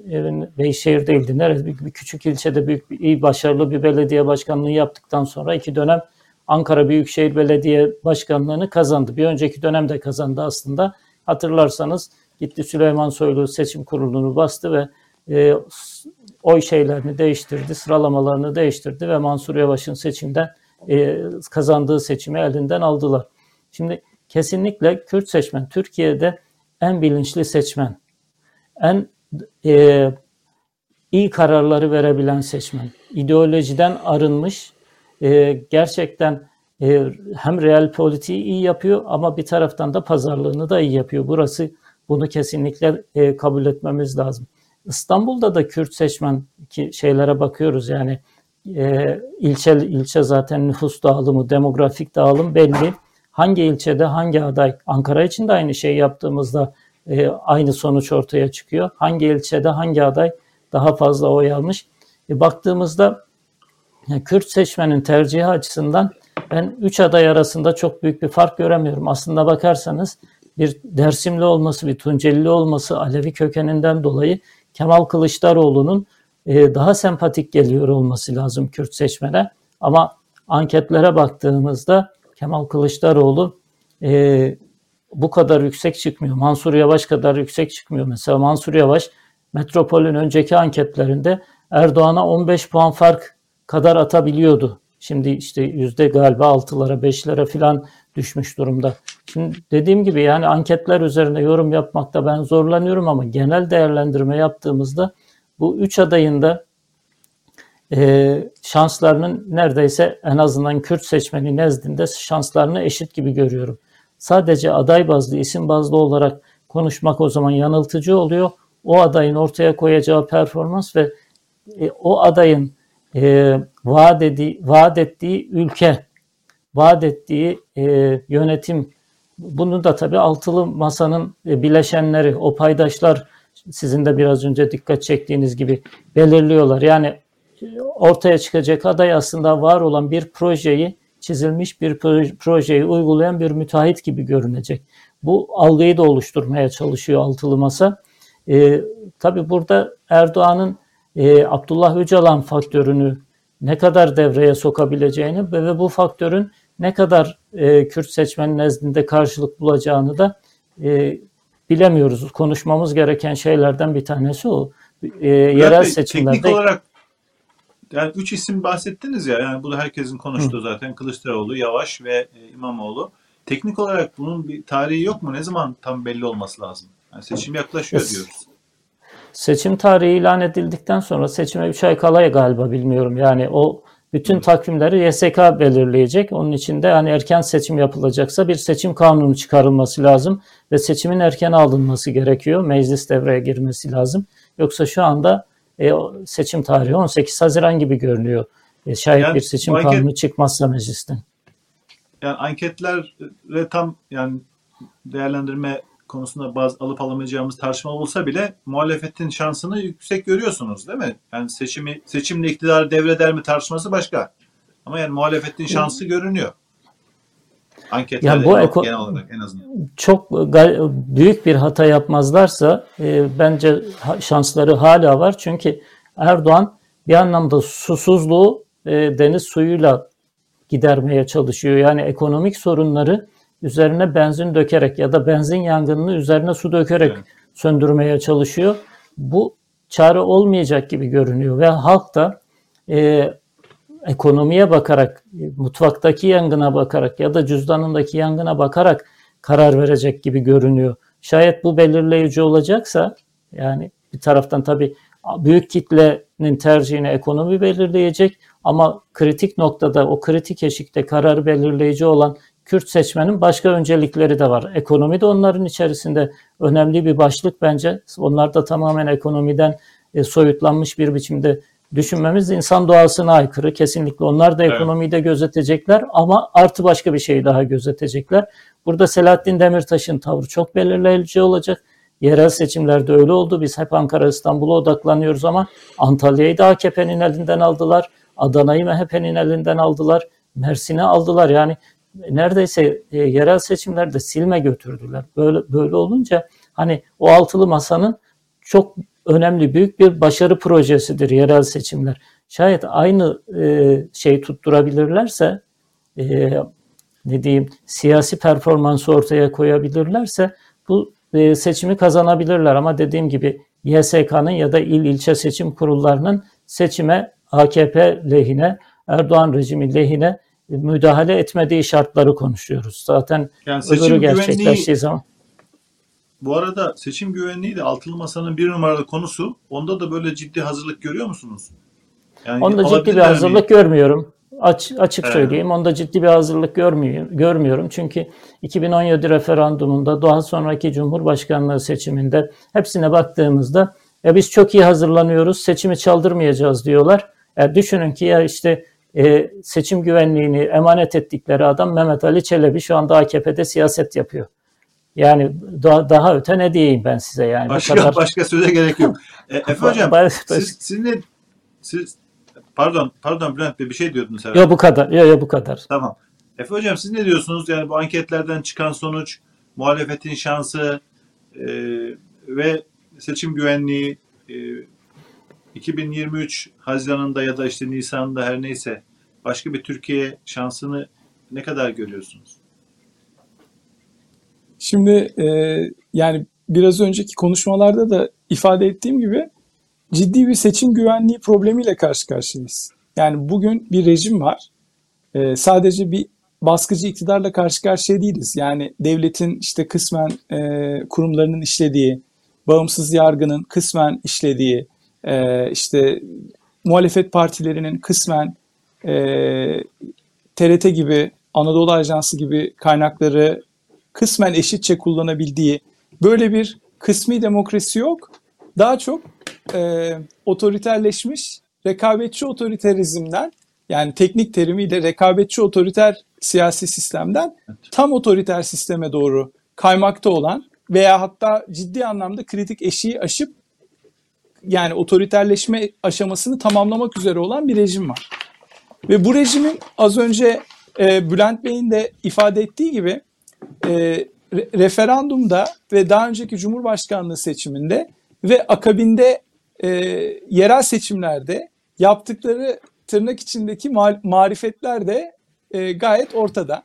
Beyşehir değildi. Nerede bir, bir küçük ilçede büyük bir, iyi başarılı bir belediye başkanlığı yaptıktan sonra iki dönem Ankara Büyükşehir Belediye Başkanlığı'nı kazandı. Bir önceki dönemde kazandı aslında. Hatırlarsanız gitti Süleyman Soylu seçim kurulunu bastı ve e, oy şeylerini değiştirdi, sıralamalarını değiştirdi ve Mansur Yavaş'ın seçimden e, kazandığı seçimi elinden aldılar. Şimdi kesinlikle Kürt seçmen Türkiye'de en bilinçli seçmen, en e, iyi kararları verebilen seçmen, ideolojiden arınmış, e, gerçekten hem real politiği iyi yapıyor ama bir taraftan da pazarlığını da iyi yapıyor. Burası bunu kesinlikle e, kabul etmemiz lazım. İstanbul'da da Kürt seçmen ki şeylere bakıyoruz yani e, ilçe ilçe zaten nüfus dağılımı, demografik dağılım belli. Hangi ilçede hangi aday? Ankara için de aynı şey yaptığımızda e, aynı sonuç ortaya çıkıyor. Hangi ilçede hangi aday daha fazla oy almış? E, baktığımızda Kürt seçmenin tercihi açısından ben üç aday arasında çok büyük bir fark göremiyorum. Aslında bakarsanız bir Dersimli olması, bir Tuncelili olması Alevi kökeninden dolayı Kemal Kılıçdaroğlu'nun e, daha sempatik geliyor olması lazım Kürt seçmene. Ama anketlere baktığımızda Kemal Kılıçdaroğlu e, bu kadar yüksek çıkmıyor. Mansur Yavaş kadar yüksek çıkmıyor. Mesela Mansur Yavaş Metropol'ün önceki anketlerinde Erdoğan'a 15 puan fark kadar atabiliyordu. Şimdi işte yüzde galiba 6'lara 5'lere falan düşmüş durumda. Şimdi dediğim gibi yani anketler üzerine yorum yapmakta ben zorlanıyorum ama genel değerlendirme yaptığımızda bu üç adayın da e, şanslarının neredeyse en azından Kürt seçmeni nezdinde şanslarını eşit gibi görüyorum. Sadece aday bazlı, isim bazlı olarak konuşmak o zaman yanıltıcı oluyor. O adayın ortaya koyacağı performans ve e, o adayın e, vaat, edi, vaat ettiği ülke, vaat ettiği e, yönetim, bunu da tabii altılı masanın e, bileşenleri, o paydaşlar sizin de biraz önce dikkat çektiğiniz gibi belirliyorlar. Yani ortaya çıkacak aday aslında var olan bir projeyi, çizilmiş bir projeyi uygulayan bir müteahhit gibi görünecek. Bu algıyı da oluşturmaya çalışıyor altılı masa. E, tabii burada Erdoğan'ın e, Abdullah Öcalan faktörünü ne kadar devreye sokabileceğini ve bu faktörün ne kadar e, Kürt seçmenin nezdinde karşılık bulacağını da e, bilemiyoruz. Konuşmamız gereken şeylerden bir tanesi o. E, yerel Bey, seçimlerde... Teknik olarak yani üç isim bahsettiniz ya yani bu da herkesin konuştuğu zaten Kılıçdaroğlu, Yavaş ve e, İmamoğlu. Teknik olarak bunun bir tarihi yok mu? Ne zaman tam belli olması lazım? Yani seçim yaklaşıyor diyoruz. Seçim tarihi ilan edildikten sonra seçime 3 ay kala galiba bilmiyorum. Yani o bütün takvimleri YSK belirleyecek. Onun için de hani erken seçim yapılacaksa bir seçim kanunu çıkarılması lazım ve seçimin erken alınması gerekiyor. Meclis devreye girmesi lazım. Yoksa şu anda e, seçim tarihi 18 Haziran gibi görünüyor. E, şayet Yani bir seçim anket- kanunu çıkmazsa meclisten. yani anketlere tam yani değerlendirme konusunda bazı alıp alamayacağımız tartışma olsa bile muhalefetin şansını yüksek görüyorsunuz değil mi? Yani seçimi seçimle iktidarı devreder mi tartışması başka. Ama yani muhalefetin şansı görünüyor. Anketlerde Ya bu eko- genel olarak en azından. çok büyük bir hata yapmazlarsa e, bence şansları hala var. Çünkü Erdoğan bir anlamda susuzluğu e, deniz suyuyla gidermeye çalışıyor. Yani ekonomik sorunları üzerine benzin dökerek ya da benzin yangınını üzerine su dökerek Evet. söndürmeye çalışıyor. Bu çare olmayacak gibi görünüyor ve halk da e, ekonomiye bakarak, mutfaktaki yangına bakarak ya da cüzdanındaki yangına bakarak karar verecek gibi görünüyor. Şayet bu belirleyici olacaksa yani bir taraftan tabii büyük kitlenin tercihini ekonomi belirleyecek ama kritik noktada o kritik eşikte kararı belirleyici olan Kürt seçmenin başka öncelikleri de var. Ekonomi de onların içerisinde önemli bir başlık bence. Onlar da tamamen ekonomiden e, soyutlanmış bir biçimde düşünmemiz insan doğasına aykırı. Kesinlikle onlar da ekonomiyi de gözetecekler ama artı başka bir şey daha gözetecekler. Burada Selahattin Demirtaş'ın tavrı çok belirleyici olacak. Yerel seçimlerde öyle oldu. Biz hep Ankara, İstanbul'a odaklanıyoruz ama Antalya'yı da AKP'nin elinden aldılar. Adana'yı MHP'nin elinden aldılar. Mersin'i aldılar. Yani neredeyse e, yerel seçimlerde silme götürdüler. Böyle böyle olunca hani o altılı masanın çok önemli büyük bir başarı projesidir yerel seçimler. Şayet aynı e, şey tutturabilirlerse e, ne diyeyim siyasi performansı ortaya koyabilirlerse bu e, seçimi kazanabilirler ama dediğim gibi YSK'nın ya da il ilçe seçim kurullarının seçime AKP lehine Erdoğan rejimi lehine müdahale etmediği şartları konuşuyoruz. Zaten Yani seçim gerçekleştiği zaman bu arada seçim güvenliği de altılı masanın bir numaralı konusu. Onda da böyle ciddi hazırlık görüyor musunuz? Yani Onda ciddi bir alabilirler mi? hazırlık görmüyorum. Aç, açık Evet. söyleyeyim. Onda ciddi bir hazırlık görmüyorum, görmüyorum. Çünkü 2017 referandumunda daha sonraki Cumhurbaşkanlığı seçiminde hepsine baktığımızda ya biz çok iyi hazırlanıyoruz, seçimi çaldırmayacağız diyorlar. E, düşünün ki ya işte e, seçim güvenliğini emanet ettikleri adam Mehmet Ali Çelebi şu anda AKP'de siyaset yapıyor. Yani daha, daha öte ne diyeyim ben size yani. Başka kadar- başka söze gerek yok. E, Efe hocam siz, siz ne siz pardon pardon Bülent Bey bir şey diyordunuz herhalde. Yok bu kadar. Yok yok bu kadar. Tamam. Efe hocam siz ne diyorsunuz? Yani bu anketlerden çıkan sonuç, muhalefetin şansı e, ve seçim güvenliği e, 2023 Haziran'ında ya da işte Nisan'da her neyse başka bir Türkiye şansını ne kadar görüyorsunuz? Şimdi e, yani biraz önceki konuşmalarda da ifade ettiğim gibi ciddi bir seçim güvenliği problemiyle karşı karşıyayız. Yani bugün bir rejim var. E, sadece bir baskıcı iktidarla karşı karşıya değiliz. Yani devletin işte kısmen e, kurumlarının işlediği, bağımsız yargının kısmen işlediği, e, işte muhalefet partilerinin kısmen e, TRT gibi, Anadolu Ajansı gibi kaynakları kısmen eşitçe kullanabildiği böyle bir kısmi demokrasi yok. Daha çok e, otoriterleşmiş rekabetçi otoriterizmden yani teknik terimiyle rekabetçi otoriter siyasi sistemden tam otoriter sisteme doğru kaymakta olan veya hatta ciddi anlamda kritik eşiği aşıp yani otoriterleşme aşamasını tamamlamak üzere olan bir rejim var. Ve bu rejimin az önce e, Bülent Bey'in de ifade ettiği gibi e, re- referandumda ve daha önceki Cumhurbaşkanlığı seçiminde ve akabinde e, yerel seçimlerde yaptıkları tırnak içindeki ma- marifetler de e, gayet ortada.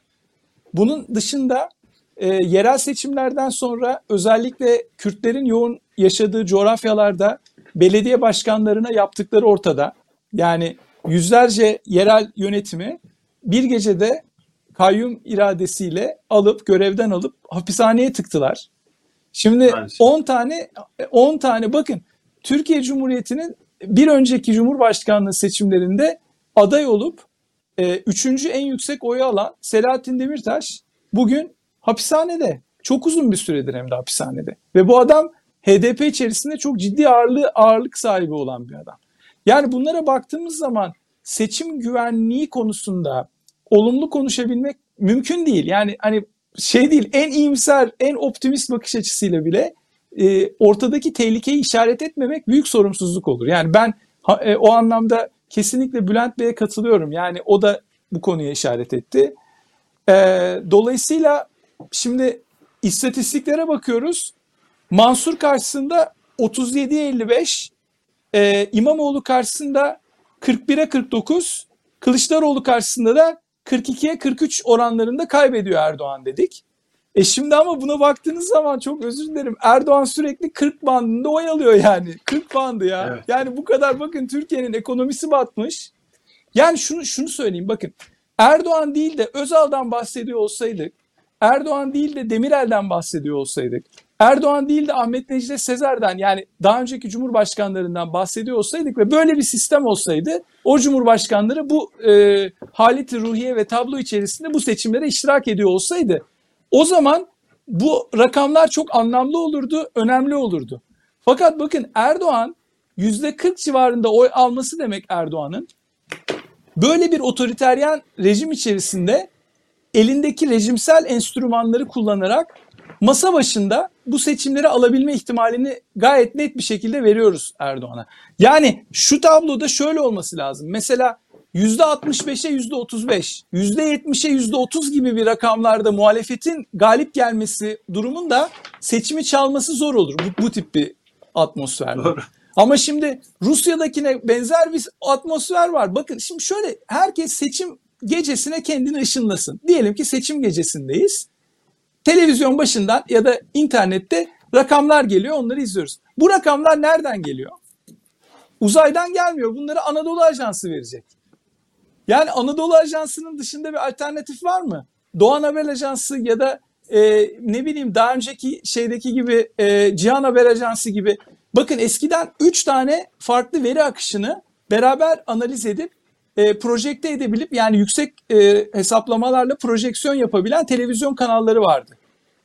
Bunun dışında e, yerel seçimlerden sonra özellikle Kürtlerin yoğun yaşadığı coğrafyalarda belediye başkanlarına yaptıkları ortada. Yani yüzlerce yerel yönetimi bir gecede kayyum iradesiyle alıp görevden alıp hapishaneye tıktılar. Şimdi Maalesef. 10 tane 10 tane bakın Türkiye Cumhuriyeti'nin bir önceki Cumhurbaşkanlığı seçimlerinde aday olup e, üçüncü en yüksek oyu alan Selahattin Demirtaş bugün hapishanede. Çok uzun bir süredir hem de hapishanede. Ve bu adam HDP içerisinde çok ciddi ağırlığı, ağırlık sahibi olan bir adam. Yani bunlara baktığımız zaman seçim güvenliği konusunda olumlu konuşabilmek mümkün değil. Yani hani şey değil en iyimser, en optimist bakış açısıyla bile e, ortadaki tehlikeyi işaret etmemek büyük sorumsuzluk olur. Yani ben e, o anlamda kesinlikle Bülent Bey'e katılıyorum. Yani o da bu konuya işaret etti. E, dolayısıyla şimdi istatistiklere bakıyoruz. Mansur karşısında 37'ye 55, e, İmamoğlu karşısında 41'e 49, Kılıçdaroğlu karşısında da 42'ye 43 oranlarında kaybediyor Erdoğan dedik. E şimdi ama buna baktığınız zaman çok özür dilerim. Erdoğan sürekli 40 bandında oy alıyor yani. 40 bandı ya. Evet. Yani bu kadar bakın Türkiye'nin ekonomisi batmış. Yani şunu şunu söyleyeyim bakın. Erdoğan değil de Özal'dan bahsediyor olsaydık, Erdoğan değil de Demirel'den bahsediyor olsaydık, Erdoğan değil de Ahmet Necdet Sezer'den yani daha önceki cumhurbaşkanlarından bahsediyor olsaydık ve böyle bir sistem olsaydı o cumhurbaşkanları bu e, haleti ruhiye ve tablo içerisinde bu seçimlere iştirak ediyor olsaydı o zaman bu rakamlar çok anlamlı olurdu, önemli olurdu. Fakat bakın Erdoğan %40 civarında oy alması demek Erdoğan'ın böyle bir otoriteryen rejim içerisinde elindeki rejimsel enstrümanları kullanarak masa başında bu seçimleri alabilme ihtimalini gayet net bir şekilde veriyoruz Erdoğan'a. Yani şu tabloda şöyle olması lazım. Mesela %65'e %35, %70'e %30 gibi bir rakamlarda muhalefetin galip gelmesi durumunda seçimi çalması zor olur bu, bu tip bir atmosferde. Doğru. Ama şimdi Rusya'dakine benzer bir atmosfer var. Bakın şimdi şöyle herkes seçim gecesine kendini ışınlasın. Diyelim ki seçim gecesindeyiz. Televizyon başından ya da internette rakamlar geliyor onları izliyoruz. Bu rakamlar nereden geliyor? Uzaydan gelmiyor. Bunları Anadolu Ajansı verecek. Yani Anadolu Ajansı'nın dışında bir alternatif var mı? Doğan Haber Ajansı ya da e, ne bileyim daha önceki şeydeki gibi e, Cihan Haber Ajansı gibi. Bakın eskiden 3 tane farklı veri akışını beraber analiz edip e, projekte edebilip yani yüksek e, hesaplamalarla projeksiyon yapabilen televizyon kanalları vardı.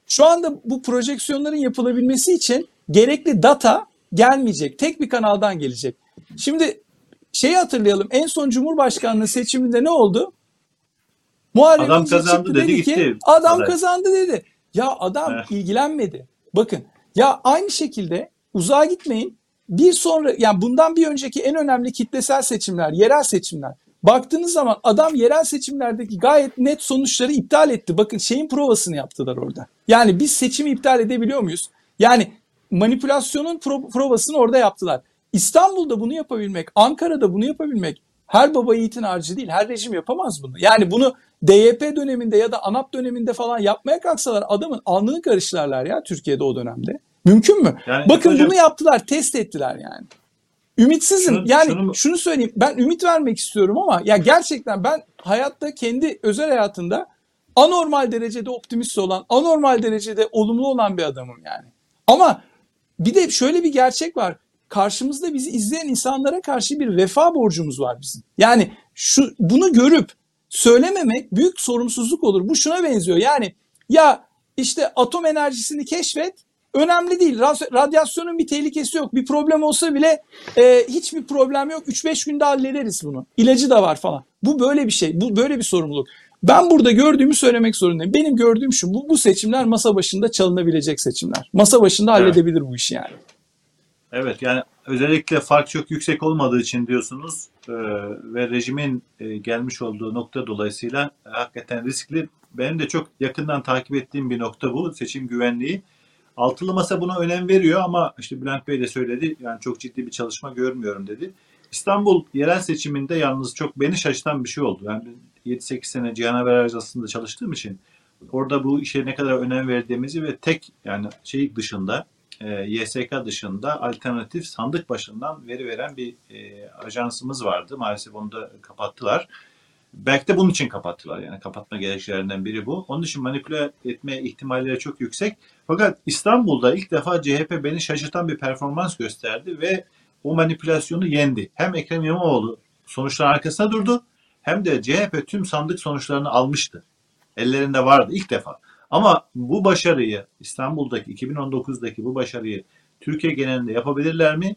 Şu anda bu projeksiyonların yapılabilmesi için gerekli data gelmeyecek. Tek bir kanaldan gelecek. Şimdi şeyi hatırlayalım. En son Cumhurbaşkanlığı seçiminde ne oldu? Muharrem Adam kazandı dedi, ki, gitti. Adam Aday. kazandı dedi. Ya adam Evet. ilgilenmedi. Bakın ya aynı şekilde uzağa gitmeyin. Bir sonra yani bundan bir önceki en önemli kitlesel seçimler, yerel seçimler. Baktığınız zaman adam yerel seçimlerdeki gayet net sonuçları iptal etti. Bakın şeyin provasını yaptılar orada. Yani biz seçimi iptal edebiliyor muyuz? Yani manipülasyonun pro- provasını orada yaptılar. İstanbul'da bunu yapabilmek, Ankara'da bunu yapabilmek her baba yiğitin harcı değil. Her rejim yapamaz bunu. Yani bunu DYP döneminde ya da ANAP döneminde falan yapmaya kalksalar adamın alnını karışlarlar ya Türkiye'de o dönemde. Mümkün mü? Yani Bakın hocam- bunu yaptılar, test ettiler yani. Ümitsizim. Şunu- yani şunu- şunu söyleyeyim. Ben ümit vermek istiyorum ama ya gerçekten ben hayatta kendi özel hayatında anormal derecede optimist olan, anormal derecede olumlu olan bir adamım yani. Ama bir de şöyle bir gerçek var. Karşımızda bizi izleyen insanlara karşı bir vefa borcumuz var bizim. Yani şu bunu görüp söylememek büyük sorumsuzluk olur. Bu şuna benziyor. Yani ya işte atom enerjisini keşfet önemli değil. Ra- Radyasyonun bir tehlikesi yok. Bir problem olsa bile e, hiçbir problem yok. 3-5 günde hallederiz bunu. İlacı da var falan. Bu böyle bir şey. Bu böyle bir sorumluluk. Ben burada gördüğümü söylemek zorundayım. Benim gördüğüm şu. Bu, bu seçimler masa başında çalınabilecek seçimler. Masa başında Evet. halledebilir bu işi yani. Evet yani özellikle fark çok yüksek olmadığı için diyorsunuz e, ve rejimin e, gelmiş olduğu nokta dolayısıyla hakikaten riskli. Benim de çok yakından takip ettiğim bir nokta bu seçim güvenliği. Altılı Masa buna önem veriyor ama işte Bülent Bey de söyledi yani çok ciddi bir çalışma görmüyorum dedi. İstanbul yerel seçiminde yalnız çok beni şaşırtan bir şey oldu. Yani 7-8 sene Cihan Haber Ajansı'nda çalıştığım için orada bu işe ne kadar önem verdiğimizi ve tek yani şey dışında e, YSK dışında alternatif sandık başından veri veren bir e, ajansımız vardı. Maalesef onu da kapattılar. Belki de bunun için kapattılar. Yani kapatma gerekçelerinden biri bu. Onun için manipüle etme ihtimalleri çok yüksek. Fakat İstanbul'da ilk defa CHP beni şaşırtan bir performans gösterdi ve o manipülasyonu yendi. Hem Ekrem İmamoğlu sonuçların arkasında durdu hem de CHP tüm sandık sonuçlarını almıştı. Ellerinde vardı ilk defa. Ama bu başarıyı İstanbul'daki 2019'daki bu başarıyı Türkiye genelinde yapabilirler mi?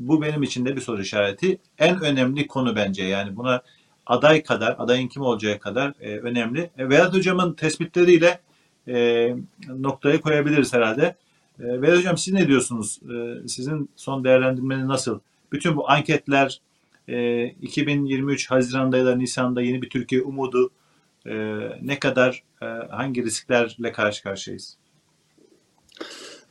Bu benim için de bir soru işareti. En önemli konu bence yani buna aday kadar, adayın kim olacağı kadar e, önemli. E, Vedat Hocam'ın tespitleriyle e, noktayı koyabiliriz herhalde. E, Vedat Hocam siz ne diyorsunuz? E, sizin son değerlendirmeniz nasıl? Bütün bu anketler e, 2023 Haziran'da ya da Nisan'da yeni bir Türkiye umudu e, ne kadar e, hangi risklerle karşı karşıyayız?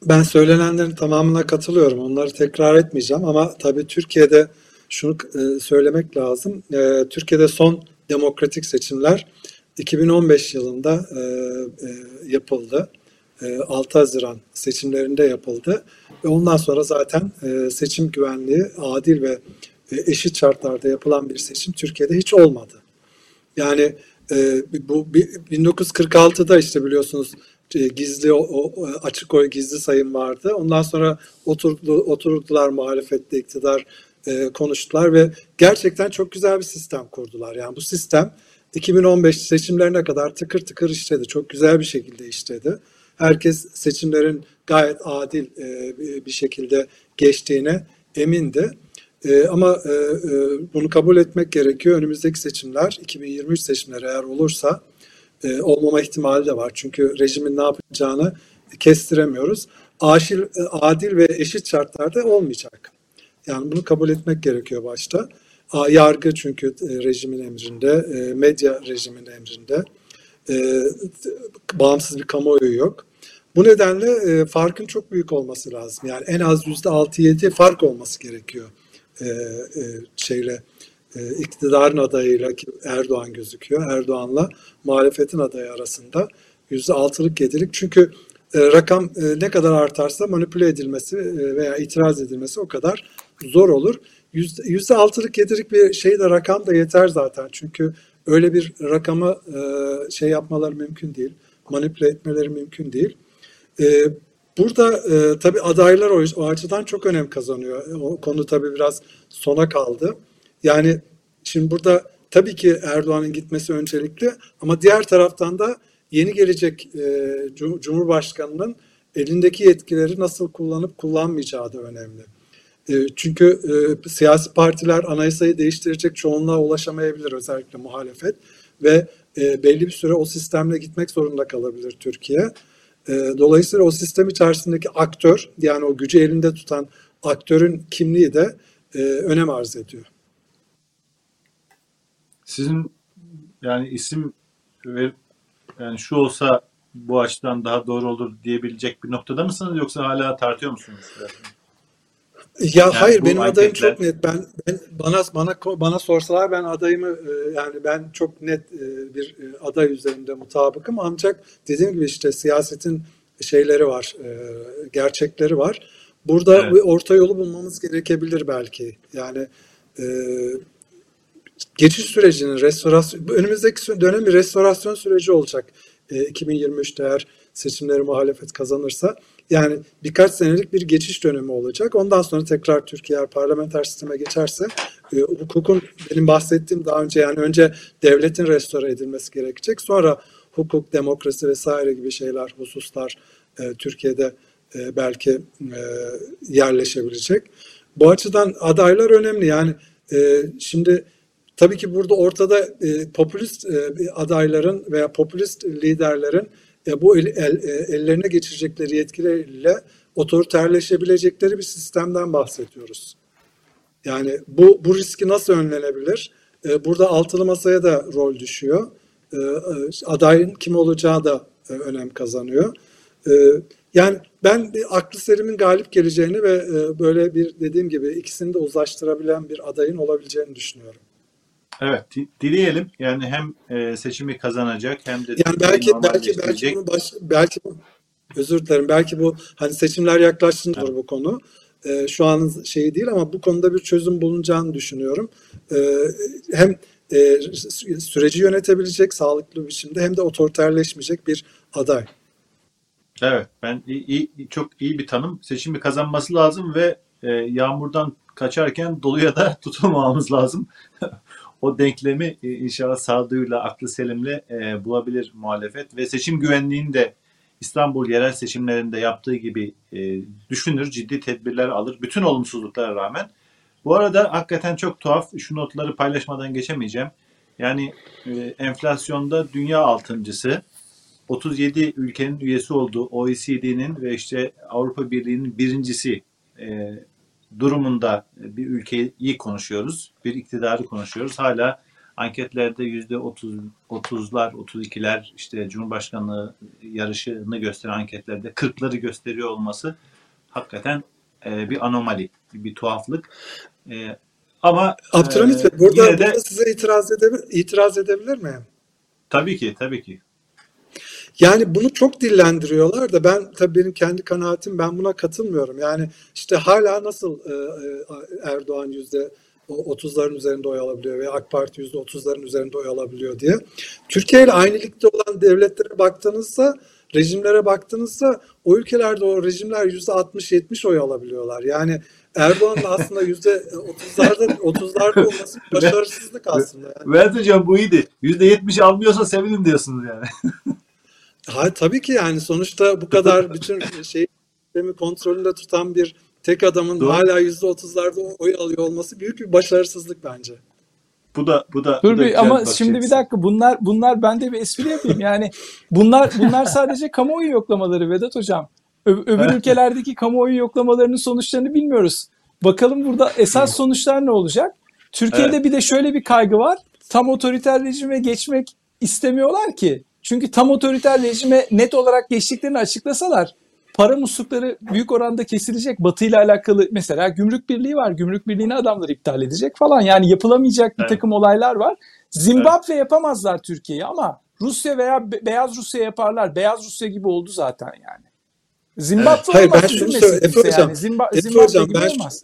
Ben söylenenlerin tamamına katılıyorum. Onları tekrar etmeyeceğim ama tabii Türkiye'de şunu e, söylemek lazım. E, Türkiye'de son demokratik seçimler 2015 yılında e, yapıldı. 6 Haziran seçimlerinde yapıldı ve ondan sonra zaten seçim güvenliği adil ve eşit şartlarda yapılan bir seçim Türkiye'de hiç olmadı. Yani bu 1946'da işte biliyorsunuz e, gizli o, açık oy gizli sayım vardı. Ondan sonra oturdu, oturdular muhalefette iktidar e, konuştular ve gerçekten çok güzel bir sistem kurdular. Yani bu sistem 2015 seçimlerine kadar tıkır tıkır işledi. Çok güzel bir şekilde işledi. Herkes seçimlerin gayet adil e, bir şekilde geçtiğine emindi. E, ama e, bunu kabul etmek gerekiyor. Önümüzdeki seçimler 2023 seçimleri eğer olursa olmama ihtimali de var. Çünkü rejimin ne yapacağını kestiremiyoruz. Aşil, adil ve eşit şartlarda olmayacak. Yani bunu kabul etmek gerekiyor başta. Yargı çünkü e, rejimin emrinde, e, medya rejimin emrinde. E, bağımsız bir kamuoyu yok. Bu nedenle farkın çok büyük olması lazım. Yani en az yüzde altı yedi fark olması gerekiyor şeyle iktidarın adayıyla ki Erdoğan gözüküyor. Erdoğan'la muhalefetin adayı arasında yüzde altılık yedilik. Çünkü rakam ne kadar artarsa manipüle edilmesi veya itiraz edilmesi o kadar zor olur. Yüzde altılık yedirik bir şey de rakam da yeter zaten. Çünkü öyle bir rakamı e, şey yapmaları mümkün değil. Manipüle etmeleri mümkün değil. E, burada e, tabii adaylar o, o açıdan çok önem kazanıyor. O konu tabii biraz sona kaldı. Yani şimdi burada tabii ki Erdoğan'ın gitmesi öncelikli ama diğer taraftan da yeni gelecek e, Cumhurbaşkanı'nın elindeki yetkileri nasıl kullanıp kullanmayacağı da önemli. E, çünkü e, siyasi partiler anayasayı değiştirecek çoğunluğa ulaşamayabilir özellikle muhalefet ve e, belli bir süre o sistemle gitmek zorunda kalabilir Türkiye. dolayısıyla o sistem içerisindeki aktör yani o gücü elinde tutan aktörün kimliği de önem arz ediyor. Sizin yani isim ve yani şu olsa bu açıdan daha doğru olur diyebilecek bir noktada mısınız yoksa hala tartıyor musunuz? Ya yani hayır benim adayım çok net. Ben, ben bana bana bana sorsalar ben adayımı e, yani ben çok net e, bir e, aday üzerinde mutabıkım ancak dediğim gibi işte siyasetin şeyleri var, gerçekleri var. Burada evet. bir orta yolu bulmamız gerekebilir belki. Yani geçiş sürecinin restorasyon önümüzdeki dönem bir restorasyon süreci olacak. 2023'te eğer seçimleri muhalefet kazanırsa yani birkaç senelik bir geçiş dönemi olacak. Ondan sonra tekrar Türkiye parlamenter sisteme geçerse e, hukukun benim bahsettiğim daha önce yani önce devletin restore edilmesi gerekecek. Sonra hukuk, demokrasi vesaire gibi şeyler, hususlar e, Türkiye'de e, belki e, yerleşebilecek. Bu açıdan adaylar önemli. Yani e, şimdi tabii ki burada ortada e, popülist e, adayların veya popülist liderlerin e, bu el, el, e, ellerine geçirecekleri yetkilerle otoriterleşebilecekleri bir sistemden bahsediyoruz. Yani bu, bu riski nasıl önlenebilir? E, burada altılı masaya da rol düşüyor. E, e adayın kim olacağı da e, önem kazanıyor. E, yani ben aklı serimin galip geleceğini ve e, böyle bir dediğim gibi ikisini de uzlaştırabilen bir adayın olabileceğini düşünüyorum. Evet, dileyelim. Yani hem e, seçimi kazanacak hem de yani belki belki belki bunu baş, belki bu, özür dilerim. Belki bu hani seçimler yaklaştığında evet. bu konu. E, şu an şeyi değil ama bu konuda bir çözüm bulunacağını düşünüyorum. E, hem e, süreci yönetebilecek sağlıklı bir biçimde hem de otoriterleşmeyecek bir aday. Evet, ben iyi, iyi, çok iyi bir tanım. Seçimi kazanması lazım ve e, yağmurdan kaçarken doluya da tutulmamamız lazım. o denklemi e, inşallah sağduyuyla, aklı selimle e, bulabilir muhalefet ve seçim güvenliğini de İstanbul yerel seçimlerinde yaptığı gibi e, düşünür, ciddi tedbirler alır bütün olumsuzluklara rağmen. Bu arada hakikaten çok tuhaf, şu notları paylaşmadan geçemeyeceğim. Yani e, enflasyonda dünya altıncısı. 37 ülkenin üyesi olduğu OECD'nin ve işte Avrupa Birliği'nin birincisi e, durumunda bir ülkeyi konuşuyoruz. Bir iktidarı konuşuyoruz. Hala anketlerde yüzde 30, 30'lar, 32'ler işte Cumhurbaşkanlığı yarışını gösteren anketlerde 40'ları gösteriyor olması hakikaten e, bir anomali, bir tuhaflık. E, ama Abdülhamit e, Bey burada, de burada size itiraz, edebilir, itiraz edebilir miyim? tabii ki, tabii ki. Yani bunu çok dillendiriyorlar da ben tabii benim kendi kanaatim ben buna katılmıyorum. Yani işte hala nasıl e, e, Erdoğan yüzde 30'ların üzerinde oy alabiliyor veya AK Parti yüzde 30'ların üzerinde oy alabiliyor diye. Türkiye ile aynı ligde olan devletlere baktığınızda rejimlere baktığınızda o ülkelerde o rejimler yüzde 60-70 oy alabiliyorlar. Yani Erdoğan'ın aslında yüzde 30'larda 30'larda olması başarısızlık aslında. Yani. Vedat Hocam bu iyiydi. %70 almıyorsa sevinin diyorsunuz yani. Ha, tabii ki yani sonuçta bu kadar bütün şey sistemi kontrolünde tutan bir tek adamın Doğru. hala yüzde otuzlarda oy alıyor olması büyük bir başarısızlık bence. Bu da bu da bu Dur da bir güzel ama bakış şimdi bir dakika bunlar bunlar ben de bir espri yapayım. Yani bunlar bunlar sadece kamuoyu yoklamaları Vedat hocam. Ö- öbür Evet. ülkelerdeki kamuoyu yoklamalarının sonuçlarını bilmiyoruz. Bakalım burada esas sonuçlar ne olacak? Türkiye'de bir de şöyle bir kaygı var. Tam otoriter rejime geçmek istemiyorlar ki. Çünkü tam otoriter rejime net olarak geçtiklerini açıklasalar para muslukları büyük oranda kesilecek. Batı ile alakalı mesela gümrük birliği var. Gümrük birliğini adamlar iptal edecek falan. Yani yapılamayacak bir Evet. takım olaylar var. Zimbabwe yapamazlar Türkiye'yi ama Rusya veya Be- Beyaz Rusya yaparlar. Beyaz Rusya gibi oldu zaten yani. Zimbabwe Hayır, ben şunu söyle- yani. Zimba- Zimbabwe hocam gibi ben olmaz.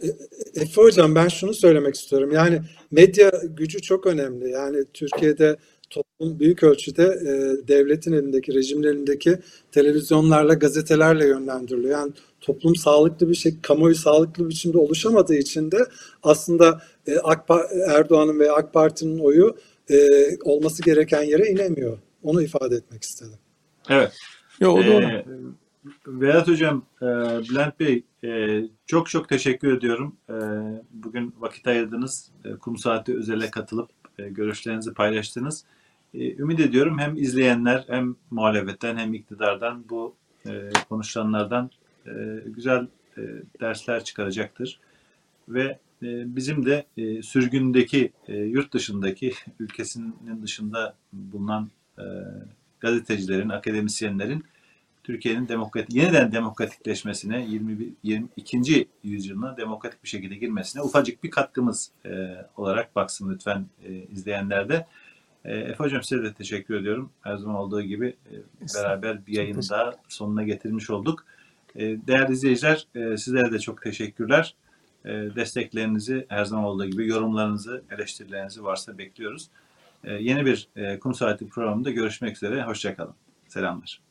Efe hocam ben şunu söylemek istiyorum. Yani medya gücü çok önemli. Yani Türkiye'de toplum büyük ölçüde e, devletin elindeki, rejimin elindeki televizyonlarla, gazetelerle yönlendiriliyor. Yani toplum sağlıklı bir şey, kamuoyu sağlıklı bir biçimde oluşamadığı için de aslında e, Erdoğan'ın ve AK Parti'nin oyu e, olması gereken yere inemiyor. Onu ifade etmek istedim. Evet. Yo, o doğru. Ee, Vedat Hocam, e, Bülent Bey e, çok çok teşekkür ediyorum. E, bugün vakit ayırdınız. E, Kum Saati Özel'e katılıp e, görüşlerinizi paylaştınız. E, ümit ediyorum hem izleyenler hem muhalefetten hem iktidardan bu e, konuşulanlardan e, güzel e, dersler çıkaracaktır. Ve bizim de sürgündeki, yurt dışındaki, ülkesinin dışında bulunan gazetecilerin, akademisyenlerin Türkiye'nin demokratik, yeniden demokratikleşmesine, 21, 22. yüzyılına demokratik bir şekilde girmesine ufacık bir katkımız e, olarak baksın lütfen e, izleyenler de. E, Efe Hocam size de teşekkür ediyorum. Her zaman olduğu gibi e, beraber bir yayını daha sonuna getirmiş olduk. E, değerli izleyiciler e, sizlere de çok teşekkürler. E, desteklerinizi her zaman olduğu gibi yorumlarınızı, eleştirilerinizi varsa bekliyoruz. E, yeni bir e, Kum Saati programında görüşmek üzere. Hoşçakalın. Selamlar.